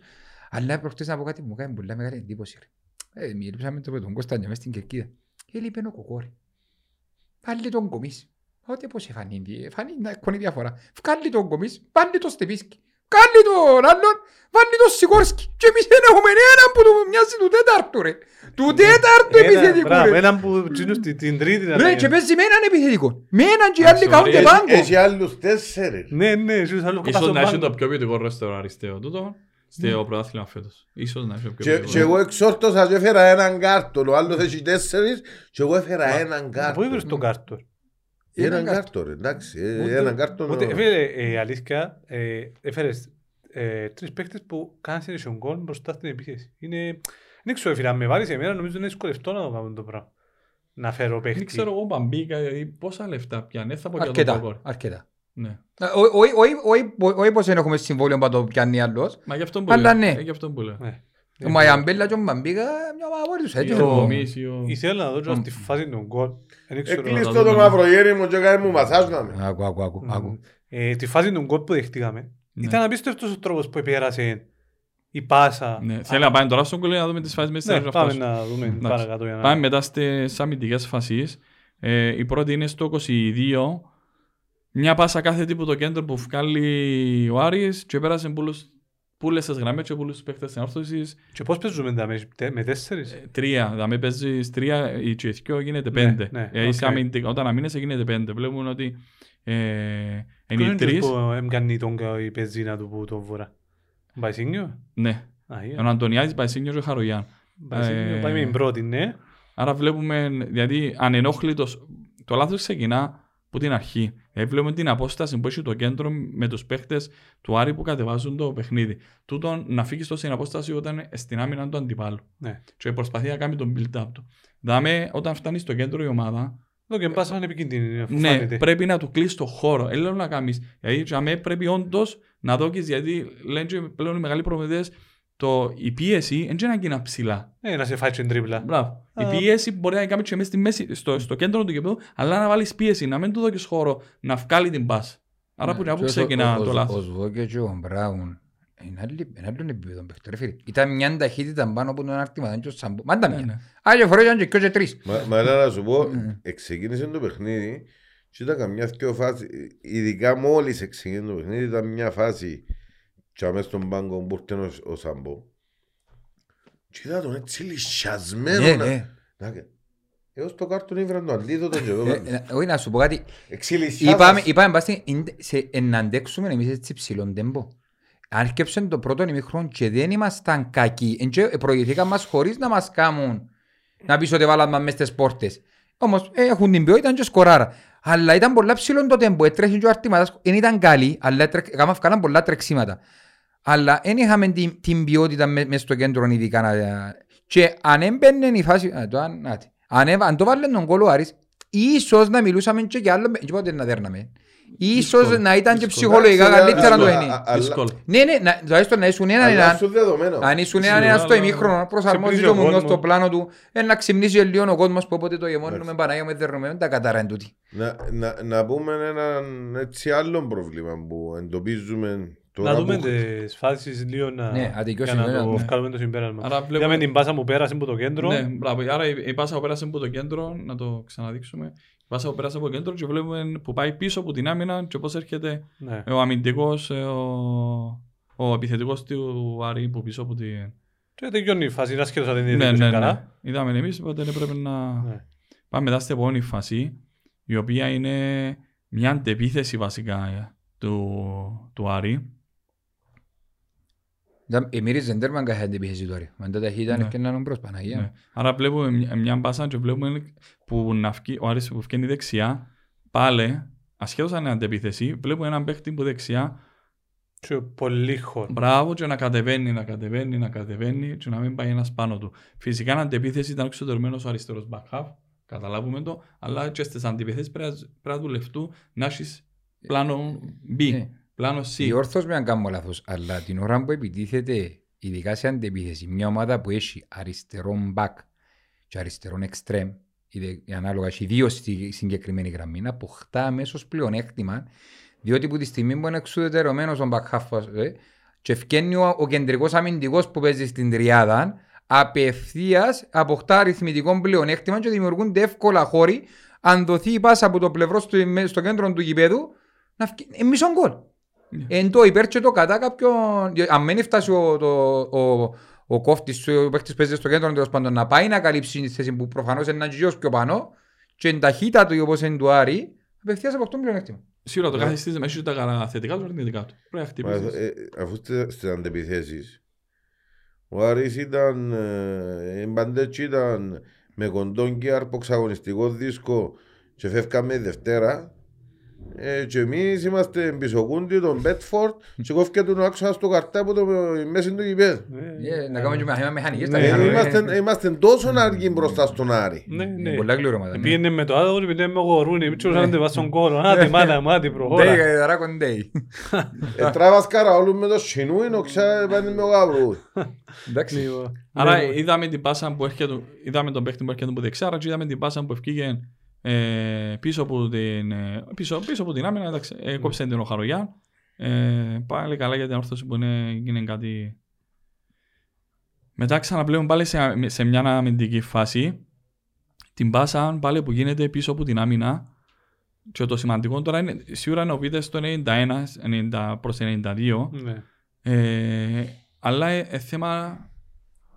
Αλλά προχτές να πω κάτι μου κάνει πολλά μεγάλη εντύπωση. ρε. Ε, μιλήσαμε το με τον Κωνσταντίνο μες στην Κερκίδα. Έλειπε ο κοκόρι. Πάλι τον κομίς. Ό,τι πώς εφανεί, εφανεί να κονεί διαφορά. Βγάλει τον κομίς, πάλι τον Στεπίσκι. Βγάλει τον άλλον, βάλει τον Σικόρσκι. Και εμείς δεν έχουμε έναν που του μοιάζει του τέταρτου ρε. Του τέταρτου Ένα- επιθετικού μπράβο, ρε. Έναν που τσίνουν στη- την τρίτη. να Ρε λέει. και παίζει με έναν επιθετικό. Με έναν και οι άλλοι Εντάξει, κάνουν και ωραία, πάγκο. Έχει άλλους τέσσερις. Ναι, ναι, ίσως άλλο Ίσως κοπάσο να έχει πάγκο. το πιο ποιοτικό ρόστερο αριστείο τούτο στο πρωτάθλημα φέτος. Ίσως να έχει το πιο Και, ποιοτικό. και εγώ εξόρτωσα και έφερα έναν κάρτον. Ο άλλος έχει τέσσερις και εγώ έφερα έναν Πού κάρτον. ήβρες τον κάρτο. Έναν Έναν κάρτον, εντάξει. ε, Ούτε- Έναν κάρτον. Ούτε, ο- φίλε, ε, αλήθεια, ε, έφερες ε, τρεις παίκτες που κάνουν συνέχεια γκολ μπροστά στην επίθεση. Είναι... Δεν ξέρω, φίλε, αν με βάλεις εμένα νομίζω είναι δυσκολευτό να το κάνουμε το πράγμα. Να φέρω παίκτη. Δεν ξέρω εγώ μπαμπίκα ή πόσα λεφτά πιάνε. Δεν θα πω για τον Αρκετά, Κοκόρ. αρκετά. Ναι. Ε, ό- όχι- όχι- όχι- Όχι πως δεν έχουμε συμβόλαιο που το πιάνει άλλος. Μα γι' αυτό που Αλλά λέω. ναι. Ε, Γι' αυτό που λέω. Ναι. Ο Μαϊαμπέλα και ο Μπαμπίκα μια μαγόρι τους έτσι. Ή ο Κομής ή ο- Ήθελα να δω και στη φάση των γκολ. Δεν ξέρω. Εκλείστο δούμε. το μαυρογέρι μου και κάνει μου μασάζ να με. Άκου, άκου, άκου, άκου. Ε, Τη φάση των γκολ που δεχτήκαμε. Ναι. Ήταν απίστευτος ο τρόπος που επέρασε η πάσα. Ναι, Θέλει να πάμε τώρα στον κολλή να δούμε τις φάσεις μέσα Ναι, στην πάμε αυτός. να δούμε Εντάξει. παρακάτω για να... Πάμε μετά στις αμυντικές φάσεις. Ε, η πρώτη είναι στο 22. Μια πάσα κάθε τύπου το κέντρο που βγάλει ο Άρης και πέρασε πουλούς πούλες στις γραμμές και πούλους παίχτες στην όρθωσης. Και πώς παίζουμε τα με, τε- με τέσσερις; Ε, Τρία, δηλαδή παίζεις τρία, η τσιθκιό γίνεται Ναι, πέντε. ναι, Ε, είσαι οκ. αμυντικά- Όταν αμήνεσαι γίνεται πέντε. Βλέπουμε ότι ε, είναι οι Ποιος είναι τρεις. αυτός που έμκανε τον κα- η πεζίνα του που τον βορρά. Μπαϊσίνιο; Ναι, Α, ο yeah. Αντωνιάδης, Παϊσίνιος και ο Χαρογιάν. Μπαϊσίνιο ε, πάει με την πρώτη, ναι. Άρα βλέπουμε, δηλαδή ανενόχλητος, το λάθος ξεκινά από την αρχή. Δηλαδή βλέπουμε την απόσταση που έχει το κέντρο με τους παίχτες του Άρη που κατεβάζουν το παιχνίδι. Τούτον να φύγει στην απόσταση όταν είναι στην άμυνα του αντιπάλου. Ναι. Και προσπαθεί να κάνει τον build-up του. Δάμε όταν φτάνει στο κέντρο η ομάδα, Εδώ και πάσα είναι επικίνδυνη, αφού ναι, φάνηκε. πρέπει να του κλείσει το χώρο. Δεν λέω να κάνεις. Γιατί για μέ πρέπει όντως να δώσει, γιατί λένε και πλέον οι μεγάλοι προμηθευτές, το, η πίεση δεν είναι να γίνει ψηλά. Ε, να σε φάει την τρίπλα. Μπράβο. Α. Η πίεση μπορεί να κάνει και μέσα στη μέση, στο, στο κέντρο του κεπέδου, αλλά να βάλεις πίεση, να μην του δώσεις χώρο να βγάλει την πας. Άρα που είναι από Ναι, Και ξεκινά ο- το ο- Ο λάθο. Σβόκε και ο Μπράουν είναι άλλη- είναι άλλον επίπεδο παίχτη, ρε φίλε. Ήταν μια ταχύτητα πάνω από τον άρτημα, δεν και ο Σαμπό. Μάντα Ναι, ναι. μια. Άλλοι φορές ήταν και δυο και τρεις. Μα μα έλα να σου πω, Mm. εξεκίνησε το παιχνίδι και ήταν καμιά δυο φάση, ειδικά μόλις εξεκίνησε το παιχνίδι, ήταν μια φάση και αμέσως στον πάγκο που ήρθε ο- ο Σαμπό. Και είδα τον έτσι λυσιασμένο. Ναι, να- ναι. να- Έως το κάρτον ήβραν το αντίδοτο και εδώ. Ε, ε, Όχι να σου πω κάτι. Εξηλυσιάσας. Είπαμε, είπαμε πάση, είναι- σε- ε, να αντέξουμε εμείς έτσι ψηλόν τέμπο. Άρχιψε το πρώτο ημίχρονο και δεν ήμασταν κακοί. Εν και προηγηθήκαν μας χωρίς να μας κάνουν να πεις ότι βάλαμε μες στις πόρτες. Όμως ε, έχουν την ποιότητα και σκοράρα. Αλλά ήταν πολλά ψηλό το τέμπο, έτρεχε και ο αρτήματας, δεν ήταν καλή, αλλά έτρεχε- έκαμε ευκάλαν πολλά τρεξίματα. Αλλά δεν είχαμε την, την ποιότητα με- μες στο κέντρο ειδικά. να- Και αν έμπαινε η φάση, α, το, αν, άτι. αν, έβα- αν το βάλε τον κόλλο ο Άρης, ίσως να μιλούσαμε και κι άλλο, και πότε να δέρναμε. Ίσως Δύσκολο, να ήταν και δύσκολο. ψυχολογικά Εντάξει, καλύτερα το αλλά- είναι. α- αλλά- Δύσκολο. Ναι, ναι, να- τουλάχιστον να ήσουν έναν Αλλά έναν. σου δεδομένο. Αν ήσουν Σίγουρα, έναν στο αλλά- ημίχρονο, προσαρμόζει ξυπνήσει το ο μουνιό κόσμος. στο πλάνο του, ε, να ξυμνήσει λίγο ο κόσμος που όποτε το γεμώνουμε Παναγία με δερνούμε, δεν τα κατάρα εν τούτη. Να, να, να πούμε έναν έτσι άλλο πρόβλημα που εντοπίζουμε τώρα Να δούμε που- τις φάσεις λίγο να... Ναι, αδικιώς για να είναι, το ναι. βγάλουμε το συμπέρασμα. Άρα βλέπουμε- Είδαμε την πάσα που πέρασε από το κέντρο. Ναι, μπράβο. Άρα η, η πάσα που πέρασε από το κέντρο, να το ξαναδείξουμε. Η πάσα που πέρασε από το κέντρο και βλέπουμε που πάει πίσω από την άμυνα και πώς έρχεται Ναι. ο αμυντικός, ε, ο, ο επιθετικός του Άρη που πίσω από την... Και τελειώνει η φάση, είναι ασχέτως αν δεν είναι Ναι, ναι, ναι, ναι. καλά. Είδαμε εμείς, οπότε πρέπει να Ναι. πάμε μετά στην επόμενη φάση, η οποία είναι μια αντεπίθεση βασικά ε, του, του Άρη. Ήταν- Εμμύριζε τέρμα κάθε αντιπίθεση του Άρη. Μα τα ταχύτητα Ναι. είναι έναν μπρος Παναγία. Ναι. Άρα βλέπουμε μια, μια μπάσα και βλέπουμε που να φκεί, ο Άρης που βγαίνει δεξιά, πάλι, ασχέτως αν είναι αντεπίθεση, βλέπουμε έναν παίχτη που δεξιά, Και πολύ χώρο. μπράβο και να κατεβαίνει, να κατεβαίνει, να κατεβαίνει και να μην πάει ένας πάνω του. Φυσικά αν αντεπίθεση ήταν εξωτερμένος ο αριστερός back half, καταλάβουμε το, αλλά και στις αντιπιθέσεις πρέπει, να- πρέπει να δουλευτούν να έχεις πλάνο B, Ναι. Πλάνο C. Διόρθως με αν κάνω λάθος, αλλά την ώρα που επιτίθεται, ειδικά σε αντεπίθεση, μια ομάδα που έχει αριστερόν back και αριστερόν extreme, είτε ανάλογα έχει δύο στη συγκεκριμένη γραμμή, να αποκτά αμέσως πλεονέκτημα, διότι που τη στιγμή που είναι εξουδετερωμένος ο back half ε, και ευκαινεί ο, ο κεντρικός αμυντικός που παίζει στην τριάδα, απευθείας αποκτά αριθμητικό πλεονέκτημα και δημιουργούνται εύκολα χώροι αν δοθεί η πάσα από το πλευρό στο, στο κέντρο του γηπέδου να βγει ε, μισό γκολ. Εν το υπέρ και το κατά κάποιον... Αν μην φτάσει ο, το, ο, ο κόφτης, ο παίχτης που παίζει στο κέντρο τέλος πάντων να πάει να καλύψει τη θέση που προφανώς είναι γιος πιο πάνω και εν ταχύτητα του όπως είναι του Άρη, απευθείας από αυτόν πλεονέκτημα. Σίγουρα το Ναι. κάθε σύστημα έχει τα καλά θετικά του και αρνητικά του. Πρέπει να Μα, χτυπήσεις. ε, αφού είστε στις αντεπιθέσεις ο Άρης ήταν ε, η Μπαντέτσι ήταν με κοντόν και αρποξαγωνιστικό δίσκο και φεύγαμε Δευτέρα ε, και εμείς είμαστε πισωκούντι τον Μπέτφορντ και κόφηκε τον άξονα στο καρτά από το μέση του γηπέδου. Ε, Να κάνουμε και μαχαίμα μηχανικής. τα Ναι, Ε, μηχανικά. είμαστε, είμαστε τόσο αργοί μπροστά στον Άρη. Ναι, Είναι ναι. Πολλά κληρώματα. ναι. Πήγαινε με το άδωρο, πήγαινε με γορούνι, μην τσουράνε να στον κόρο. Άτι μάνα, μάτι, προχώρα. Ντέι, γαϊδαρά κοντέι. Ε, Τράβας καραόλου με το σινούιν, οξά πάνε με ο γαυρού. Εντάξει. Λοιπόν, Άρα ναι, είδαμε την πάσα που έρχεται, είδαμε τον παίχτη που έρχεται από δεξιά, άρα και είδαμε την πάσα που ευκήγε ε, πίσω, από την, ε, πίσω, πίσω από την άμυνα, εντάξει, ε, κόψε την ο Χαρογιά. Ε, πάλι καλά για την όρθωση που είναι, είναι κάτι... Μετά ξαναπλέον πάλι σε, σε μια αμυντική φάση, την πάσα πάλι που γίνεται πίσω από την άμυνα και το σημαντικό τώρα είναι, σίγουρα ενωπείται στο 91, 90 προς 92, ναι. ε, αλλά ε, ε, θέμα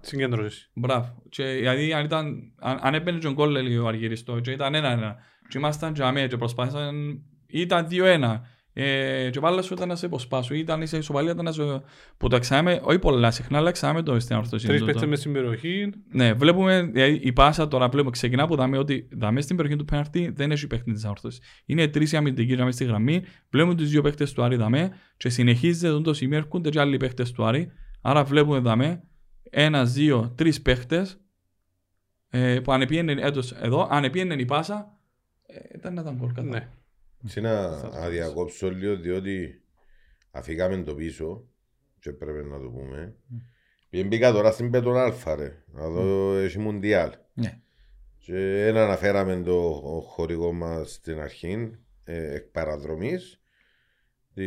Συγκέντρωσης. Μπράβο. Και, δηλαδή, αν, ήταν, αν, αν έμπαινε και ο γκολ λέει ο Αργυριστό και ήταν ένα-ένα και ήμασταν και αμέ και προσπάθησαν ήταν δύο-ένα ε, και πάλι σου ήταν να σε υποσπάσουν ή ήταν σε ισοπαλία ήταν να σε... που το εξάμε, όχι πολλά συχνά αλλά εξάμε το στην ορθοσύνη Τρεις τούτο. παίχτες μες στην περιοχή. Ναι, βλέπουμε δηλαδή, η πάσα τώρα βλέπουμε ξεκινά από δάμε ότι δάμε στην περιοχή του πέναρτη δεν έχει παίχτη της αόρθωσης. Είναι τρεις οι αμυντικοί δάμε στη γραμμή. Βλέπουμε τους δύο παίχτε του Άρη δάμε και συνεχίζεται το σημείο έρχονται και άλλοι παίχτε του Άρη. Άρα βλέπουμε δάμε ένα, δύο, τρεις παίχτες ε, που αν επίενε έτος εδώ, αν επίενε η πάσα, ε, ήταν να ήταν γκολ κατά. Ναι. Έτσι να αδιακόψω λίγο διότι αφήκαμε το πίσω και πρέπει να το πούμε. Πήγαινε μπήκα τώρα στην Πέτον Αλφα ρε, να δω έχει Μουντιάλ. Ναι. Και ένα αναφέραμε το χορηγό μας στην αρχή, ε, εκ παραδρομής. Τη...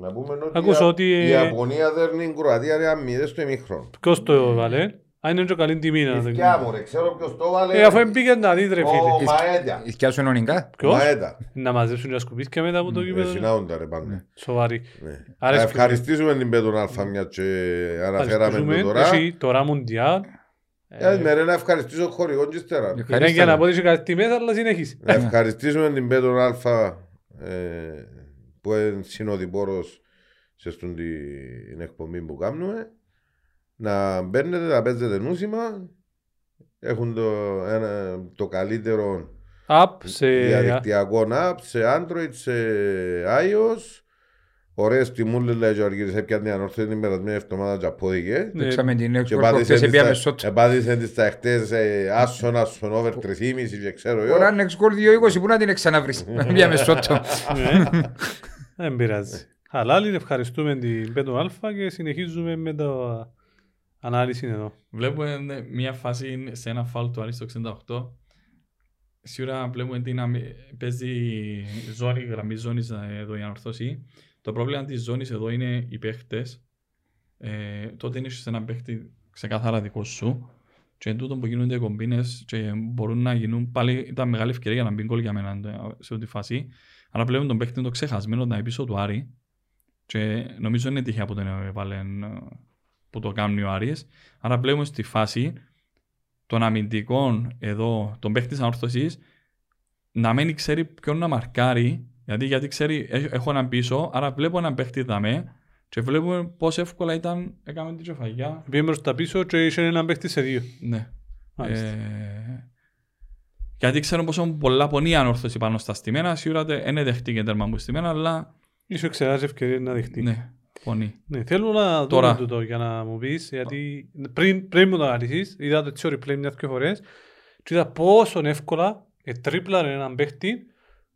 Να πούμε ότι Άκουσα η, ότι, η ε, Ιαπωνία δέρνει την Κροατία ρε αμμίδες στο ημίχρονο. Ποιος το βάλε; Αν είναι και καλή τιμή να το Ιθκιά μου ρε, ξέρω ποιος το βάλε. Ε, αφού πήγαινε να δεις ρε Ο φίλε. Μαέτα. Ισκιάσου ενωνικά. Ο Ποιος; Μαέτα. Να μαζέψουν τα σκουπίσκια μετά από το Ε, γήπεδο. Συνάουντα ρε πάντα. Σοβαρή. Ναι. Άρα Να σκεφτεί- ευχαριστήσουμε την Πέτον Αλφα μια και αναφέραμε Ευχαριστούμε. το τώρα. Έχει τώρα Μουντιάλ. Ε, με ρε να ευχαριστήσω χορηγόν και ύστερα. Είναι για να πω ότι είσαι κάτι τιμές, αλλά συνεχίσει. Να ευχαριστήσουμε την Πέτον Αλφα ε, που είναι συνοδοιπόρος σε αυτήν την εκπομπή που κάνουμε. Να μπαίνετε, να παίζετε νούσιμα. Έχουν το, ένα, το καλύτερο App σε... διαδικτυακό app, σε Android, σε iOS. Ωραίες τιμούλες λέει και ο Αργύρης έπιανε ανόρθωση την περασμένη εβδομάδα και απόδειγε. Ναι. Παίξαμε την Και έξω πάτησε προχτές, της επίαμε τα- σότ. επάτησε της τα χτες ε, άσον, άσον over 3,5 και ξέρω εγώ. Ώρα είναι εξκόλ 2-20, πού να την ξαναβρεις. Επίαμε σότο. Ναι. Δεν πειράζει. Χαλάλη, ευχαριστούμε την Πέτο Αλφα και συνεχίζουμε με το ανάλυση εδώ. Βλέπουμε ναι, μια φάση σε ένα φάουλ του Άρη στο 68. Σίγουρα βλέπουμε ότι να μη- παίζει ζώνη, γραμμή ζώνης ε, εδώ η ανορθώση. Το πρόβλημα της ζώνης εδώ είναι οι παίχτες. Ε, τότε είναι σε ένα παίχτη ξεκάθαρα δικό σου. Και εν τούτο που γίνονται οι κομπίνες και μπορούν να γίνουν πάλι ήταν μεγάλη ευκαιρία για να μπει γκολ για μένα ε, σε αυτή τη φάση. Αλλά βλέπουμε τον παίχτη το ξεχασμένο να είναι πίσω του Άρη. Και νομίζω είναι τυχαία που τον έβαλε ε, που το κάνει ο Άρης. Άρα βλέπουμε στη φάση των αμυντικών εδώ, τον παίχτη της ανόρθωσης, να μην ξέρει ποιον να μαρκάρει, γιατί, γιατί ξέρει, «Έχ- έχω έναν πίσω, άρα βλέπω έναν παίχτη δαμέ και βλέπουμε πόσο εύκολα ήταν, έκαμε την κεφαγιά. Πήγαμε προς τα πίσω και είχε έναν παίχτη σε δύο. Ναι. Μάλιστα. Ε, γιατί ξέρω πόσο πολλά πονεί η ανόρθωση πάνω στα στημένα, σίγουρα δεν είναι δεχτή τέρμα μου στημένα, αλλά Ίσως ξεχάσει ευκαιρία να δεχτεί. ναι, πονεί. Ναι, θέλω να δούμε Τώρα. τούτο για να μου πεις, γιατί πριν, πριν μου το αναλύσεις, είδα το έτσι replay μια-δυο φορές και είδα πόσο εύκολα τρίπλαρε έναν παίχτη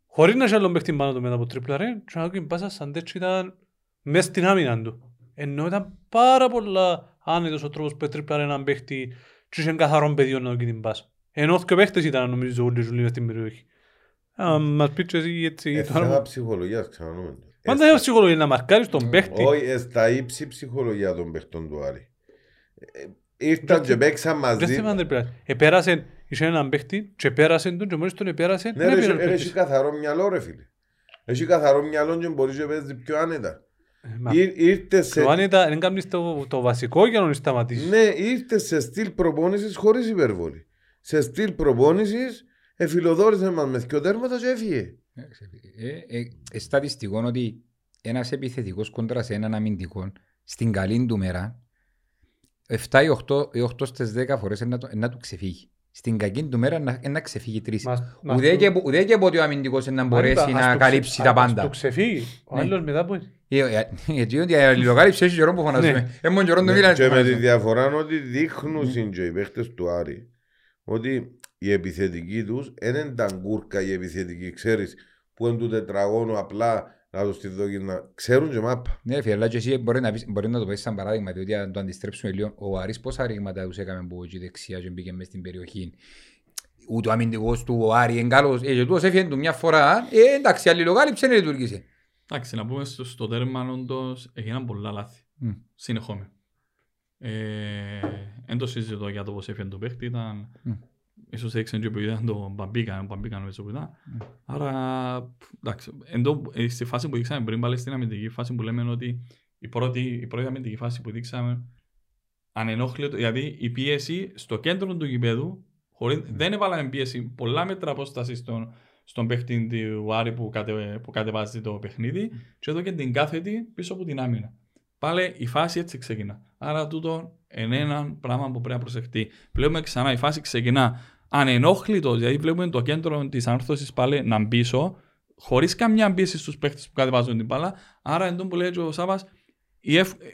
χωρίς να έχει άλλον παίχτη πάνω του μετά που τρίπλαρε και να κάνει πάσα σαν τέτοιο ήταν μες στην άμυνα του. Ενώ ήταν πάρα πολλά άνετος ο τρόπος που τρίπλαρε έναν παίχτη και είχε καθαρόν πεδίο να δοκεί την πάσα. Ενώ και παίχτες ήταν νομίζω όλοι ζουλοί μες στην περιοχή. Α, μας πεις και εσύ έτσι. Ε, τώρα- θέμα ψυχολογίας, ξανανοούμε το. Πάντα Ε, έχω ψυχολογίας να μαρκάρεις τον παίχτη. Όχι, ε, στα ύψη ψυχολογία των παιχτών του Άρη. Ε, Ήρθαν Δεν- και παίξαν Δεν μαζί. θέμα αν τρίπλαρε. Επέρασε, είχε έναν παίχτη και επέρασε τον και μόλις τον επέρασε, Ναι, δεν ρε, έπαιρνε έχει- ο έχει παίχτης. καθαρό μυαλό ρε φίλε. Έχει καθαρό μυαλό και μπορεί να παίζει πιο άνετα. Ε, μα Ήρ- Ήρθες σε... Το αν ήταν, δεν κάνεις το, το βασικό για να τον σταματήσεις. Ναι, ήρθες σε στυλ προπόνησης χωρίς υπερβολή. Σε στυλ προπόνησης εφιλοδόρησε μας μες δυο τέρματα και έφυγε. Ε, ε, ε, στατιστικό είναι ότι ένας επιθετικός κόντρα σε έναν αμυντικό στην καλή του μέρα 7 ή 8, ή 8 στις 10 φορές είναι να, το- είναι να του ξεφύγει. Στην κακή του μέρα να, είναι να ξεφύγει τρεις. Μας- μας Ουδέ του- και, ουδέ και πότε ο αμυντικός είναι να Μα μπορέσει είπα, ας να του καλύψει ξε- τα ας πάντα. του ξεφύγει. Ο Ναι. άλλος μετά που... Ε, ε, Γιατί ότι η αλληλοκάλυψη έχει καιρό που φωνάζουμε. Ε, μόνο καιρό το Μίλαν Ναι, Και με τη φωνάζουμε. διαφορά ότι δείχνουν και οι παίχτες του Άρη ότι οι επιθετικοί τους δεν είναι τα γκούρκα οι επιθετικοί, ξέρεις, που είναι του τετραγώνου απλά να τους τη δώσει να ξέρουν και μάπα. Ναι, φίλε, αλλά και εσύ μπορεί να, πεις, μπορεί να το πεις σαν παράδειγμα, διότι αν το αντιστρέψουμε λίγο, ο Άρης πόσα ρήγματα τους έκαμε από εκεί δεξιά και μπήκε μες στην περιοχή. Ούτε ο αμυντικός του, ο Άρη, είναι καλός, ε, και τούτος έφυγε του μια φορά, ε, εντάξει, αλληλοκάλυψε, δεν λειτουργήσε. Εντάξει, να πούμε στο, στο τέρμα όντως έγιναν πολλά λάθη. Μμ. Συνεχόμενα. Ε, εν το συζητώ για το πώς έφυγε το παίχτη, ήταν... Μμ. Ίσως έδειξαν και που ήταν το Μπαμπίκα, ο Μπαμπίκα νομίζω που ήταν. Άρα, π, εντάξει, εν το, ε, στη φάση που δείξαμε πριν πάλι στην αμυντική φάση που λέμε ότι η πρώτη, η πρώτη αμυντική φάση που δείξαμε ανενόχλητο, δηλαδή η πίεση στο κέντρο του γηπέδου, χωρίς, δεν έβαλαμε πίεση πολλά μέτρα απόσταση στον, στον παίχτη του Άρη που, κατε, που κατεβάζει το παιχνίδι και εδώ και την κάθετη πίσω από την άμυνα. Πάλι η φάση έτσι ξεκινά. Άρα τούτο είναι ένα πράγμα που πρέπει να προσεχτεί. Βλέπουμε ξανά η φάση ξεκινά ανενόχλητος, δηλαδή βλέπουμε το κέντρο της ανόρθωση πάλι να μπει πίσω, χωρίς καμιά πίεση στους παίχτες που κατεβάζουν την μπάλα. Άρα, εντός που λέει και ο Σάβα,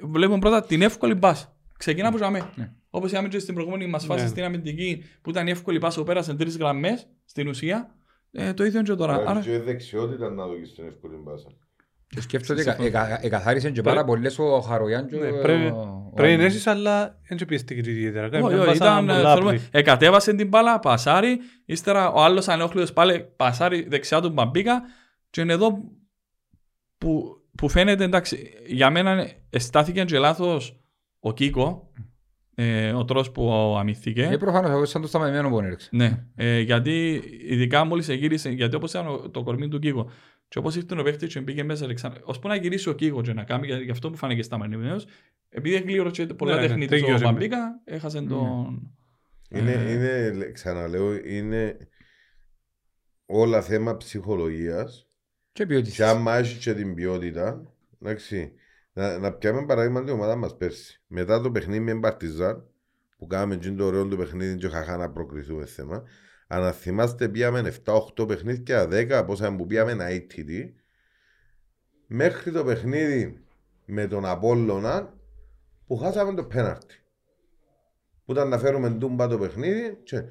βλέπουμε πρώτα την εύκολη μπάσα. Ξεκινά από ζαμέ. Ναι. Όπως είχαμε και στην προηγούμενη μας φάση Ναι. στην αμυντική που ήταν η εύκολη πάσα που πέρασαν τρεις γραμμές στην ουσία. Ε, το ίδιο είναι και τώρα. Άρα, Και δεξιότητα να δώσει την εύκολη μπάσα. Και σκέφτομαι ότι Συμφωνώ. εκα- εκα- εκαθάρισε και πάρα πολλές ο Χαρογιάν και Ναι, ο- πρέπει- ο- Πρέπει ο- να έχεις, αλλά δεν σε πιεστεί και ιδιαίτερα. Κάνει όχι, μια όχι, πάσα ήταν, ε, πολλά θέλουμε, απλή. εκατέβασε την μπάλα, πασάρι, ύστερα ο άλλος ανεόχλητος πάλι πασάρι δεξιά του Μπαμπίκα και είναι εδώ που, που φαίνεται εντάξει, για μένα αισθάθηκε και λάθος ο Κίκο, ε, ο τρόπος που αμυθήκε. Ε, προφανώς, εγώ σαν το σταματημένο που έριξε. Ναι, ε, γιατί ειδικά μόλις γύρισε, γιατί όπως ήταν ο- το κορμί του Κίκο και όπως ήρθε ο παίχτης και μπήκε μέσα, Αλεξάνδρ, ώσπου να γυρίσει ο Κίκο και να κάνει, για- γι' αυτό που φάνηκε στα μανιμένος, επειδή εγκλήρωσε πολλά Ναι, ναι, τεχνίτες ο τελείωσε. Μπαμπίκα, έχασε τον... Είναι, Ε. είναι, λέ- ξαναλέω, είναι όλα θέμα ψυχολογίας Και ποιότητας. και άμα έχει και την ποιότητα, εντάξει, να, να πιάμε παράδειγμα την ομάδα μας πέρσι. Μετά το παιχνίδι με Παρτιζάν, που κάναμε και το ωραίο το παιχνίδι και χαχά να προκριθούμε θέμα, Αν θυμάστε πήγαμε 7-8 παιχνίδια, 10 πόσα που πήγαμε αίτητη. Μέχρι το παιχνίδι με τον Απόλλωνα που χάσαμε το πέναρτι. Που ήταν να φέρουμε ντούμπα το παιχνίδι και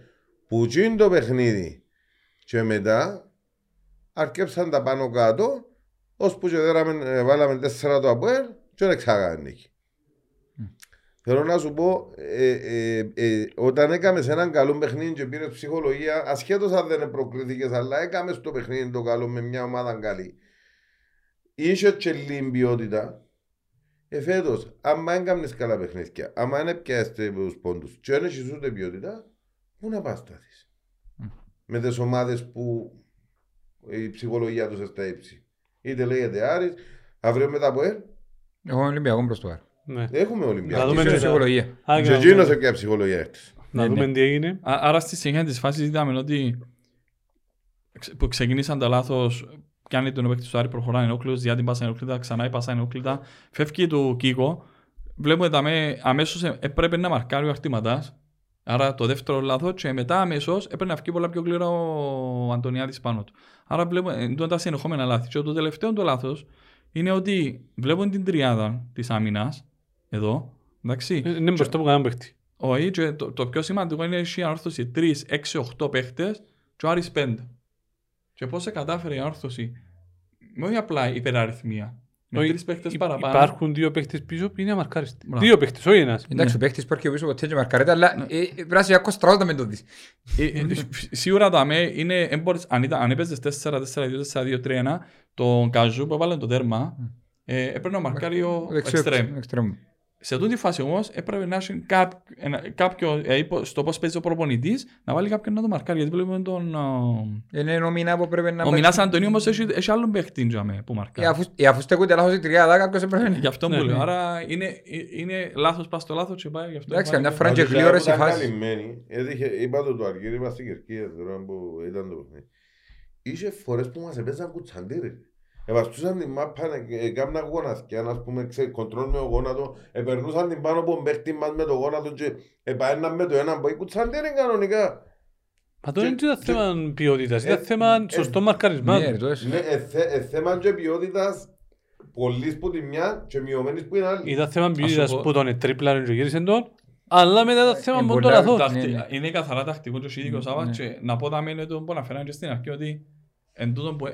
που γίνει το παιχνίδι και μετά αρκέψαν τα πάνω κάτω ώσπου και δέραμε, ε, βάλαμε τέσσερα το Αποέλ και δεν εξάγανε νίκη. Θέλω να σου πω, ε, ε, ε, όταν έκαμες σε έναν καλό παιχνίδι και πήρες ψυχολογία, ασχέτως αν δεν προκρίθηκε, αλλά έκαμες στο παιχνίδι το καλό με μια ομάδα καλή. Είχε και λίγη ποιότητα. Ε, φέτος, άμα δεν κάνεις καλά παιχνίδια, άμα δεν πιάσετε τους πόντους και δεν έχεις ούτε ποιότητα, πού να πας στάθεις. Με τις ομάδες που η ψυχολογία τους está ύψη. Είτε λέγεται Άρης, αύριο μετά από ελ, Εγώ Ολυμπιακός προς το άρα. Ναι. έχουμε Να Ολυμπιακό. δούμε Είσαι και- ψυχολογία. Α, Και και να εκείνος δούμε- έπια ψυχολογία έρθεις. Να Ναι, δούμε ναι. τι έγινε. Α- Άρα στη συνέχεια της φάσης είδαμε ότι ξε- που ξεκινήσαν τα λάθος κάνει τον παίκτη του Άρη προχωράει ενόκλητος, διά την πάσα ενόκλητα, ξανά η πάσα ενόκλητα, φεύγει του Κίκο, βλέπουμε ότι αμέ- αμέσως ε- έπρεπε να μαρκάρει ο Αρτήματας, άρα το δεύτερο λάθος και μετά αμέσως έπρεπε να βγει πολλά πιο γλύωρα ο Αντωνιάδης πάνω του. Άρα βλέπουμε εντός τα συνεχόμενα λάθη. Και το τελευταίο το λάθος είναι ότι βλέπουν την τριάδα της άμυνας, εδώ, εντάξει, Ε, Είναι μπροστά που κανέναν παίχτη. όχι, και το, το πιο σημαντικό είναι ότι η ανόρθωση 3, 6, 8 παίχτες και ο Άρης 5. Και πώς κατάφερε η ανόρθωση με όχι απλά υπεραριθμία. Με Όχι, τρεις παίχτες υ- παραπάνω. Υπάρχουν δύο παίχτες πίσω που είναι αμαρκάριστοι. Μπράβο. Δύο παίχτες, όχι ένας. Εντάξει, ο παίχτης που έρχεται πίσω ποτέ και μαρκαρέται, αλλά ε, ε, πρέπει να σε άκουσα στραβάτα με το δεις. Ε, ε, Σίγουρα τα με είναι, εν μπορείς- αν, ήταν, αν έπαιζες 4-4-2, 4-2-3-1, τον Καζού που έβαλε το τέρμα, ε, έπρεπε να μαρκάρει ο Ο δεξιός εξτρέμ. Εξτρέμ. Σε τούτη φάση όμως έπρεπε να έχει κάποιο, ένα- κάποιο ε, υπό- στο πώς παίζει ο προπονητής να βάλει κάποιον να το μαρκάρει. Γιατί βλέπουμε τον. ε, Είναι ο Μινά που πρέπει να... Ο Μινάς Αντωνίου όμως έχει, έχει άλλον παίχτη τζάμε, που Ε, μαρκάρει. αφού- ε, Αφού στέκονται λάθος η τριάδα, κάποιος έπρεπε... Γι' αυτό Ναι, που λέω. ναι. Άρα είναι, ε, είναι λάθος πας στο λάθος και πάει γι' αυτό. Εντάξει, πάει- καμιά φορά Μα και το γλύωρες Ζάκου οι ήταν φάσεις. καλυμμένοι. Έτυχε- Είπα το το Αργύρι, είπα στην Κερκίδα τώρα που ήταν το παιχνίδι. Είχε φορές που μας έπαιζαν κουτσαντήρι. Εβαστούσαν την μάπα, ε, έκαναν γόναθκια, ας πούμε, ξέρει, κοντρόλ με το γόνατο, επερνούσαν την πάνω από τον παίχτη μας με το γόνατο και επαέναν με το έναν που κουτσαντήρι κανονικά. Μα το δεν ήταν και- θέμα ποιότητας, ε, ήταν θέμα ε, σωστών Ναι, μαρκαρισμάτων. ρε, το έσαι. Ναι, ε, θε- ε, θέμα και ποιότητας πολλής που τη μια και μειωμένης που είναι άλλη. Ήταν θέμα ποιότητας πω- που τον τρίπλαρε και γύρισε τον, αλλά μετά ήταν θέμα Ε, που το πολλά- λαθό. Ταχτι- Ναι, ναι. Είναι καθαρά τακτικό και ο Σίδικος Σάββας Ναι. και να πω τα μένα το που αναφέραμε και στην αρχή ότι εν τούτο που ε,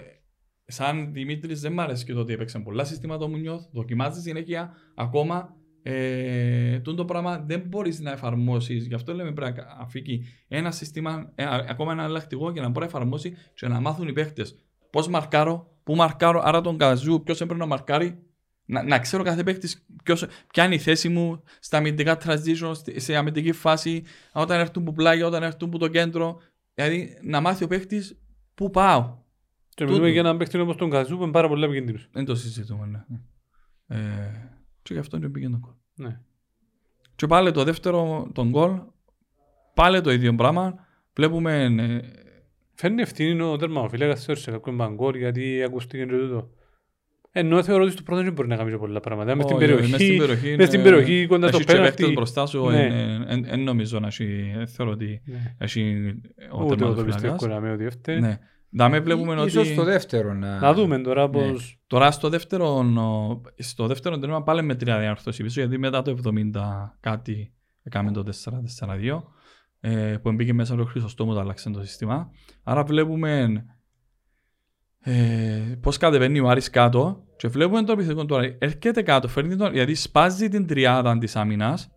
σαν Δημήτρης δεν μ' αρέσει και το ότι έπαιξαν πολλά συστήματα μου νιώθ, δοκιμάζεις συνέχεια ακόμα ε, τούτο πράγμα δεν μπορείς να εφαρμόσεις γι' αυτό λέμε πρέπει να αφήκει ένα σύστημα ε, α- ακόμα ένα εναλλακτικό και να μπορεί να εφαρμόσει και να μάθουν οι παίχτες πώς μαρκάρω, πού μαρκάρω άρα τον καζού, ποιος έπρεπε να μαρκάρει να, να ξέρω κάθε παίχτης ποιος, ποια είναι η θέση μου στα αμυντικά transition, στη- σε αμυντική φάση, όταν έρθουν που πλάγια, όταν έρθουν που το κέντρο. Δηλαδή να μάθει ο παίχτης πού πάω. Και Τούτο. μιλούμε για έναν παίχτη όπως τον Καζού που είναι πάρα πολύ επικίνδυνος. Δεν το συζητούμε, ναι. Ε, και γι' αυτό και πήγαινε το γκολ. Ναι. Και πάλι το δεύτερο, τον γκολ, πάλι το ίδιο πράγμα. Βλέπουμε ε, Φέρνει ευθύνη ο τερμανοφύλακας θεωρείς σε κάποιον μπαγκόρ γιατί ακούστηκε και τούτο. Ενώ θεωρώ ότι στο πρώτο δεν μπορεί να κάνει και πολλά πράγματα. Μες στην όχι, περιοχή, μες στην περιοχή, μες στην είναι- περιοχή κοντά στο έχει και παίχτες πέναλτι. μπροστά σου, Ναι. δεν νομίζω να έχει, δεν θεωρώ ότι Ναι. έχει ο Ούτε εγώ το τερματοφύλακας. πιστεύω να με ότι έφταιγε. Ναι. Δάμε βλέπουμε Ίσως ότι... στο δεύτερο να... Να δούμε τώρα Ναι. πώς... Τώρα στο δεύτερο, ο- στο δεύτερο τέρμα πάλι με τρία διάρθρωση πίσω, γιατί μετά το 70 κάτι έκαμε το 4-4-2, ε, που μπήκε μέσα το Χρυσοστόμου, το άλλαξε το σύστημα. Άρα βλέπουμε ε, πώς κατεβαίνει ο Άρης κάτω και βλέπουμε το επιθετικό του Άρη. Έρχεται κάτω, φέρνει τον, γιατί σπάζει την τριάδα της άμυνας,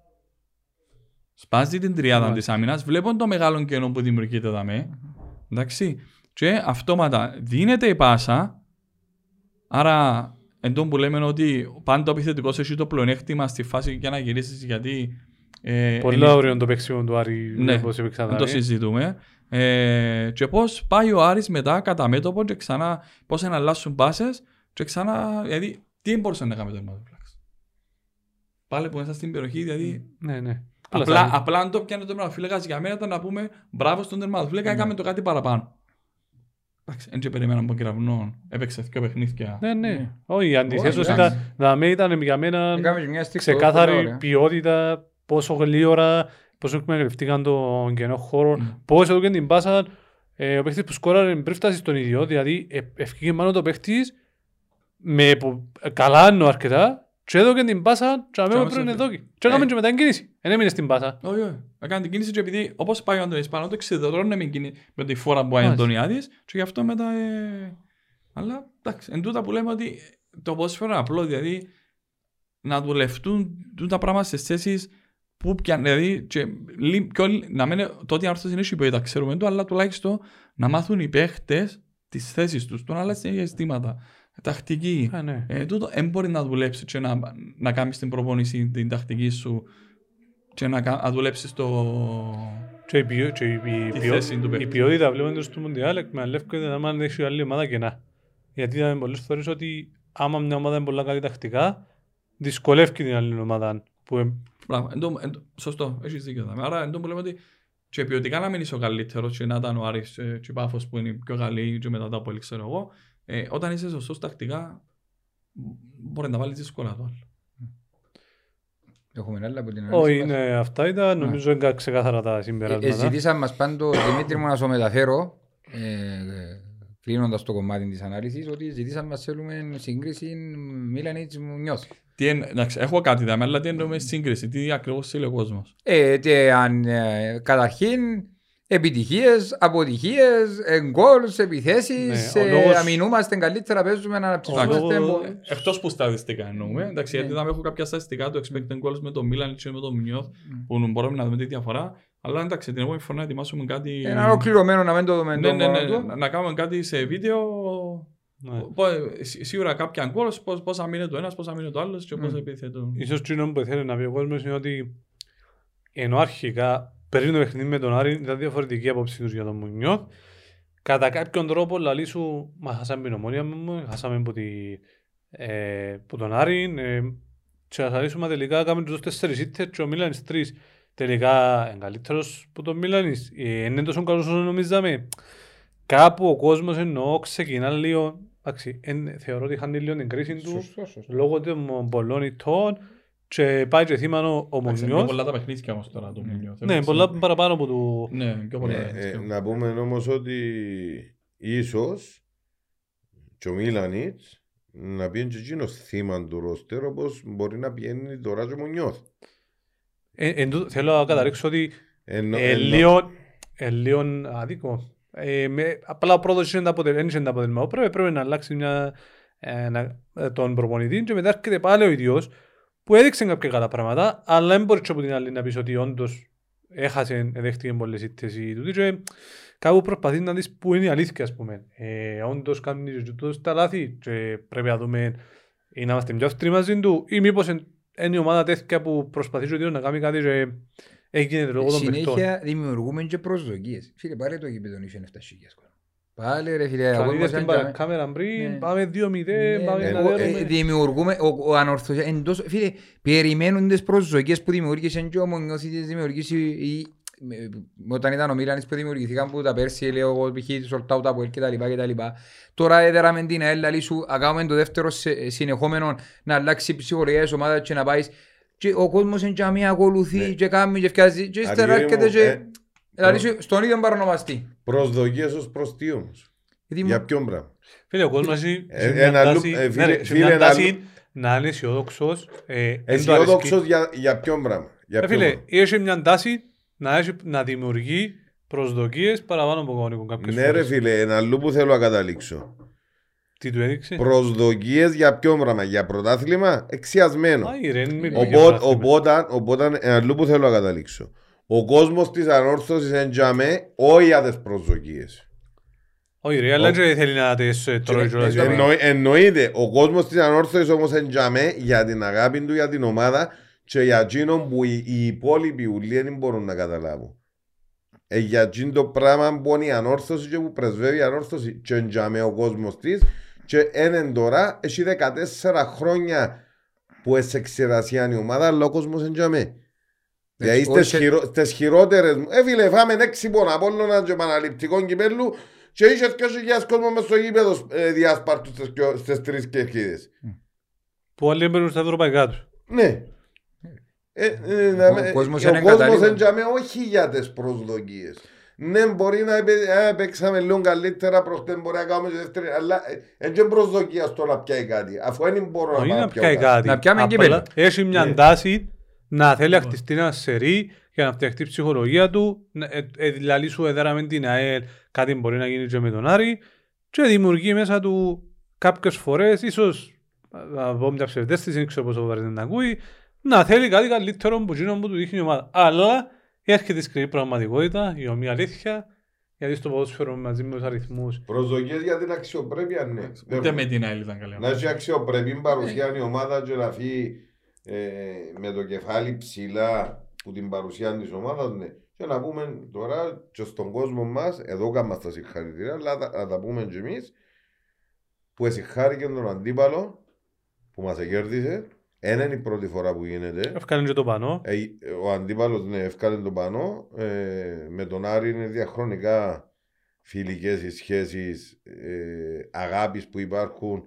σπάζει την τριάδα Μάλιστα. της άμυνας, βλέπουν το μεγάλο κενό που δημιουργείται εδώ με. Εντάξει. Και αυτόματα δίνεται η πάσα, άρα εν τω που λέμε ότι πάντα ο επιθετικός έχει το πλεονέκτημα στη φάση για να γυρίσεις γιατί ε, Πολλά είναι- ωραίο το παίξιμο του Άρη Ναι, όπως έπαιξα δεν το δάμε. συζητούμε. Ε, και πώς πάει ο Άρης μετά κατά μέτωπο και ξανά πώς να αλλάσουν πάσες και ξανά, δηλαδή τι μπορούσε να κάνει το τερματοφύλακας. Πάλι που μέσα στην περιοχή, δηλαδή Ναι, ναι. απλά, σαν- απλά αν το πιάνε το τερματοφύλακας για μένα ήταν να πούμε μπράβο στον τερματοφύλακα, έκαμε το κάτι παραπάνω. Εντάξει, δεν και περιμέναμε από κεραυνό, έπαιξε δύο παιχνίδια. Ναι, ναι. Όχι, αντιθέτως εντάξει. ήταν, δαμε ήταν για μένα Έκαμε και μια στιγμή ξεκάθαρη πολύ ωραία. ποιότητα, πόσο γλύωρα πώς εκμεταλλευτήκαν τον κενό χώρο, πώς έδωκαν την πάσα, ε, ο παίχτης που σκόραρε πριν φτάσει στον ίδιο, δηλαδή ε, ευκήγε πάνω το παίχτης με που- ε, καλά εννοώ αρκετά και έδωκαν την πάσα και αμέσως αμέσως πριν πριν. εδώ. Και έκαμε Ε. και μετά την κίνηση. Δεν έμεινε στην πάσα. Όχι, όχι. Έκανε την κίνηση και επειδή όπως πάει ο Αντώνης πάνω το 63 με, κίνη, με τη φορά που πάει ο Μάλιστα. Αντωνιάδης και γι' αυτό μετά... Ε... Αλλά εντάξει, εν τούτα που λέμε ότι το ποδόσφαιρο είναι απλό, δηλαδή να δουλευτούν τα πράγματα στις θέσεις που πιάνε, δηλαδή και, λι- πιο λι- να μένει, το ότι η άρθρωση είναι υπόητα, ξέρουμε το, αλλά τουλάχιστον να μάθουν οι παίχτες τις θέσεις τους, τον άλλα συνέχεια ζητήματα, τακτική, Α, ναι. ε, τούτο δεν μπορεί να δουλέψεις και να, να κάνεις την προπόνηση, την τακτική σου και να, κα- να δουλέψεις το... Και η, ποιο, και η, η, Τη ποιο, θέση του η παίκτη. ποιότητα βλέποντας στο Μουντιάλ εκμεταλλεύεται να μάθει έχει άλλη ομάδα κενά. Γιατί είδαμε πολλές φορές ότι άμα μια ομάδα είναι πολλά καλή τακτικά, δυσκολεύει την άλλη ομάδα. Που, ε, Πράγμα. Εν τω- εν τω- σωστό, έχεις δίκιο. δάμε. Άρα εν τω που λέμε ότι και ποιοτικά να μην είσαι ο καλύτερος και να ήταν ο Άρης ε, και η Πάφος που είναι η πιο καλή και μετά τα πολύ ξέρω εγώ, ε, όταν είσαι σωστός τακτικά μπορεί να βάλεις δύσκολα το άλλο. Έχουμε άλλα από την όχι, ανάλυση μας. είναι, αυτά ήταν, νομίζω είναι ξεκάθαρα τα Ε, συμπεράσματα. Ζητήσαμε μας πάντο, Δημήτρη μου να σου μεταφέρω, ε, κλείνοντας το κομμάτι της ανάλυσης, ότι ζητήσαμε μας θέλουμε σύγκριση Μίλανιτς Μουνιώθ. Τι εν, εντάξει, έχω κάτι δάμε, αλλά τι εννοούμε σύγκριση, τι ακριβώς θέλει ο κόσμος. Ε, και αν, ε, καταρχήν, επιτυχίες, αποτυχίες, ε, γκολς, επιθέσεις, Ναι, ο ε, λόγος- αμυνούμαστε καλύτερα, παίζουμε να αναψυχόμαστε. λόγος- μπο- Εκτός που στατιστικά εννοούμε, εντάξει, Ναι. γιατί θα έχω κάποια στατιστικά του expected goals με το Milan και με το Μουνιώθ, που μπορούμε να δούμε τη διαφορά, αλλά εντάξει, την επόμενη φορά να ετοιμάσουμε κάτι... Ένα ολοκληρωμένο να μην το δούμε Ναι, το ναι, μόνο ναι, του. να- να κάνουμε κάτι σε βίντεο Ναι. Πο- σί- Σίγουρα κάποια γκολ, πώς, πώς αμήνε το ένας, πώς αμήνε το άλλος και πώς Μμ. επιθέτω. Ίσως το που θέλει να πει ο κόσμος είναι ότι ενώ αρχικά πριν το παιχνίδι με τον Άρη ήταν διαφορετική η άποψη τους για τον Μουνιώθ κατά κάποιον τρόπο λαλή σου μα χάσαμε την ομόνια μου, χάσαμε από, τη, ε, από τον Άρη ε, και να λύσουμε τελικά κάνουμε τους τέσσερις ήττες και ο Μίλανης τρεις. Τελικά είναι καλύτερος που τον Μίλανης. Ε, είναι τόσο καλός όσο νομίζαμε. Κάπου ο κόσμος εννοώ ξεκινά λίγο εντάξει, εν- θεωρώ ότι είχαν λίγο την κρίση τους Σωστό, σωστό. λόγω των πολλών ηττών και πάει και θύμανο ο Εντάξει, είναι πιο Μουνιώθ. πολλά τα παιχνίδια όμως τώρα το Μουνιώθ. Ναι, έτσι. πολλά παραπάνω από του... Ναι, πιο πολλά τα Ε, παιχνίδια. να πούμε όμως ότι ίσως και ο Μίλανιτς να πιένει και εκείνος θύμα του ρόστερ όπως μπορεί να πιένει τώρα και ο Μουνιώθ. Ε, εν τούτο θέλω να καταρρίξω ότι Ενώ, ε, ενώ- λίγο, ε, λίγο άδικο. Ε, με, απλά ο πρώτος είναι τα αποτελ- δεν είναι τα αποτελέσματα. Πρέπει, πρέπει να αλλάξει μια, ε, να- ε, τον προπονητή και μετά έρχεται πάλι ο ίδιος που έδειξε κάποια καλά πράγματα αλλά δεν μπορείς και από την άλλη να πεις ότι όντως έχασε, δέχτηκε πολλές ήττες ή τούτη και κάπου προσπαθείς να δεις που είναι η αλήθεια ας πούμε. Ε, όντως κάνει και τούτος τα λάθη και πρέπει να δούμε ή να είμαστε πιο αυστηροί μαζί του ή μήπως εν- είναι η ομάδα τέτοια που προσπαθεί και ο ίδιος να κάνει κάτι και έγινε λόγω των παιχτών. Συνέχεια δημιουργούμε και προσδοκίες. Φίλε, πάλι το γήπεδο είχε 7.000 κόσμο. Πάλι ρε φίλε, Αν εγώ είδες ήμουν την σαν παρα- τζάμε. κάμερα πριν, Ναι. πάμε 2-0, Ναι, πάμε ναι, να εγώ, ε, δέρουμε. Δημιουργούμε, ο, ο ανορθωσία, εντός, φίλε, περιμένουν τις προσδοκίες που δημιούργησε και ο Μονιώθη τις δημιουργήσει η, με- όταν ήταν ο Μίλανης που δημιουργηθήκαν που τα πέρσι, λέω εγώ, π.χ. της Σολτάου, τα Ποέλ και τα λοιπά και τα λοιπά. Τώρα έδεραμε την ΑΕΛ, λαλή σου, να κάνουμε το δεύτερο σε- συνεχόμενο να αλλάξει η ψυχολογία της ομάδας και να πάει και ο κόσμος είναι και μία ακολουθεί Ναι. και κάνει και φτιάζει και ύστερα Αργύρι μου, έρχεται και ε, λαλή σου, στον ίδιο παρονομαστή. Προσδοκίες ως προς τι όμως; Γιατί Για μου- ποιον πράγμα; Φίλε, ο κόσμος έχει Ε, σε μια ένα τάση- λου- ε, ναι, φίλε- ρε, σε φίλε, μια ένα τάση λου- να είναι αισιόδοξος. ε, εν το Αισιόδοξος αρέσκει. για, για ποιον πράγμα; Για Ε, ποιον Φίλε, πράγμα; έχει μια τάση να, έχει, να δημιουργεί προσδοκίες παραπάνω από κανονικούν κάποιες Ναι ρε φορές. φίλε, ένα αλλού που θέλω να καταλήξω. Τι του έδειξες; Προσδοκίες για ποιον πράγμα; Για πρωτάθλημα; Εξιασμένο. Άι, ρε, μην μιλάμε για Οπότε, πρωτάθλημα. οπότε, οπότε ένα αλλού που θέλω να καταλήξω. Ο κόσμος της ανόρθωσης εντιαμέ όχι για τις προσδοκίες. Όχι ρε, αλλά Ο- και θέλει να τις ε, τρώει κιόλας. ε, Εννοεί- Εννοείται, ο κόσμος της ανόρθωσης όμως εντιαμέ για την αγάπη του για την ομάδα και για εκείνον που οι, οι υπόλοιποι ουλοί δεν μπορούν να καταλάβουν. Ε, για εκείνο το πράγμα που είναι η ανόρθωση και που πρεσβεύει η ανόρθωση και εντιαμέ ο κόσμος της και έναν τώρα έχει 14 χρόνια που είναι σε εξερασία η ομάδα αλλά ο κόσμος εντιαμέ. Δηλαδή όχι- στις, χειρο, στις χειρότερες μου, ε φίλε φάμε έξι πόνα Απόλλωνα και επαναληπτικών κυπέλου και είχε 2.000 κόσμο μες στο γήπεδο ε, διάσπαρτους στις, πιο- στις τρεις κερκίδες. Που άλλοι μπαίνουν στα ευρωπαϊκά τους. Ναι. Ε, ε, να Ο με- κόσμος ο είναι κόσμος εγκαταλείπων. εντιαμε όχι για τις προσδοκίες. Ναι, μπορεί να είπε, «Α, παίξαμε λίγο καλύτερα προχτές, μπορεί να κάνουμε και δεύτερη, αλλά δεν είναι προσδοκία στο να πιάει κάτι. Αφού δεν μπορώ να Όχι πάω να να πιάω πιάει κάτι. κάτι. Να πιάμε Απλά κύπελλο. Έχει μια Ναι. τάση να θέλει να χτιστεί ένα σερί για να φτιαχτεί η ψυχολογία του. να- ε, ε, Δηλαδή σου έδεραμε την ΑΕΛ, κάτι μπορεί να γίνει και με τον Άρη και δημιουργεί μέσα του κάποιες φορές, ίσως να πω μια ψευδέστηση, δεν ξέρω πόσο βαρύ δεν τα ακούει, να θέλει κάτι καλύτερο που εκείνο που του δείχνει η ομάδα. Αλλά έρχεται η σκληρή πραγματικότητα, η ομοία αλήθεια, γιατί στο ποδόσφαιρο μαζί με τους αριθμούς Προσδοκίες για την αξιοπρέπεια, ναι. Ούτε με την άλλη ήταν καλή. Να έχει αξιοπρεπή παρουσία η ομάδα και να φύγει ε, με το κεφάλι ψηλά που την παρουσία τη ομάδα, ναι. Και να πούμε τώρα και στον κόσμο μας, εδώ κάνουμε τα συγχαρητήρια, αλλά τα- να τα πούμε και εμείς, που εσυγχάρηκε τον αντίπαλο που μας κέρδισε. Δεν είναι η πρώτη φορά που γίνεται. Έφκανε και το πανό. Ε, ο αντίπαλος ναι, ευκάλε το πάνω. Ε, με τον Άρη είναι διαχρονικά φιλικές οι σχέσεις ε, αγάπης που υπάρχουν.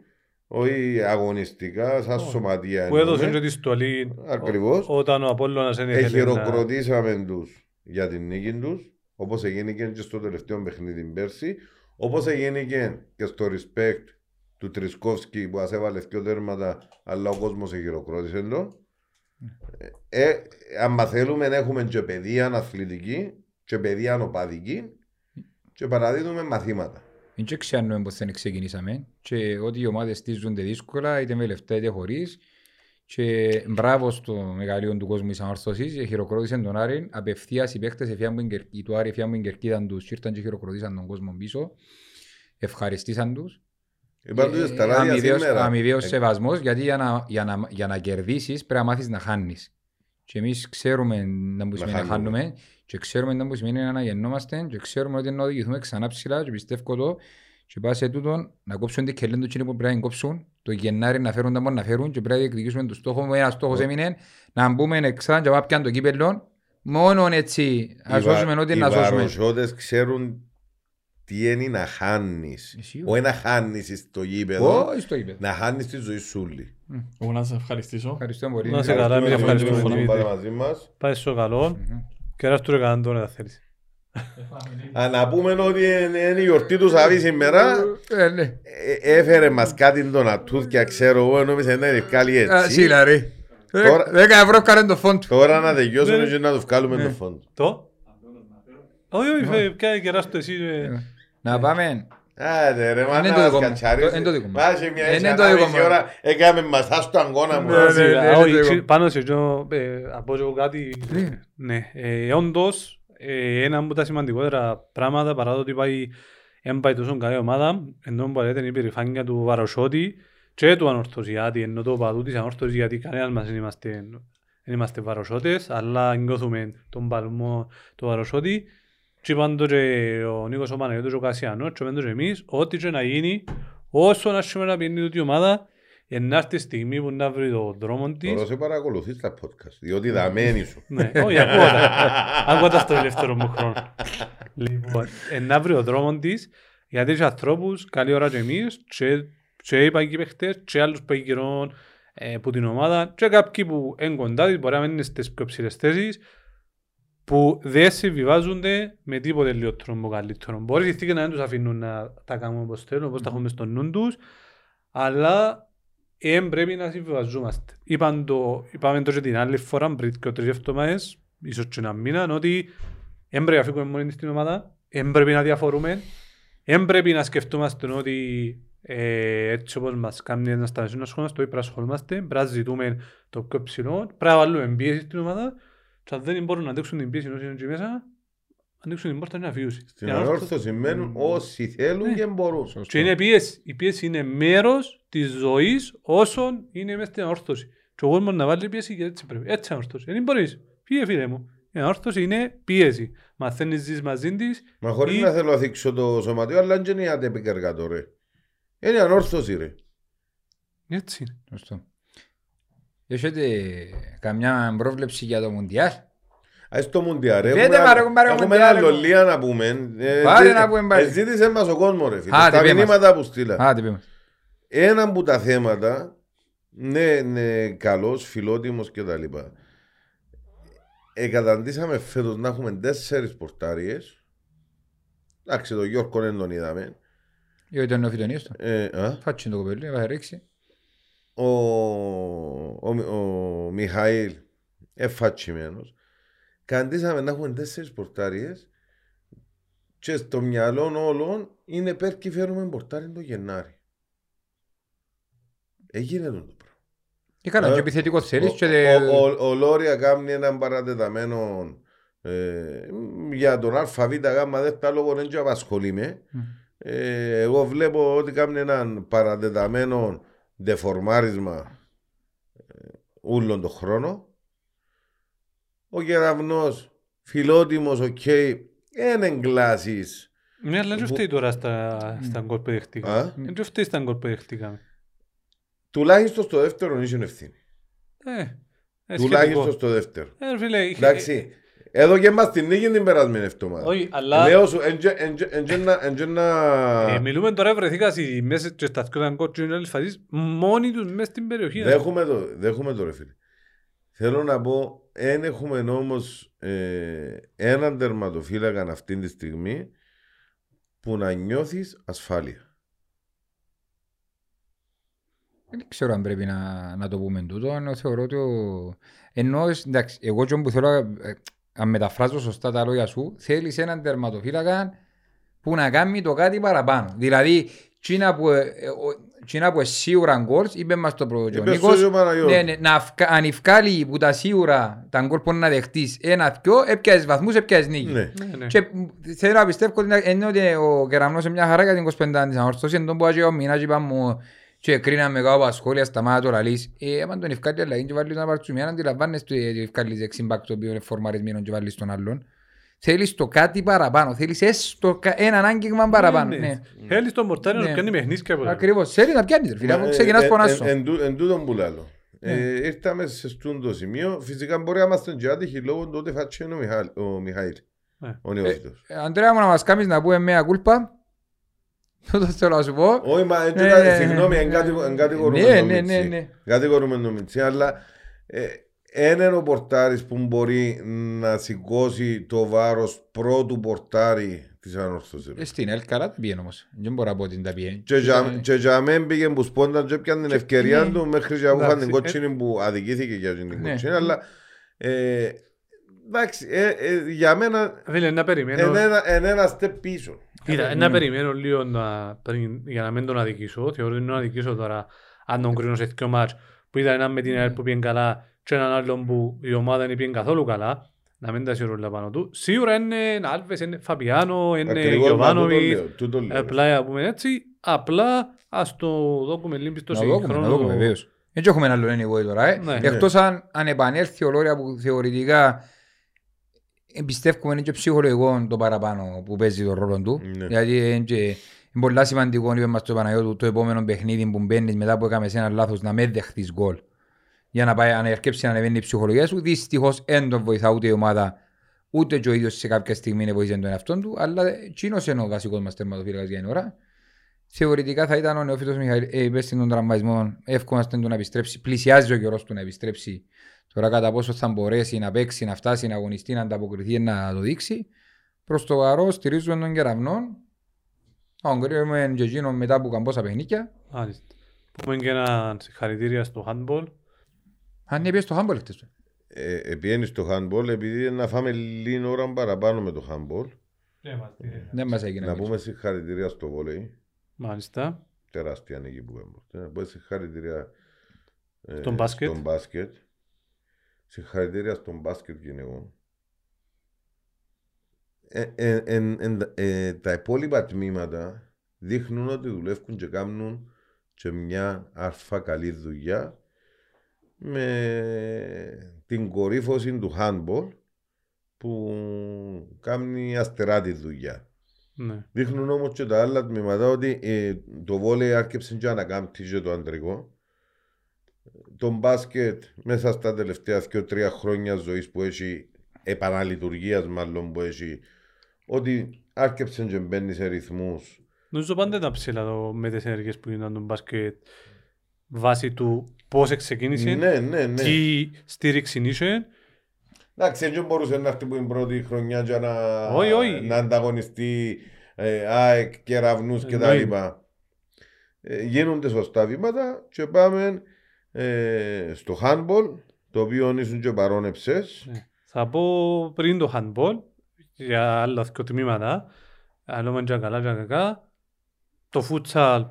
Όχι αγωνιστικά, σαν Όχι. σωματεία. Που έδωσε εννοούμε. και τη στολή Ακριβώς. ο- όταν ο Απόλλωνας δεν Ε, ήθελε να... χειροκροτήσαμε τους για την νίκη τους, όπως έγινε και στο τελευταίο παιχνίδι πέρσι, όπως έγινε και στο respect του Τρισκόφσκι που μα έβαλε δύο τέρματα, αλλά ο κόσμος χειροκρότησε το. Ε, αν θέλουμε, έχουμε και παιδεία αθλητική και παιδεία οπαδική και παραδίδουμε μαθήματα. Δεν και ξέρουμε πώς δεν ξεκινήσαμε και ότι οι ομάδες στίζονται δύσκολα είτε με λεφτά είτε χωρίς και μπράβο στο μεγαλείο του κόσμου της ανόρθωσης χειροκρότησαν τον Άρη απευθείας οι παίχτες εφιάν που την κερκ- του Άρη εφιάν που την κερκίδαν τους και ήρθαν και χειροκροτήσαν τον κόσμο πίσω ευχαριστήσαν τους Είπαν τους Ε, στα ράδια αμοιβαίος- σήμερα. αμοιβαίος Ε, σεβασμός γιατί για να, για, να, για να κερδίσεις πρέπει να μάθεις να χάνεις. Και εμείς ξέρουμε να που σημαίνει να χάνουμε. Χάνουμε και ξέρουμε να που σημαίνει να αναγεννόμαστε και ξέρουμε ότι να οδηγηθούμε ξανά ψηλά και πιστεύω το και πάει σε τούτον να κόψουν την κελέν του εκείνοι που πρέπει να κόψουν το Γενάρη να φέρουν τα μόνο να φέρουν και πρέπει να διεκδικήσουμε το στόχο μου. Ένας στόχος έμεινε να μπούμε εξά και να πάμε πιάνε το κύπελλο μόνο έτσι οι να σώσουμε βα- ό,τι οι να σώσουμε. βαροσότες ξέρουν τι είναι να χάνεις. Εσύ, Όχι να χάνεις στο γήπεδο, Όχι στο κύπελλο. να χάνεις τη ζωή σου όλη. Εγώ να σε ευχαριστήσω. Ευχαριστώ πολύ. Να σε καλά, μην Ευχαριστούμε ευχαριστούμε, που Δημήτρη. ήρθατε μαζί μας. Πάει στο καλό και ένας του έκαναν τώρα να θέλεις. Α, Να πούμε ότι είναι είναι η γιορτή τους Σαββή σήμερα. Ε, ναι. Ε, Έφερε μας κάτι τον Ατούθια, ξέρω εγώ, νόμιζε να είναι ευκάλει Α, έτσι. Σίλα ρε. Τώρα- Δέκα ευρώ κάνε το φόντ του. Τώρα να τελειώσουμε Ναι. και να τους βγάλουμε το φόντο. Το; Όχι, όχι, φε- πιάνε κεράς το εσύ. ε. Να πάμε. Άντε ρε, Είναι μάνα το μας δικό μου. κατσάρισε. Το- είναι το δικό μου. Βάζεις μια Είναι έτσι το δικό ανάμεση μου. ώρα, έκαμε μασά στο αγκώνα μου. Ναι, ναι. Σιγά, ναι, όχι, ναι, ξε- ναι. Πάνω σε αυτό, ε, από εγώ κάτι, Ναι. ναι, ε, όντως, ε, ένα από τα σημαντικότερα πράγματα, παρά το ότι πάει, δεν πάει τόσο καλή ομάδα, ενώ που λέτε είναι η περηφάνεια του Βαροσότη και του Ανορθωσιάτη, ενώ το παδού της Ανορθωσίας, γιατί κανένας μας δεν είμαστε, δεν είμαστε Βαροσότες, αλλά νιώθουμε τον παλμό του Βαροσότη και είπαν το και ο Νίκος ο Παναγιώτος και ο Κασιανός και είπαν το και εμείς, ό,τι και να γίνει, όσο να έχουμε να πιένει τούτη η ομάδα, να έρθει η στιγμή που να βρει τον δρόμο της Τώρα σε παρακολουθείς τα podcast, διότι δαμένη σου. ναι, όχι, ακούω τα. Ακούω τα στο ελεύθερο μου χρόνο. Λοιπόν, ε, να βρει ο δρόμο της, γιατί έχει ανθρώπους, καλή ώρα και εμείς, και, και οι παγικοί παίχτες, και άλλους παγικυρών ε, που την ομάδα, και κάποιοι που είναι κοντά της, μπορεί να μην είναι στις πιο ψηλές θέσεις, που δεν συμβιβάζονται με τίποτε λιγότερο από καλύτερο. Μπορεί οι συνθήκες να δεν τους αφήνουν να τα κάνουν όπως θέλουν, όπως τα έχουμε στο νου τους, αλλά δεν πρέπει να συμβιβαζόμαστε. Είπαν το, είπαμε το και την άλλη φορά, πριν και τρεις εβδομάδες, ίσως και ένα μήνα, ότι δεν πρέπει να φύγουμε μόνοι στην ομάδα, δεν πρέπει να διαφορούμε, δεν πρέπει να σκεφτόμαστε ότι ε, έτσι όπως μας κάνει να σταματήσουμε να ασχολούμαστε, όχι πρέπει να ασχολούμαστε, πρέπει να ζητούμε το πιο ψηλό, πρέπει να βάλουμε πίεση στην ομάδα και αν δεν μπορούν να αντέξουν την πίεση όσοι είναι εκεί μέσα, ανοίξουν την πόρτα να φύγουν. Στην ανόρθωση μένουν όσοι θέλουν Ναι. και μπορούν. Και είναι πίεση. Η πίεση είναι μέρος της ζωής όσων είναι μέσα στην ανόρθωση. Και ο κόσμος να βάλει πίεση και έτσι πρέπει. Έτσι ανόρθωση. Δεν μπορείς. Φύγε φίλε μου. Η ανόρθωση είναι πίεση. Μαθαίνεις ζεις μαζί της. Μα χωρίς ή- να θέλω να θίξω το σωματείο, αλλά δεν είναι αντεπικεργατό ρε. Είναι ανόρθωση ρε. Έτσι είναι. Σωστό. Έχετε καμιά πρόβλεψη για το Μουντιάλ. Ας το Μουντιά ρε. Πέτε Έχουμε μα, ρε, κουμπάρε, Έχουμε Μουντιάλ, ένα ρε. λολία να πούμε. Ε, Πάρε ζή- να πούμε, πάρε. ε, Ζήτησε μας ο κόσμος ρε φίλε. Α, Τα τι πει μας. μηνύματα που στείλα. Α, τι πούμε. Ένα από τα θέματα, ναι, ναι, καλός, φιλότιμος κτλ. εκαταντήσαμε φέτος να έχουμε τέσσερις πορτάριες. Εντάξει, το Γιώργο δεν τον είδαμε. Ή τον νεοφιτονίος του. Ε, α, Φάτσι το κοπέλι, θα ρίξει. Ο, ο, ο Μιχαήλ εφατσιμένος. Καντήσαμε να έχουμε τέσσερις πορτάριες και στο μυαλό όλων είναι πέρκι φέρουμε πορτάρι το Γενάρη. Έγινε το πράγμα. Και καλά, Ε, και επιθετικό θέλεις Ο- και... δε- ο- ο- Ο Λόρια κάνει έναν παρατεταμένο ε, για τον ΑΒ γάμα δεύτα λόγω δεν και απασχολεί με. Μμ. Ε, εγώ βλέπω ότι κάνει έναν παρατεταμένο δεφορμάρισμα ε, ούλον τον χρόνο. Ο Γεραβνός, φιλότιμος, οκ, δεν εγκλάσεις. Ναι, αλλά δεν Βου- φταίει τώρα στα, στα γκολ που Α; δεχτήκαμε. Δεν φταίει στα γκολ που δεχτήκαμε. Τουλάχιστον στο δεύτερο είσαι ευθύνη. Ε, ε, Τουλάχιστον σχετικό. στο δεύτερο. Ε, φίλε, είχε- Εντάξει, εδώ και μας την νίκη την περασμένη εβδομάδα. Όχι, αλλά Λέω σου, εν και- εν και- εν και να- εν και να- ε, μιλούμε τώρα βρεθήκα στη μέσα και στα δυο ήταν κότσινοι άλλες φάσεις μόνοι τους μέσα στην περιοχή. Δέχομαι το, δέχομαι το ρε φίλε. Θέλω να πω, δεν έχουμε όμως ε, έναν τερματοφύλακα αυτή τη στιγμή που να νιώθεις ασφάλεια. Δεν ξέρω αν πρέπει να, να το πούμε τούτο, ενώ θεωρώ ότι ο... Ενώ, εντάξει, εγώ και που θέλω ε, αν μεταφράζω σωστά τα λόγια σου, θέλεις έναν τερματοφύλακα που να κάνει το κάτι παραπάνω. Δηλαδή, τσίνα που, ε, ε, ο- τσίνα που είναι σίγουρα γκολς, είπε μας το πρώτο Είπε Νίκος, στο Παναγιώτη. ναι, ναι, να φκα- αν ευκάλει που τα σίγουρα τα γκολ που να δεχτείς ένα-δυο, έπιασες βαθμούς, έπιασες νίκη. Ναι. Ναι, ναι. Και μ, θέλω να πιστεύω ότι είναι- είναι ότι ο Κεραμνός είναι μια χαρά για την 25 της ανόρθωσης, εν τόν που άγει ο μήνας και είπαμε μου και κρίναμε κάπου από σχόλια στα μάτια το λαλείς. Ε, άμα τον ευκάλλει αλλά είναι και βάλει τον απαρτσουμιά, αντιλαμβάνεσαι ότι ευκάλλεις δεξιμπάκ το οποίο είναι φορμαρισμένο και βάλεις τον άλλον. Θέλεις το κάτι παραπάνω, θέλεις έστω κα- έναν άγγιγμα παραπάνω. Ναι, Ναι. ναι. Θέλεις τον Μορτάρι να Ναι. του κάνει παιχνίσκια από εδώ. Ακριβώς, θέλεις να πιάνεις, ρε φίλε, αφού Ε, ξεκινάς ε, πονάσω. ε, Εν τού- εν τούτον που λάλλω. Ναι. Ε, Ήρθαμε σε αυτό το σημείο. Φυσικά μπορεί να είμαστε και άτυχοι λόγω του ότι φάτσε ο Μιχάλ- ο Μιχαήλ. Ναι. Ο νεόφυτος. Ε, Αντρέα μου να μας κάνεις να πούμε μια κούλπα, τούτο θέλω να σου πω. Όχι, μα έτσι Ναι, κάτι- ναι, συγγνώμη, ναι, εν κάτι- ναι. εν κατηγορούμε Ναι, τον ναι, Μιτσί. ναι, ναι. Κατηγορούμε τον Μιτσί, αλλά ε, ένα είναι ο πορτάρης που μπορεί να σηκώσει το βάρος πρώτου πορτάρι της ανόρθωσης. Ε, Στην Ελκαρά δεν πήγαινε όμως. Δεν μπορώ να πω ότι δεν τα πήγαινε. Και για- Και για μένα πήγε που σπόνταν και έπιαν την ευκαιρία ναι. του μέχρι και άκουγαν την Εντάξει, κότσινη που αδικήθηκε για την Ναι. κότσινη, αλλά ε, εντάξει, ε, ε, για μένα Φίλε, να περιμένω. είναι ένα- είναι ένα step πίσω. Κοίτα, να περιμένω λίγο να, πριν, για να μην τον αδικήσω. Θεωρώ ότι είναι να αδικήσω τώρα αν τον κρίνω σε δύο μάτς που ήταν έναν με την ΑΕΛ που πήγαινε καλά και έναν άλλον που η ομάδα δεν πήγαινε καθόλου καλά. Να μην τα σιωρούλα πάνω του. Σίγουρα είναι Άλβες, είναι Φαπιάνο, είναι Ακριβώς, μα τούτο Γιωβάνοβιτ. λέω, τούτο λέω. Απλά να πούμε έτσι. Απλά ας το δώκουμε λίγο στο Να δούμε, να σύγχρονο. δούμε βεβαίως. Δεν έχουμε άλλο anyway τώρα, ε. Ναι. Εκτός αν, αν επανέλθει ο Λόρια που θεωρητικά εμπιστεύουμε είναι και ψυχολογικό το παραπάνω που παίζει τον ρόλο του. Ναι. Γιατί είναι, και, είναι πολλά σημαντικό, είπε μας το Παναγιώτου, το επόμενο παιχνίδι που μπαίνεις μετά που έκαμε ένα λάθος να με δεχτείς γκολ. Για να πάει να αρκέψει να ανεβαίνει η ψυχολογία σου. Δυστυχώς δεν τον βοηθά ούτε η ομάδα, ούτε και ο ίδιος σε κάποια στιγμή βοήθησε τον εαυτό του, αλλά εκείνος είναι ο βασικός μας τερματοφύλακας για την ώρα. Θεωρητικά θα ήταν ο νεόφυτος Μιχαήλ, ε, υπέστη των τραυματισμών, εύχομαστε του να επιστρέψει, πλησιάζει ο καιρός του να επιστρέψει. Τώρα κατά πόσο θα μπορέσει να παίξει, να φτάσει, να αγωνιστεί, να ανταποκριθεί, να το δείξει. Προς το παρόν στηρίζουμε τον κεραυνό. Αν κρίνουμε και εκείνο μετά από καμπόσα παιχνίκια. Μάλιστα. Πούμε και ένα συγχαρητήρια στο handball. Αν είναι στο χάμπολ χτες. Ε, Επιένεις στο handball επειδή να φάμε λίγη ώρα παραπάνω με το handball. Δεν μας έγινε. Να πούμε συγχαρητήρια στο βόλεϊ. Μάλιστα. Τεράστια νίκη που έμορφε. Να πούμε συγχαρητήρια ε, Στον μπάσκετ. Στον μπάσκετ. Συγχαρητήρια στον μπάσκετ γυναικών. Ε, ε, εν- εν- ε, τα υπόλοιπα τμήματα δείχνουν ότι δουλεύουν και κάνουν και μια αρφα καλή δουλειά με την κορύφωση του handball που κάνει αστεράτη δουλειά. Ναι. Δείχνουν όμως και τα άλλα τμήματα ότι ε, το βόλεϊ άρχισε και ανακάμπτει και το αντρικό. Το μπάσκετ μέσα στα τελευταία 2-3 χρόνια ζωής που έχει επαναλειτουργίας μάλλον που έχει ότι άρχισε και μπαίνει σε ρυθμούς Νομίζω πάντα ήταν ψηλά το, με τις ενέργειες που γίνονταν το μπάσκετ βάσει του πώς ξεκίνησε, Ναι, ναι, ναι. τι στήριξη είχε Εντάξει, δεν μπορούσε να έρθει που την πρώτη χρονιά για να, Όχι, όχι. να ανταγωνιστεί ε, ΑΕΚ, κεραυνούς και τα Εννοείται. λοιπά. Ε, γίνονται σωστά βήματα και πάμε ε, στο handball, το οποίο ήσουν και παρόνεψες. Ναι. Θα πω πριν το handball, για άλλα δύο τμήματα, αλλά με και καλά και κακά, το futsal,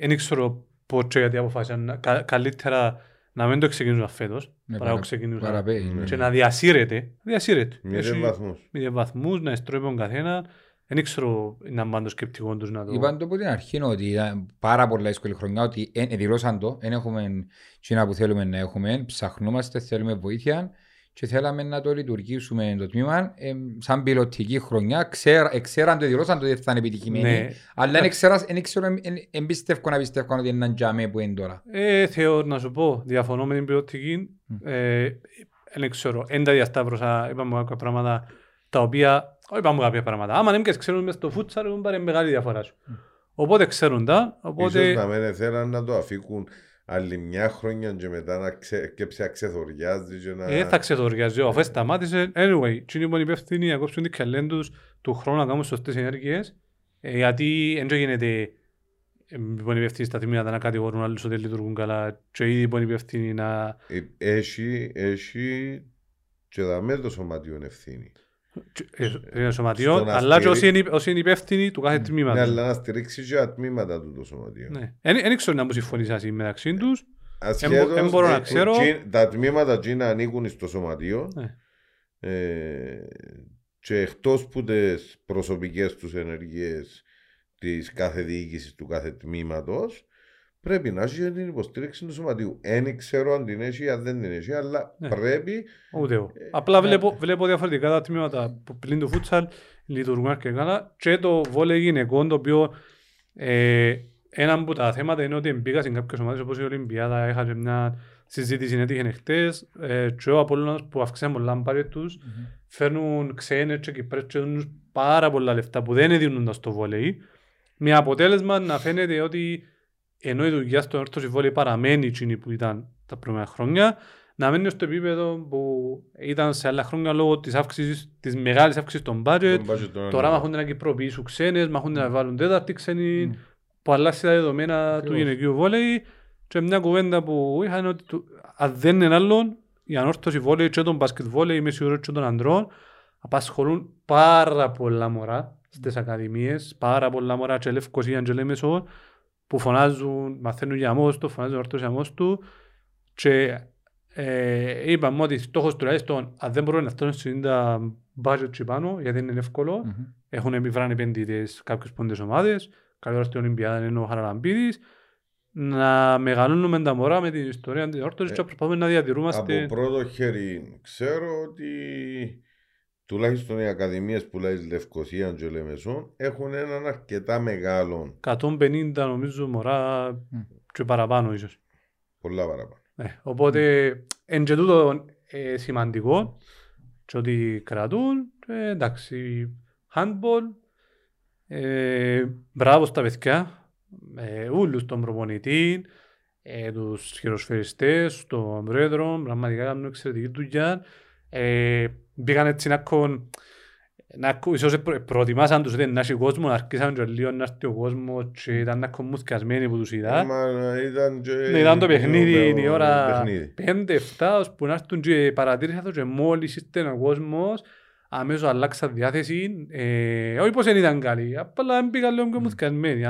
δεν ξέρω πώς και γιατί αποφάσισαν να- κα- καλύτερα να μην το ξεκινήσουν φέτος, Ναι, παρά να παρα- ξεκινήσουν παραπέει, Ναι. ναι. και να διασύρεται, διασύρεται. Μηδέν Έχει βαθμούς. μηδέν βαθμούς, να εστρώνει τον καθένα, δεν ξέρω να πάνε το σκεπτικό τους να το... Είπαν το από την αρχή ότι ήταν πάρα πολλά δύσκολη χρονιά, ότι ε, ε, δηλώσαν το, δεν έχουμε τσίνα που θέλουμε να έχουμε, ψαχνόμαστε, θέλουμε βοήθεια και θέλαμε να το λειτουργήσουμε το τμήμα ε, σαν πιλωτική χρονιά. Ξέρ, εξέραν το, δηλώσαν το ότι θα είναι επιτυχημένοι, Ναι. αλλά δεν ξέρω, δεν ξέρω, εν- εν- εν πιστεύω να πιστεύω ότι είναι έναν τζαμέ που είναι τώρα. Ε, θεωρώ να σου πω, διαφωνώ με την ποιοτική. Ε, δεν ξέρω, εν τα διασταύρωσα, είπαμε κάποια πράγματα τα οποία, όχι είπαμε κάποια πράγματα. Άμα δεν και ξέρουν μες στο φούτσαρ, έχουν πάρει μεγάλη διαφορά σου. Οπότε ξέρουν τα, Ίσως οπότε να μην θέλαν να το αφήκουν άλλη μια χρονιά και μετά να ξε, και πια ξεθοριάζει και να... ε, θα ξεθοριάζει. Αφού σταμάτησε, anyway, τι είναι που είναι υπεύθυνοι να κόψουν τις καλέντους του χρόνου να κάνουν σωστές ενέργειες, ε, γιατί δεν γίνεται ε, που είναι υπεύθυνοι στα τμήματα να κατηγορούν άλλους ότι δεν λειτουργούν καλά και ήδη που είναι υπεύθυνοι να Ε, Έχει, έχει και δαμέ το σωματιόν ευθύνη. Είναι σωματιών, στο να αλλά και στηρί- όσοι είναι, όσοι είναι υπεύθυνοι του κάθε Ναι, τμήματος. αλλά να στηρίξει και τα τμήματα του το σωματιό. Ναι. Δεν δεν ξέρω να μου συμφωνήσει μεταξύ τους. Ασχέτως, Εν μπορώ να ε, ξέρω. τσι- τα τμήματα εκείνα ανήκουν στο σωματείο Ναι. ε, και εκτός που τις προσωπικές τους ενεργείες της κάθε διοίκησης του κάθε τμήματος πρέπει να έχει και την υποστήριξη του σωματείου. Δεν ξέρω αν την έχει ή αν δεν την έχει, αλλά Ναι. πρέπει Ούτε εγώ. Απλά βλέπω, βλέπω διαφορετικά τα τμήματα που πλην του φούτσαλ λειτουργούν αρκετά καλά και το βόλεϊ γυναικών το οποίο ε, ένα από τα θέματα είναι ότι μπήκα σε κάποιες ομάδες όπως η Ολυμπιάδα είχα μια συζήτηση έτυχε χτες ε, και ο Απόλλωνας που αυξάνε πολλά μπάρια τους φέρνουν ξένες και Κυπρές και δίνουν πάρα πολλά λεφτά που δεν δίνουν στο βόλεϊ με αποτέλεσμα να φαίνεται ότι ενώ η δουλειά στο όρθος βόλεϊ παραμένει εκείνη που ήταν τα προηγούμενα χρόνια να μένει στο επίπεδο που ήταν σε άλλα χρόνια λόγω της, αύξησης, της μεγάλης αύξησης των budget. τον budget των Τώρα άλλων. μαχούνται να κυπροποιήσουν ξένες, μαχούνται να βάλουν τέταρτη ξένη, που αλλάξει τα δεδομένα του Ακριβώς. γυναικείου βόλεϊ. Και μια κουβέντα που είχα είναι ότι του- αν δεν είναι άλλον, η ανόρθωση βόλεϊ και τον μπάσκετ βόλεϊ, είμαι σίγουρος και των ανδρών, απασχολούν πάρα πολλά μωρά στις ακαδημίες, πάρα πολλά μωρά και Λευκοσία και Λέμεσο, που φωνάζουν, μαθαίνουν για μόστο, φωνάζουν όρθωση για μόστο και ε, είπαμε ότι στόχος τουλάχιστον αν δεν μπορούν να φτάσουν 90 budget και πάνω, γιατί είναι εύκολο, Μμμ. έχουν επιβράνει επενδυτές κάποιες πόντες ομάδες, καλή ώρα στην Ολυμπιάδα είναι ο Χαραλαμπίδης, να μεγαλώνουμε τα μωρά με την ιστορία της όρθωσης και να προσπαθούμε να διατηρούμαστε Από πρώτο χέρι ξέρω ότι τουλάχιστον οι ακαδημίες που λέει Λευκοσία και Λεμεσόν έχουν έναν αρκετά μεγάλο, 150 νομίζω μωρά και παραπάνω ίσως. πολλά παραπάνω. Ναι, οπότε εν και τούτο ε, σημαντικό και ότι κρατούν και εντάξει handball ε, μπράβο στα παιδιά ε, ούλους τον προπονητή ε, τους χειροσφαιριστές, τον πρόεδρο πραγματικά κάνουν εξαιρετική δουλειά ε, μπήκαν έτσι να ακούν να ακού, ίσως προ- προετοιμάσαν τους ότι να έχει κόσμο, να αρχίσαν και λίγο να έρθει ο κόσμος και ήταν να ακούν μουθκασμένοι που τους είδα. Μα ήταν, και... Ναι, ήταν το παιχνίδι η ώρα παιχνίδι. 5-7 ώσπου να έρθουν και παρατήρησα το και μόλις ήρθε ο κόσμος αμέσως αλλάξα διάθεση. Ε, όχι πως δεν ήταν καλή, απλά μπήκαν λίγο και μουθκασμένοι.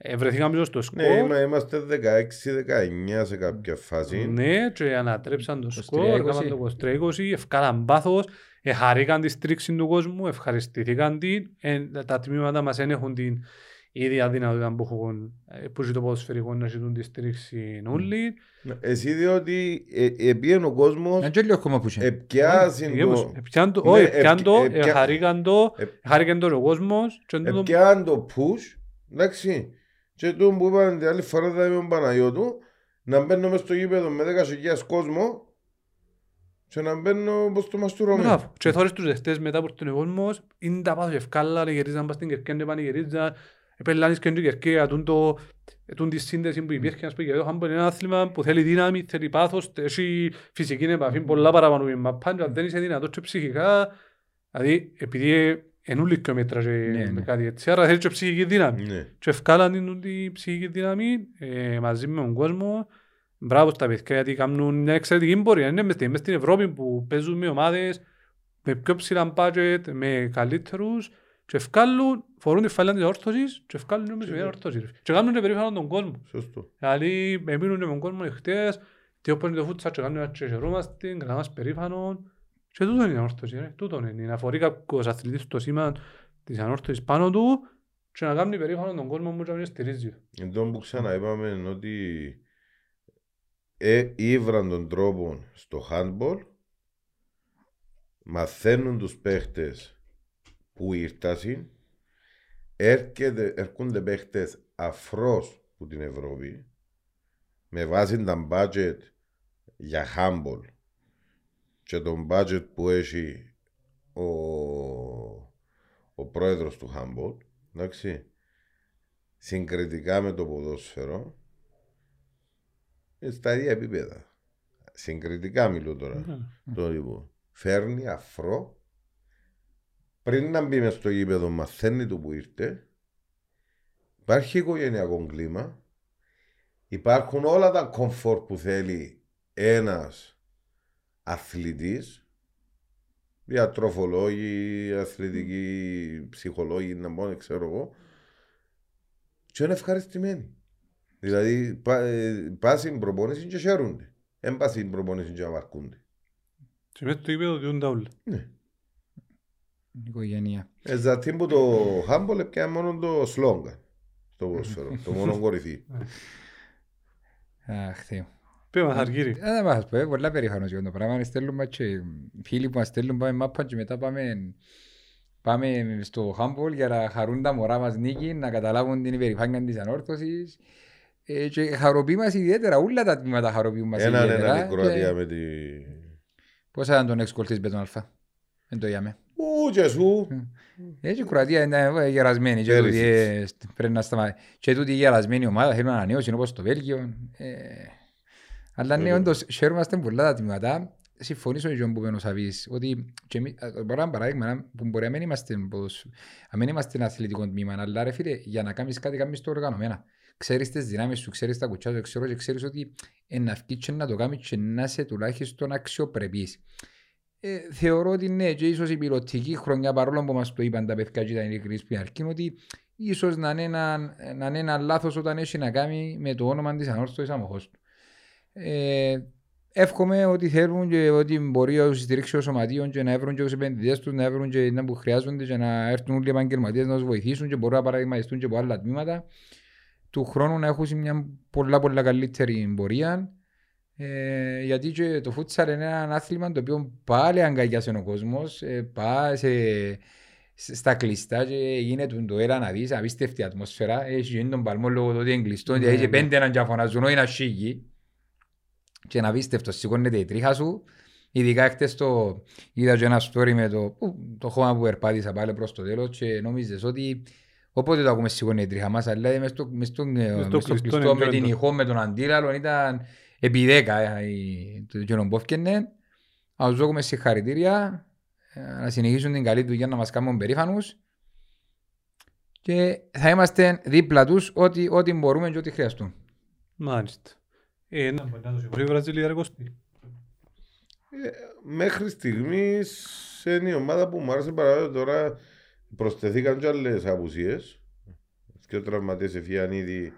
Για να- Ε, βρεθήκαμε πίσω στο Ναι, σκορ. είμα- είμαστε 16-19 σε κάποια φάση. Ναι, και ανατρέψαν το 23-20. σκορ, έκαναν το 23-20, ευκάλαν πάθος, εχαρήκαν τη στήριξη του κόσμου, ευχαριστηθήκαν την. Ε, τα τμήματα μας δεν έχουν την ίδια δυνατότητα που έχουν ε, που έχει το ποδοσφαιρικό να ζητούν τη στήριξη όλοι. Εσύ διότι ε, επίεν ο κόσμος Να και λίγο ακόμα που είσαι. επιάσιν το... Επιάν το, Ναι, όχι, επιάν το, επια- εχαρήκαν το, Ε- εχαρήκαν το ο κόσμος και τούτο- Επιάν το push, εντάξει. Και το που είπαν την άλλη φορά θα είμαι ο Παναγιώτου, να μπαίνω μες στο γήπεδο με 10.000 κόσμο και να μπαίνω όπως το μαστούρωμένο. Μπράβο. Και θόρες τους δεχτές μετά που ήρθε ο κόσμος, είναι τα πάθος ευκάλα, γυρίζαν πας στην Κερκέντε, πάνε γυρίζαν, επελάνεις και την Κερκέα, τούν το- τούν τη σύνδεση που υπήρχε, ας πούμε, γιατί το handball είναι ένα άθλημα που θέλει δύναμη, θέλει πάθος, έχει φυσική επαφή πολλά παραπάνω με μαπάν, και αν δεν είσαι δυνατός και ψυχικά, δηλαδή επειδή είναι ούλοι κιλόμετρα και Ναι, ναι. κάτι έτσι, άρα θέλει και ψυχική δύναμη. Ναι. Και ευκάλαν την την ψυχική δύναμη ε, μαζί με τον κόσμο. Μπράβο στα παιδιά γιατί κάνουν μια εξαιρετική πορεία. Είναι μες στην- μες στην Ευρώπη που παίζουν με ομάδες με πιο ψηλά budget, με καλύτερους και ευκάλουν, φορούν τη φαλιά της όρθωσης και ευκάλουν με σημεία όρθωσης. Και κάνουν και περήφανο τον κόσμο. Σωστό. Δηλαδή, εμείνουν και με τον κόσμο εχθές, τι όπως είναι το φούτσα και κάνουμε και χαιρόμαστε, κρατάμε μας περήφανο. Και τούτο είναι η ανόρθωση, ρε. τούτο είναι. Να φορεί κάποιος αθλητής το σήμα της ανόρθωσης πάνω του και να κάνει περήφανο τον κόσμο που και να μην στηρίζει. Εν τω που ξαναείπαμε είναι ότι ε, ήβραν τον τρόπο στο handball μαθαίνουν τους παίχτες που ήρτασαν έρχεται, έρχονται παίχτες αφρός που την Ευρώπη με βάση τα budget για handball και τον budget που έχει ο, ο πρόεδρος του handball εντάξει συγκριτικά με το ποδόσφαιρο είναι στα ίδια επίπεδα. Συγκριτικά μιλώ τώρα. Το λοιπόν. Φέρνει αφρό πριν να μπει μες στο γήπεδο μαθαίνει το που ήρθε υπάρχει οικογενειακό κλίμα υπάρχουν όλα τα κομφόρ που θέλει ένας αθλητής διατροφολόγοι, αθλητικοί ψυχολόγοι, να πω, δεν ξέρω εγώ και είναι ευχαριστημένοι. Δηλαδή, πα, ε, πας στην προπόνησης και χαίρονται. Δεν πας στην προπόνησης και αμαρκούνται. Και μέσα στο γήπεδο διούν τα όλα. Ναι. Οικογένεια. Εζατήν που το χάμπολ έπιανε μόνο το σλόγγαν στο ποδόσφαιρο, το μόνο κορυφή. Αχ, Θεό. Πέ μας Αργύρι. Ε, Δεν μας πω, ε, πολλά περήφανος για το πράγμα. Στέλνουν μας και φίλοι που μας στέλνουν πάμε μάπα και μετά πάμε, πάμε στο handball για να χαρούν τα μωρά μας νίκη, να καταλάβουν την υπερηφάνεια της ανόρθωσης. Ε, και χαροποιεί μας ιδιαίτερα, όλα τα τμήματα χαροποιούν μας Έναν ιδιαίτερα. έναν η Κροατία Και με τη... Πώς ήταν τον έξκολ της Μπετον Αλφα. Δεν το είδαμε. Ου, και σου. Έτσι η Κροατία είναι ε, γερασμένη και Πέρυσι. τούτη, ε, στ- πρέπει να σταματήσει. Και τούτη η γερασμένη ομάδα θέλουν να ανανέωσουν όπως το Βέλγιο. Ε, Αλλά ναι, Βέβαια. όντως χαίρομαστε πολλά τα τμήματα. Συμφωνήσω με τον που είπε ο Σαβής, ότι και εμείς- ε, μπορώ ένα παράδειγμα να- που μπορεί να μην είμαστε, ποδοσ- να μην είμαστε ένα αθλητικό τμήμα, αλλά ρε φίλε, για να κάνεις κάτι, κάνεις το οργανωμένα. Ξέρεις τις δυνάμεις σου, ξέρεις τα κουτσιά σου, ξέρω και ξέρεις ότι ε, να βγεις και να το κάνεις και να είσαι τουλάχιστον αξιοπρεπής. Ε, θεωρώ ότι ναι, και ίσως η πιλωτική χρονιά, παρόλο που μας το είπαν τα παιδιά και ήταν ειλικρινείς πριν αρχήν, ότι ίσως να είναι ένα, να είναι ένα λάθος όταν έχει να κάνει με το όνομα της ανόρθωσης αμοχώς του. Ε, εύχομαι ότι θέλουν και ότι μπορεί να τους στηρίξει ο σωματείων και να βρουν και τους επενδυτές τους, να βρουν και να που χρειάζονται και να έρθουν όλοι οι επαγγελματίες να τους βοηθήσουν και μπορούν να παραδειγματιστούν και από άλλα τμήματα. Του χρόνου να έχουν μια πολλά πολλά καλύτερη πορεία. Ε, γιατί και το φούτσαλ είναι ένα άθλημα το οποίο πάλι αγκαλιάζει ο κόσμος, ε, πάει σε, σε- στα κλειστά και γίνεται το έλα να δεις, απίστευτη ατμόσφαιρα, έχει γίνει τον παλμό λόγω του ότι είναι κλειστό, Ναι, και έχει ναι. πέντε έναν και φωνάζουν, όχι ένα σίγι και είναι απίστευτο, σηκώνεται η τρίχα σου, ειδικά χτες το είδα και ένα story με το, που- το χώμα που περπάτησα πάλι προς το τέλος και νόμιζες ότι Όποτε το ακούμε σηκώνει η τρίχα μας, αλλά μες στο, μες στο, μες στο κλειστό κλειστό είναι με την πιο ηχό, με τον αντίλαλο, ήταν επί δέκα ε, η- το κοινό που έφτιανε. Να τους δώσουμε συγχαρητήρια, ε, να συνεχίσουν την καλή δουλειά να μας κάνουν περήφανους και θα είμαστε δίπλα τους ό,τι, ό,τι μπορούμε και ό,τι χρειαστούν. Μάλιστα. Ε, να μπορεί να το συγχωρεί η Βραζιλία ρε Κώστη. Ε, μέχρι στιγμής είναι η ομάδα που μου άρεσε παράδειγμα τώρα προσθεθήκαν και άλλες απουσίες και ο τραυματίες εφιάν ήδη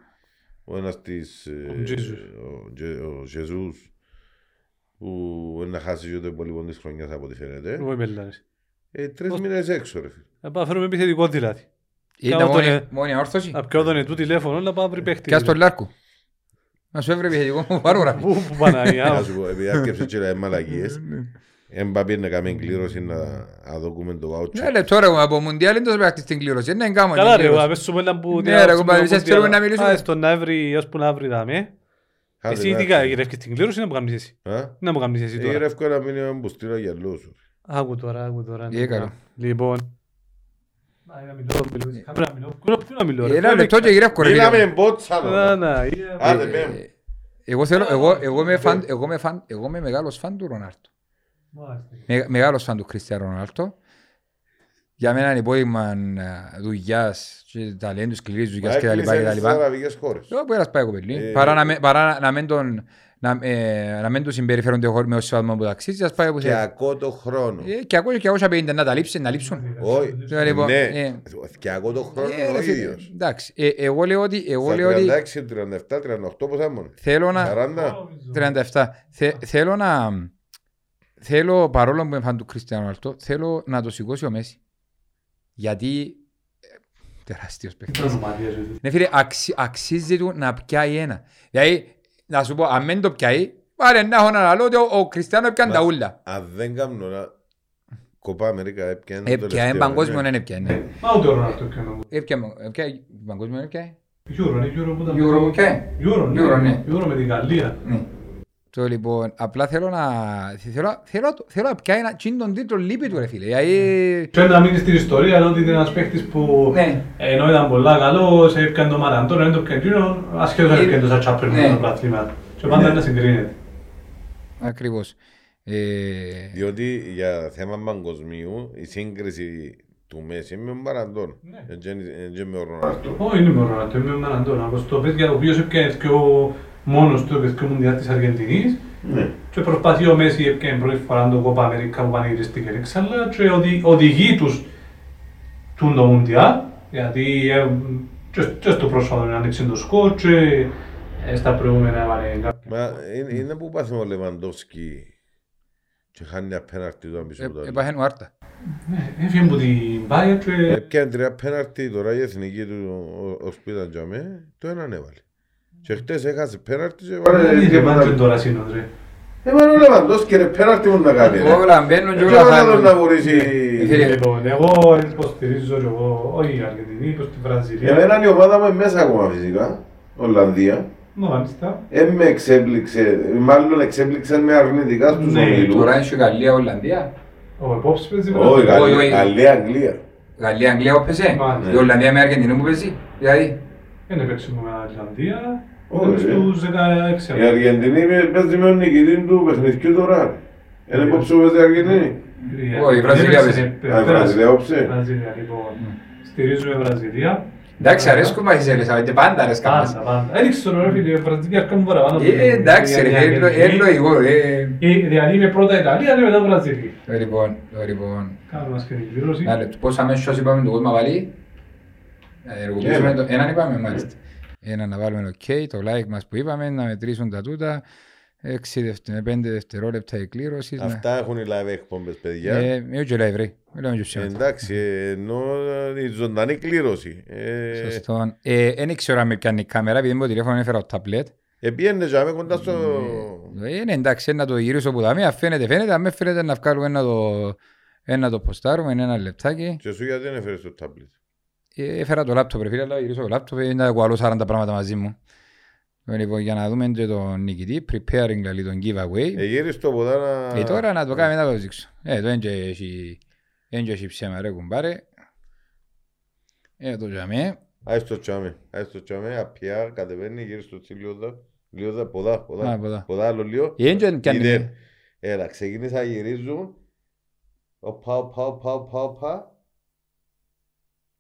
ο ένας της ε, Ο Τζέζους. ο Τζε- ο Ζεζούς που είναι να χάσει και το υπόλοιπο της χρονιάς από ό,τι φαίνεται Εγώ είμαι πελάρες. ε, τρεις μήνες έξω ρε φίλε Να πάω να φέρουμε επιθετικό δηλαδή. Ήταν Κάπου μόνη, τον- μόνη όρθωση; Να πιω τον ετού τηλέφωνο να πάω να βρει παίχτη. Κι ας τον Λάρκου. Να σου έβρε επιθετικό μου παρούρα. Πού που Παναγιά. να σου πω επειδή άρκεψε και να μαλακίες έμπαπη να κάνουμε κλήρωση να να δούμε το Ναι, voucher λεπτό ρε, από Μουντιάλ είναι τόσο παίχτης την κλήρωση. Δεν κάνουμε Καλά την ρε, κλήρωση. να πες σου πέλα που... Ναι, ρε, κομπάρε, εσείς θέλουμε να μιλήσουμε. Α, στον Νοέμβρη, ως που να βρει δάμε. Άντε, Εσύ να τι έρθει. κάνεις, γυρεύκεις την κλήρωση ή να μου κάνεις εσύ. Α; Να μου κάνεις εσύ Ε, τώρα. Γυρεύκω ένα μήνυμα που στείλω για λόγους Άκου τώρα, άκου τώρα. Τι έκανα. Λοιπόν. Ένα λεπτό και γυρεύω ρε φίλε μου. Μείναμε μπότσα τώρα. Άντε Ε, πέμ. Εγώ θέλω, εγώ, εγώ είμαι φαν, εγώ είμαι φαν, εγώ είμαι μεγάλος φαν του Ρονάλτο. Με, μεγάλος φαν του Κριστιανού Ρονάλτο. Για μένα είναι υπόδειγμα ε, δουλειάς και ταλέντους, σκληρής δουλειάς Μα και τα λοιπά και τα έκλεισε στις λοιπά. αραβικές χώρες. Εγώ που ένας πάει κοπελί. Ε, Παρά να με- παρά να- να μην τον να, ε, να μην τους συμπεριφέρονται χώροι με όσοι σεβασμό που ταξίζει, ας πάει όπου Και θέλει. ακούω το χρόνο. Ε, Και ακόμα και 250 να τα λείψουν, να λείψουν. Όχι, Ε, λοιπόν, ναι. ε. Και ακούω το χρόνο Ε, ο ρε φίλε, ίδιος. Εντάξει, ε, εγώ λέω ότι, εγώ Στα λέω ότι 36, 37, 38 πόσα ήμουν; θέλω να, 40. 37. Θε, θέλω να. Θέλω, παρόλο που είμαι φαν του Κριστιανού Ρονάλτο, θέλω να το σηκώσει ο Μέση. Γιατί. ε, Τεράστιος παιχνίδι. Ναι, φίλε, αξι, αξίζει του να πιάει ένα. Δηλαδή, να σου πω, αν δεν το πιάει, πάρε να έχω να λέω ότι ο, ο Κριστιανό έπιανε Μα- τα ούλα. Αν δεν κάνω να... Κοπά Αμερικά έπιανε το Έπιανε τελευταίο, παγκόσμιο, ναι. δεν έπιανε. Μα ούτε ο Ρονάλτο έκανε όμως. Έπιανε, έπιανε, παγκόσμιο έπιανε. Euro, είναι Euro που ήταν. Euro που πιάει. Euro, ναι. Euro, ναι. Euro με την Γαλλία. Ναι. Το λοιπόν, απλά θέλω να, θέλω, θέλω, θέλω να πιάει ένα τσιν τίτλο λείπει του ρε φίλε. Δηλαδή, Και να μείνεις στην ιστορία ότι είναι ένας παίχτης που Ναι. ενώ ήταν πολλά καλός, έπιανε το Μαραντών, ενώ το πιάνε ασχέτως αν Ε, έπιανε το σαν Champions ναι. League το πρωτάθλημα. Και πάντα Ναι. να συγκρίνεται. ακριβώς. Ε, Διότι για θέμα παγκοσμίου η σύγκριση του Μέση με τον Μαραντών. Ναι. Και με τον Ρονάλτο. Όχι, είναι με ο Ρονάλτο, είναι με ο Μαραντών. Όπως το παιδιά ο οποίος έπιανε και ο μόνος του έπιανε και ο Μουντιάλ της Αργεντινής. Ναι. Και προσπαθεί ο Μέση έπιανε πρώτη φορά το Κόπα Αμερικά που πανηγυριστήκε έξαλα και οδη- οδηγεί τους του το Μουντιάλ. Γιατί ε, και και στο πρόσφατο να ανοίξει το σκορ και ε, στα προηγούμενα έβαλε κάποια. Μα είναι, είναι που πάθαμε ο Λεβαντόφσκι και χάνει απέναρτη του πίσω από το άλλο. Έπαχεν ο Άρτα. Ναι, έφυγε από την Bayern και Έπιανε τρία πέναρτη τώρα η εθνική του ο- ο Σπίταν Τζαμέ, το έναν έβαλε. Και χτες έχασε πέναρτη και δεν έβαλε είχε δύο μάτια πέναρτη. τώρα σύνος ρε. Έβαλε ο Λεβαντόφσκι ρε πέναρτη μου να κάνει. ρε. Όλα μπαίνουν και Και όλα όλα τον να χάνουν. βουρήσει. Φίλε, Λοιπόν, εγώ υποστηρίζω και εγώ, όχι η Αργεντινή, προς τη Βραζιλία. Εμένα η ομάδα μου είναι μέσα ακόμα φυσικά, Ολλανδία. Μάλιστα. Ε, με εξέπληξε, μάλλον εξέπληξε με αρνητικά στους Ναι, ομίλους. Τώρα είναι και Γαλλία, Ολλανδία. Ο επόψης παίζει Όχι, Βραζιλία. Γαλλία- όχι. Γαλλία, Αγγλία. Γαλλία, Αγγλία που παίζει. Μάλιστα. Η Ολλανδία με Αργεντινή που παίζει. Δηλαδή, Δεν έπαιξε με Αργεντινία. Όχι, Είναι ρε. στους 16. Η Αργεντινή παίζει με τον νικητή του παιχνιδιού τώρα. Είναι υπόψη που παίζει η Αργεντινή. Όχι, η Βραζιλία Έπαιξε, παίζει. ε, Α, η Βραζιλία όψε. Βραζιλία, λοιπόν. Στηρίζουμε Βραζιλία. Εντάξει, αρέσκουν μας οι Ελισαβέτε, πάντα αρέσκαν μας. Πάντα, πάντα. Έριξε τον ρε φίλε, η Βραζιλία αρκούν παραπάνω. από Ε, την- εντάξει την ρε, Αργεντινή. είναι είναι λογικό. ε. Ε, Δηλαδή είναι πρώτα Ιταλία και μετά Βραζιλία. Λοιπόν, λοιπόν. Κάνουμε μας και την κλήρωση. Ένα λεπτό, πώς αμέσως είπαμε το κόσμο βάλει; Να ενεργοποιήσουμε Ένα. το- Έναν είπαμε μάλιστα. Ένα να βάλουμε ok, το like μας που είπαμε, να μετρήσουν τα τούτα. 6 δευτε- 5 δευτερόλεπτα εκκλήρωσης. να- Αυτά έχουν οι live εκπομπές, παιδιά. Ε, Εγώ και live ρε, μιλάμε και ψέματα. Εντάξει, ε, ενώ η ζωντανή κλήρωση. Ε, Σωστό. Ε, Δεν ξέρω αν με πιάνει η κάμερα, επειδή με το τηλέφωνο έφερα το ταμπλέτ. Επίενε για με κοντά στο... Ε, ναι, εντάξει, να το γυρίσω που δάμε, αν φαίνεται, φαίνεται, αν με φαίνεται να βγάλουμε ένα το, ένα το ποστάρουμε, ένα λεπτάκι. Και σου γιατί δεν έφερες το τάμπλετ. Ε, Έφερα το λάπτοπ, ρε φίλε, αλλά γυρίσω το λάπτοπ, είναι να κουαλώ 40 πράγματα μαζί μου. Λοιπόν, για να δούμε και τον νικητή, preparing δηλαδή τον giveaway. Εγύρεις το ποδά να... Ε, τώρα να το κάνουμε να το δείξω. Ε, το έντια έχει, έντια έχει ψέμα ρε κουμπάρε. Ε, το τζαμέ. Άις το τσάμε, άις το τσάμε, απιά, κατεβαίνει, γύρεις το τσι λίγο δα, λίγο δα, ποδά, Α, ποδά, ποδά. ποδά άλλο λίγο. Η έντια πιάνει Είδε. με. Έλα, ξεκίνησα να γυρίζουν. Οπα, οπα, οπα, οπα, οπα.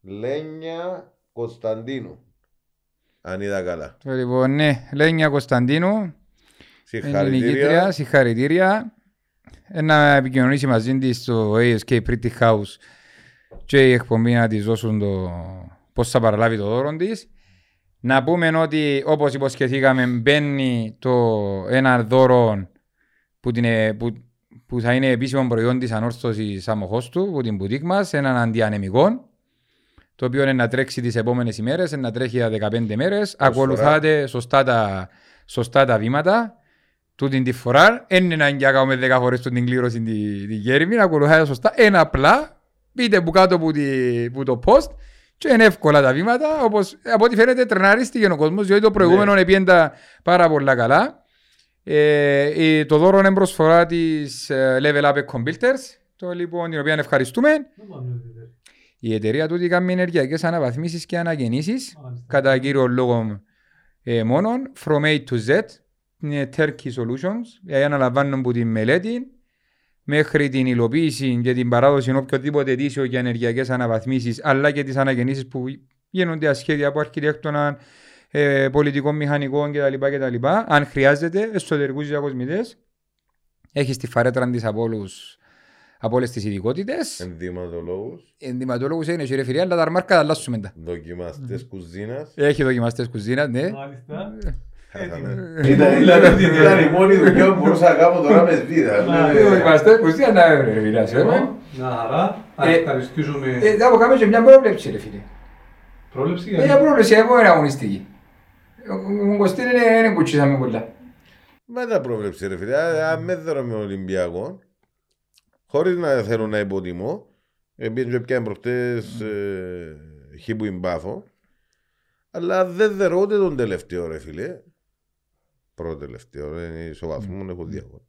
Λένια Κωνσταντίνου. Αν είδα καλά. Το Λοιπόν, ναι, Λένια Κωνσταντίνου. Είναι Συγχαρητήρια. νικήτρια, συγχαρητήρια. Ε, Να επικοινωνήσει μαζί της στο ASK Pretty House και η εκπομπή να της δώσουν το πώς θα παραλάβει το δώρο της. Να πούμε ότι όπως υποσχεθήκαμε μπαίνει το ένα δώρο που, την, ε, που, που θα είναι επίσημο προϊόν της ανόρθωσης αμοχώς του, που την μπουτίκ μας, έναν αντιανεμικό, το οποίο είναι να τρέξει τις επόμενες ημέρες, είναι να τρέχει για 15 μέρες. Ακολουθάτε σωστά τα, σωστά τα βήματα. Τούτη τη φορά, δεν είναι να κάνουμε 10 φορές την κλήρωση τη, τη γέρμη, ακολουθάτε σωστά. Ένα απλά, μπείτε που κάτω που, τη, που το post και είναι εύκολα τα βήματα, όπως από ό,τι φαίνεται τρεναρίστηκε ο κόσμος, διότι το προηγούμενο ναι. πιέντα πάρα πολλά καλά. Ε, ε, το δώρο είναι προσφορά της ε, Level Up Computers, το λοιπόν την οποία ευχαριστούμε. Η εταιρεία τούτη κάνει ενεργειακές αναβαθμίσεις και αναγεννήσεις κατά κύριο λόγο ε, μόνον from A to Z είναι Turkey Solutions ε, αναλαμβάνουν από τη μελέτη μέχρι την υλοποίηση και την παράδοση οποιοδήποτε αιτήσιο για ενεργειακές αναβαθμίσεις αλλά και τις αναγεννήσεις που γίνονται ασχέδια από αρχιτέκτονα, ε, πολιτικών μηχανικών κτλ. κτλ. Αν χρειάζεται, εσωτερικούς διακοσμητές, έχεις τη φαρέτρα της από, όλους, από όλες τις ειδικότητες. Ενδυματολόγους, Ενδυματολόγους είναι η ρεφηρία, αλλά τα αρμάρκα τα αλλάσουμε μετά. δοκιμαστές κουζίνας. Έχει δοκιμαστές κουζίνας, ναι. Μάλιστα. Ήταν ήταν η μόνη δουλειά που μπορούσα να κάνω τώρα με σβίδα. Έχει δοκιμαστές κουζίνας, να ρε ρεφηρία, σε Να χαρά. Θα Ε, ευχαριστήσουμε. Ε, θα κάνουμε και μια πρόβλεψη ρε φίλε. Πρόληψη Ε, Μια για πρόβλεψη, εγώ είναι αγωνιστική. Ο Κωστίν είναι, είναι κουτσίσαμε πολλά. Μα τα πρόβλεψε ρε φίλε, Α, αν με δω με Ολυμπιακό, χωρίς να θέλω να υποτιμώ, επειδή και πιάνε προχτές ε, χι που μπάφο, αλλά δεν δερώ ούτε τον τελευταίο ρε φίλε, πρώτο τελευταίο, είναι ισοβαθμό μου, έχω διαγώνα.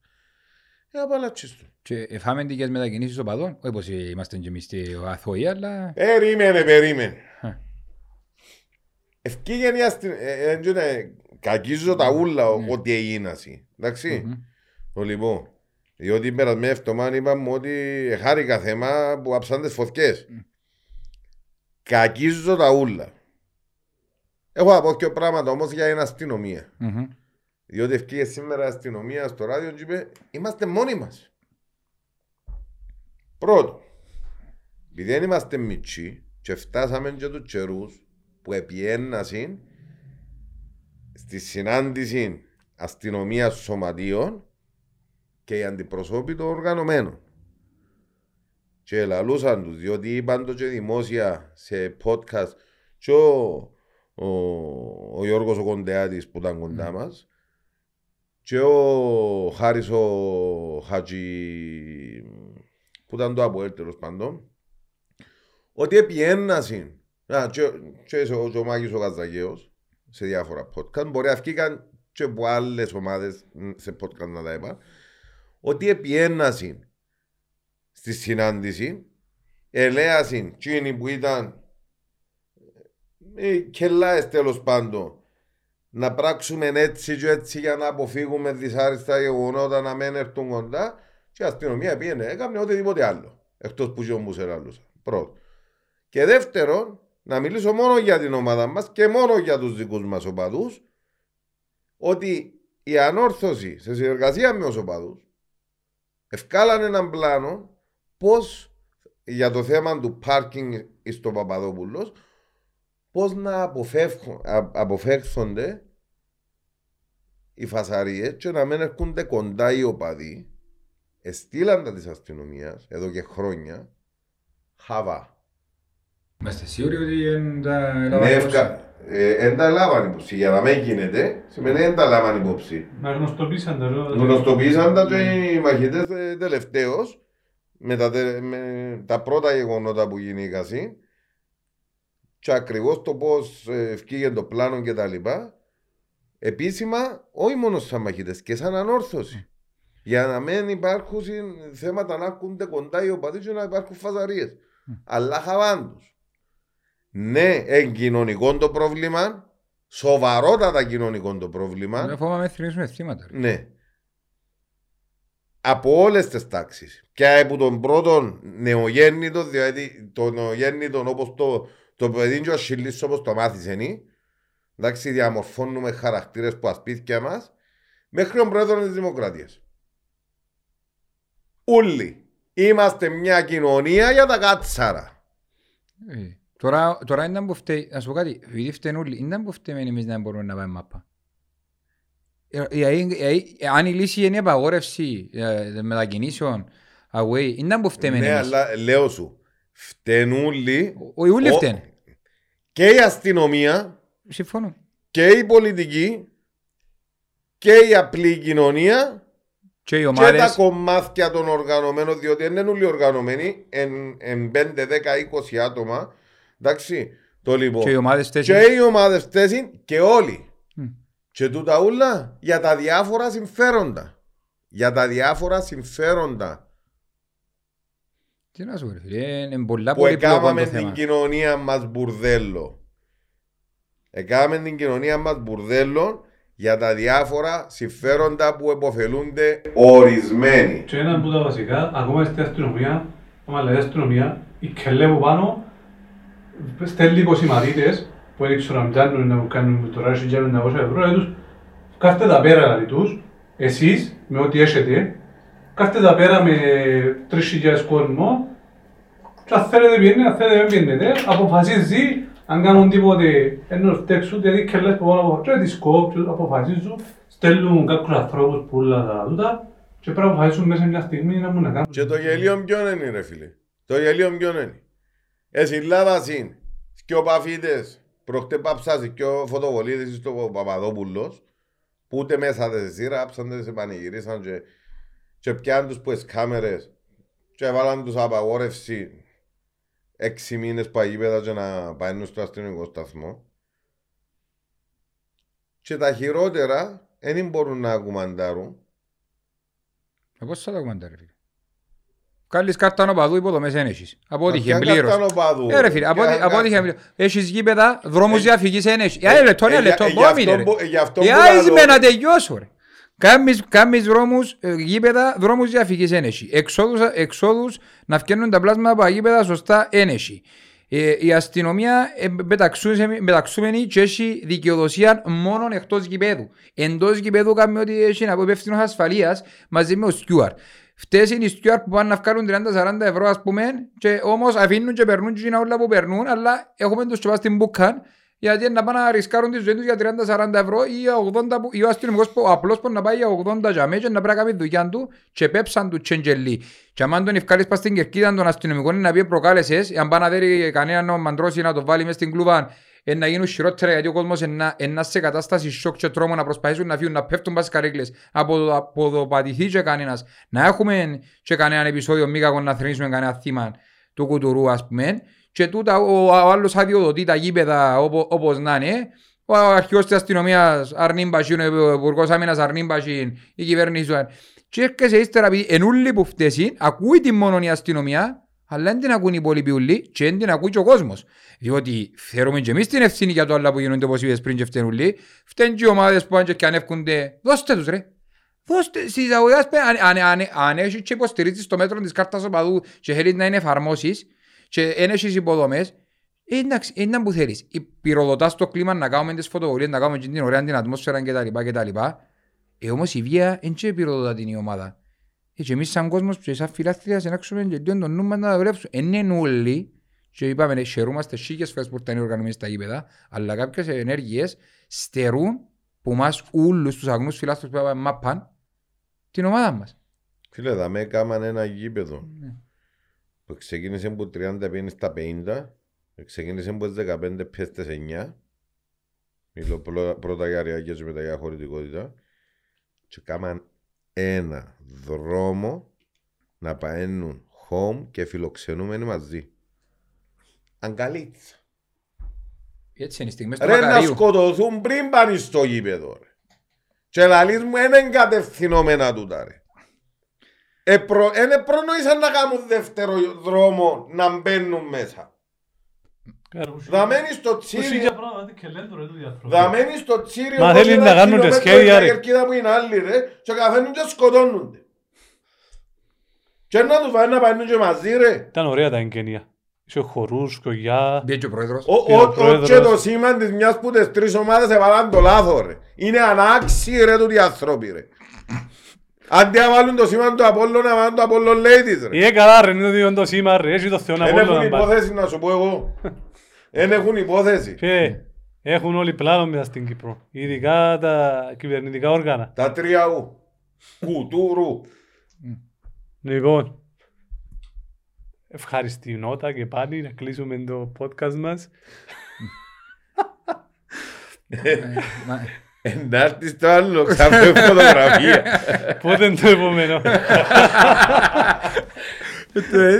Ε, απαλατσίστο. Και εφάμε τις μετακινήσεις οπαδών, όχι πως είμαστε και εμείς στη αθώοι, αλλά... Περίμενε, περίμενε. Χα. Ευκήγεν η αστυνομία. Κακίζω τα ούλα ό,τι έγινε. ασύ. Εντάξει. Μμμ. Το λοιπόν. Διότι την περασμένη εβδομάδα είπαμε ότι χάρηκα θέμα που άψαν τις φωτιές. Κακίζω τα ούλα. Έχω να πω δύο πράγματα όμως για την αστυνομία. Μμμ. Διότι ευκήγε σήμερα η αστυνομία στο ράδιο και είπε είμαστε μόνοι μας. Πρώτο, επειδή δεν είμαστε μητσί και φτάσαμε και τους καιρούς που επιένασαν στη συνάντηση αστυνομίας σωματείων και οι αντιπροσώποι των οργανωμένων. Και λαλούσαν τους, διότι είπαν το και δημόσια σε podcast και ο, ο, ο Γιώργος ο Κοντεάτης που ήταν κοντά μας και ο Χάρης ο Χατζη που ήταν το Αποέλ τέλος πάντων ότι επιένασαν Α, και, και ο, και ο Μάκης ο Καζαγέος σε διάφορα podcast μπορεί να βγήκαν και από άλλες ομάδες μ, σε podcast να τα είπα ότι επιένασαν στη συνάντηση ελέασαν εκείνοι που ήταν ε, κελάες τέλος πάντων να πράξουμε έτσι και έτσι για να αποφύγουμε δυσάρεστα γεγονότα να μην έρθουν κοντά και η αστυνομία πήγαινε, έκανε οτιδήποτε άλλο εκτός που και ο Μουσεράλουσα. Πρώτο. Και δεύτερον, να μιλήσω μόνο για την ομάδα μας και μόνο για τους δικούς μας οπαδούς ότι η ανόρθωση σε συνεργασία με τους οπαδούς ευκάλανε έναν πλάνο πώς για το θέμα του πάρκινγκ στο Παπαδόπουλος πώς να αποφεύχουν, α- αποφεύχονται οι φασαρίες και να μην έρχονται κοντά οι οπαδοί εστήλαν τα της αστυνομίας εδώ και χρόνια χαβά. Είμαστε σίγουροι ότι είναι τα Ναι, λάβαμε ευκα... ε, εν τα λάβαν υπόψη. Για να μην γίνεται, σημαίνει εν τα λάβαν υπόψη. Να γνωστοποιήσαν τα λόγια. Γνωστοποίησαν τα και οι μαχητές ε, τελευταίως με τα, τε- με τα πρώτα γεγονότα που γίνηκαν και ακριβώς το πώς ε, ευκήγε το πλάνο και τα λοιπά επίσημα όχι μόνο σαν μαχητές και σαν ανόρθωση για να μην υπάρχουν συν- θέματα να έρχονται κοντά οι οπαδοί και να υπάρχουν φασαρίες αλλά χαβάν τους ναι εν κοινωνικό το πρόβλημα σοβαρότατα κοινωνικό το πρόβλημα Δεν φοβάμαι θρυνήσουμε θύματα. ρε. ναι. Από όλες τις τάξεις. Και από τον πρώτο νεογέννητο, δηλαδή το νεογέννητο όπως το, το παιδί και ο Ασχηλής όπως το μάθησε. Εντάξει, διαμορφώνουμε χαρακτήρες που ασπίθηκια μας, μέχρι τον πρόεδρος της Δημοκρατίας. Όλοι είμαστε μια κοινωνία για τα κάτσαρα. Ε, Τώρα, τώρα ήταν που φταίει, να σου πω κάτι, επειδή φταίνουν όλοι, ήταν που φταίμε εμείς να μπορούμε να πάμε μάπα. Ε, ε, ε, ε, Αν η λύση είναι η απαγόρευση ε, μετακινήσεων away, ήταν που φταίμε ναι, εμείς. αλλά λέω σου, φταίνουν Ο- Οι ούλοι Ο- φταίνε. και η αστυνομία Συμφωνώ. και η πολιτική και η απλή κοινωνία Και οι και τα ομάδες, κομμάτια των οργανωμένων, διότι δεν είναι όλοι οργανωμένοι, εν, εν 5, 10, 20 άτομα. Εντάξει, το λοιπόν. και οι ομάδες Και θέσεις. οι ομάδες φταίσουν και όλοι. Μμ. Και τούτα ούλα για τα διάφορα συμφέροντα. Για τα διάφορα συμφέροντα. Τι να σου πω ρε φίλε, είναι πολλά που πολύ πλοκό έκαναμε το την θέμα. κοινωνία μας μπουρδέλο. Έκαναμε την κοινωνία μας μπουρδέλο για τα διάφορα συμφέροντα που επωφελούνται ορισμένοι. Και ένα από τα βασικά, ακόμα στην αστυνομία, άμα λέει αστυνομία, η κελέ που πάνω στέλνει υποσημαδίτες που δεν ξέρω αν πιάνουν να κάνουν τώρα έχει πιάνουν 900 ευρώ, λέει τους κάθετε τα πέρα δηλαδή τους, εσείς με ό,τι έχετε, κάθετε τα πέρα με 3.000 κόσμο και αν θέλετε πιένετε, αν θέλετε δεν πιένετε, αποφασίζει αν κάνουν τίποτε ενώ φταίξουν, δηλαδή κελές που πάνω από και τις κόψουν, αποφασίζουν, στέλνουν κάποιους ανθρώπους που όλα τα τούτα και πρέπει να αποφασίσουν μέσα μια στιγμή να μου να κάνουν. Και το γελίο ποιον είναι ρε φίλε; Το γελίο ποιον είναι; Εσύ λάβας είναι. Και ο Παφίτες, προχτέ πάψασαι και ο φωτοβολίδης στο Παπαδόπουλος, που ούτε μέσα δεν σε σειρά, άψαν σε πανηγυρίσαν και, και πιάνουν τους που τις κάμερες και έβαλαν τους απαγόρευση έξι μήνες παγίπεδα και να πάνε στο αστυνομικό σταθμό. Και τα χειρότερα δεν μπορούν να κουμαντάρουν. Ε, Πώς θα τα κουμαντά ρε φίλε. Κάλλεις κάρτα νοπαδού υποδομές δεν έχεις. Απότυχε Μα ποια πλήρως. κάρτα νοπαδού; Ε ρε φίλε, απότι- Ποια απότυχε κάρτα- πλήρως. Έχεις γήπεδα, δρόμους Ε, διαφυγής δεν έχεις. Ε, λεπτό, ε, ένα για- λεπτό, ε, γι' πόμινε αυτό ρε. που- γι' αυτό που Ε, λαλώ, άιζε με ρε. να τελειώσω ρε. Κάμεις, κάμεις δρόμους, ε, γήπεδα, δρόμους διαφυγής δεν έχει. Εξόδους, εξόδους να φτιάχνουν τα πλάσματα από τα γήπεδα σωστά δεν έχει. Ε, η αστυνομία ε, μεταξούσεμη- μεταξούμενη και έχει δικαιοδοσία μόνο εκτός γηπέδου. Εντός γηπέδου κάνουμε ότι έχει να πω υπεύθυνος ασφαλείας μαζί με ο Στιούαρ. Φταίς είναι οι Στιούαρ που πάνε να βγάλουν 30-40 ευρώ ας πούμε και όμως αφήνουν και περνούν και είναι όλα που περνούν αλλά έχουμε τους και πας στην μπουκάν γιατί να πάνε να ρισκάρουν τη ζωή τους για 30-40 ευρώ ή, 80 που, ή ο αστυνομικός που απλώς μπορεί να πάει για 80 για μέσα και να πρέπει να κάνει δουλειά του και πέψαν του τσεντζελί. Και αν τον ευκάλεις πας στην κερκίδα των αστυνομικών είναι να πει προκάλεσες, αν πάει να δει κανέναν να μαντρώσει να το βάλει μες στην κλούβα ε, να γίνουν χειρότερα γιατί ο κόσμος είναι να σε κατάσταση σοκ και τρόμο να προσπαθήσουν να φύγουν, να πέφτουν πας στις καρέκλες από το, από το πατηθεί και κανένας. Να έχουμε και κανέναν επεισόδιο μη κακό να θρυνήσουμε κανένα θύμα του κουτουρού ας πούμε. Και τούτα ο, ο άλλος αδειοδοτεί τα γήπεδα οπο, όπως να είναι. Ο αρχηγός της αστυνομίας Αρνίν Μπασίν, ο υπουργός άμυνας Αρνίν Μπασίν, η κυβέρνηση του και έρχεσαι ύστερα επειδή εν ούλοι που φταίσουν ακούει την μόνο η αστυνομία αλλά δεν την ακούν οι υπόλοιποι ούλοι και δεν την ακούει και ο κόσμος. Διότι φέρουμε και εμείς την ευθύνη για το άλλα που γίνονται όπως είπες πριν και φταίνουν ούλοι. Φταίνουν και οι ομάδες που πάνε και ανεύκονται. Δώστε τους ρε. Δώστε στις αγωγές αν, αν, αν, αν έχεις και υποστηρίζεις το μέτρο της κάρτας οπαδού και θέλεις να είναι εφαρμόσεις και δεν έχεις υποδομές, ε, εντάξει, είναι που θέλεις. Ε, Πυροδοτάς το κλίμα να κάνουμε τις φωτοβολίες, να κάνουμε και την ωραία την ατμόσφαιρα κτλ. κτλ. Ε, όμως η βία δεν και πυροδοτά την η ομάδα. Ε, και εμείς σαν κόσμος και σαν φιλάθλια σε να ξέρουμε και λίγο το νους μας να τα δουλεύσουμε. Είναι όλοι και είπαμε ναι, χαιρούμαστε σίγες φορές που ήταν οργανωμένοι στα γήπεδα, αλλά κάποιες ενέργειες στερούν που μας ούλους τους αγνούς φιλάθλους που είπαμε μαπαν την ομάδα μας. Φίλε, θα με έκαναν ένα γήπεδο Ναι. που ξεκίνησε από 30 πήγαινε στα 50, ξεκίνησε από τις 15 πιέσε στις 9. Μιλώ πλω- πρώτα για αριακές και μετά για χωρητικότητα. Και κάμαν ένα δρόμο να πααίνουν home και φιλοξενούμενοι μαζί. Αγκαλίτσα. Έτσι είναι οι στιγμές του Ρε να Μακαρίου. σκοτωθούν πριν πάνε στο γήπεδο ρε. Και λαλείς μου είναι εγκατευθυνόμενα τούτα ρε. Είναι προνοήσαν να κάνουν δεύτερο δρόμο να μπαίνουν μέσα. Δαμένοι στο τσίριο, δαμένοι στο τσίριο Μα όπως θέλει ένα να κάνουν κιλόμετρο σχέδια, η ρε. κερκίδα που είναι άλλη ρε και καθαίνουν και σκοτώνονται. Και να τους πάνε να πάνε και μαζί ρε. Ήταν ωραία τα εγγένεια. Είχε χορούς, κογιά. Πήγε και ο πρόεδρος. Ο, Πήρε ο, ο ο, πρόεδρος. και το σήμα της μιας που τις τρεις ομάδες έβαλαν το λάθος ρε. Είναι ανάξιοι ρε τούτοι άνθρωποι ρε. Αντί να βάλουν το σήμα του Απόλλω να βάλουν το Απόλλω Ladies ρε. Είναι καλά ρε, είναι το ίδιο το σήμα ρε, έχει το Θεό να Δεν πόλο έχουν να πάει. υπόθεση να σου πω εγώ. Δεν έχουν υπόθεση. Και έχουν όλοι πλάνο μέσα στην Κύπρο. Ειδικά τα κυβερνητικά όργανα. Τα τρία ου. Κουτούρου. Λοιπόν, ευχαριστή νότα και πάλι να κλείσουμε το podcast μας. Μα- Ενάρτη στο άλλο ξαφνικά φωτογραφία. Πότε είναι το επόμενο;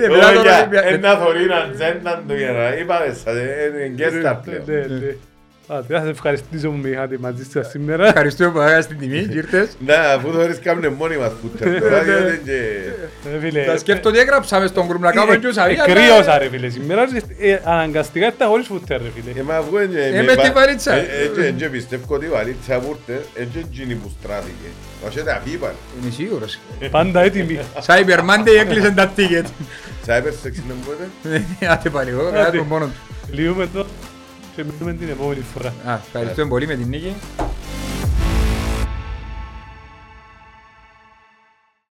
Λόγια, ένα θωρεί να τζένταν του για να είπαμε σας, είναι γκέστα πλέον. Ναι, ναι. Άντε, θα σε ευχαριστήσω που με είχατε μαζί σας σήμερα. Ευχαριστούμε που αγάπη στην τιμή και ήρθες. Ναι, αφού θωρείς κάμνε μόνοι μας φούτερ τώρα, Ναι. διότι και... Ε, φίλε, Τα σκέφτομαι ότι έγραψαμε στον γκρουπ να κάνουμε και ουσαβία. ε, κρύωσα ρε φίλε, σήμερα ε, αναγκαστικά ήρθα χωρίς φούτερ ρε φίλε. Ε, μα αφού είναι... Ε, με τη βαλίτσα. Έτσι πιστεύω ότι η βαλίτσα που ήρθε, έτσι εκείνη που στράφηκε. Όχι τα φύπαν. Είμαι σίγουρος. Πάντα έτοιμοι. Cyber Monday έκλεισε τα ticket. Cyber sex είναι πότε. Άτε πάλι εγώ, κάτω μόνο του. Λύουμε το και μιλούμε την επόμενη φορά. Α, Ευχαριστούμε πολύ με την νίκη.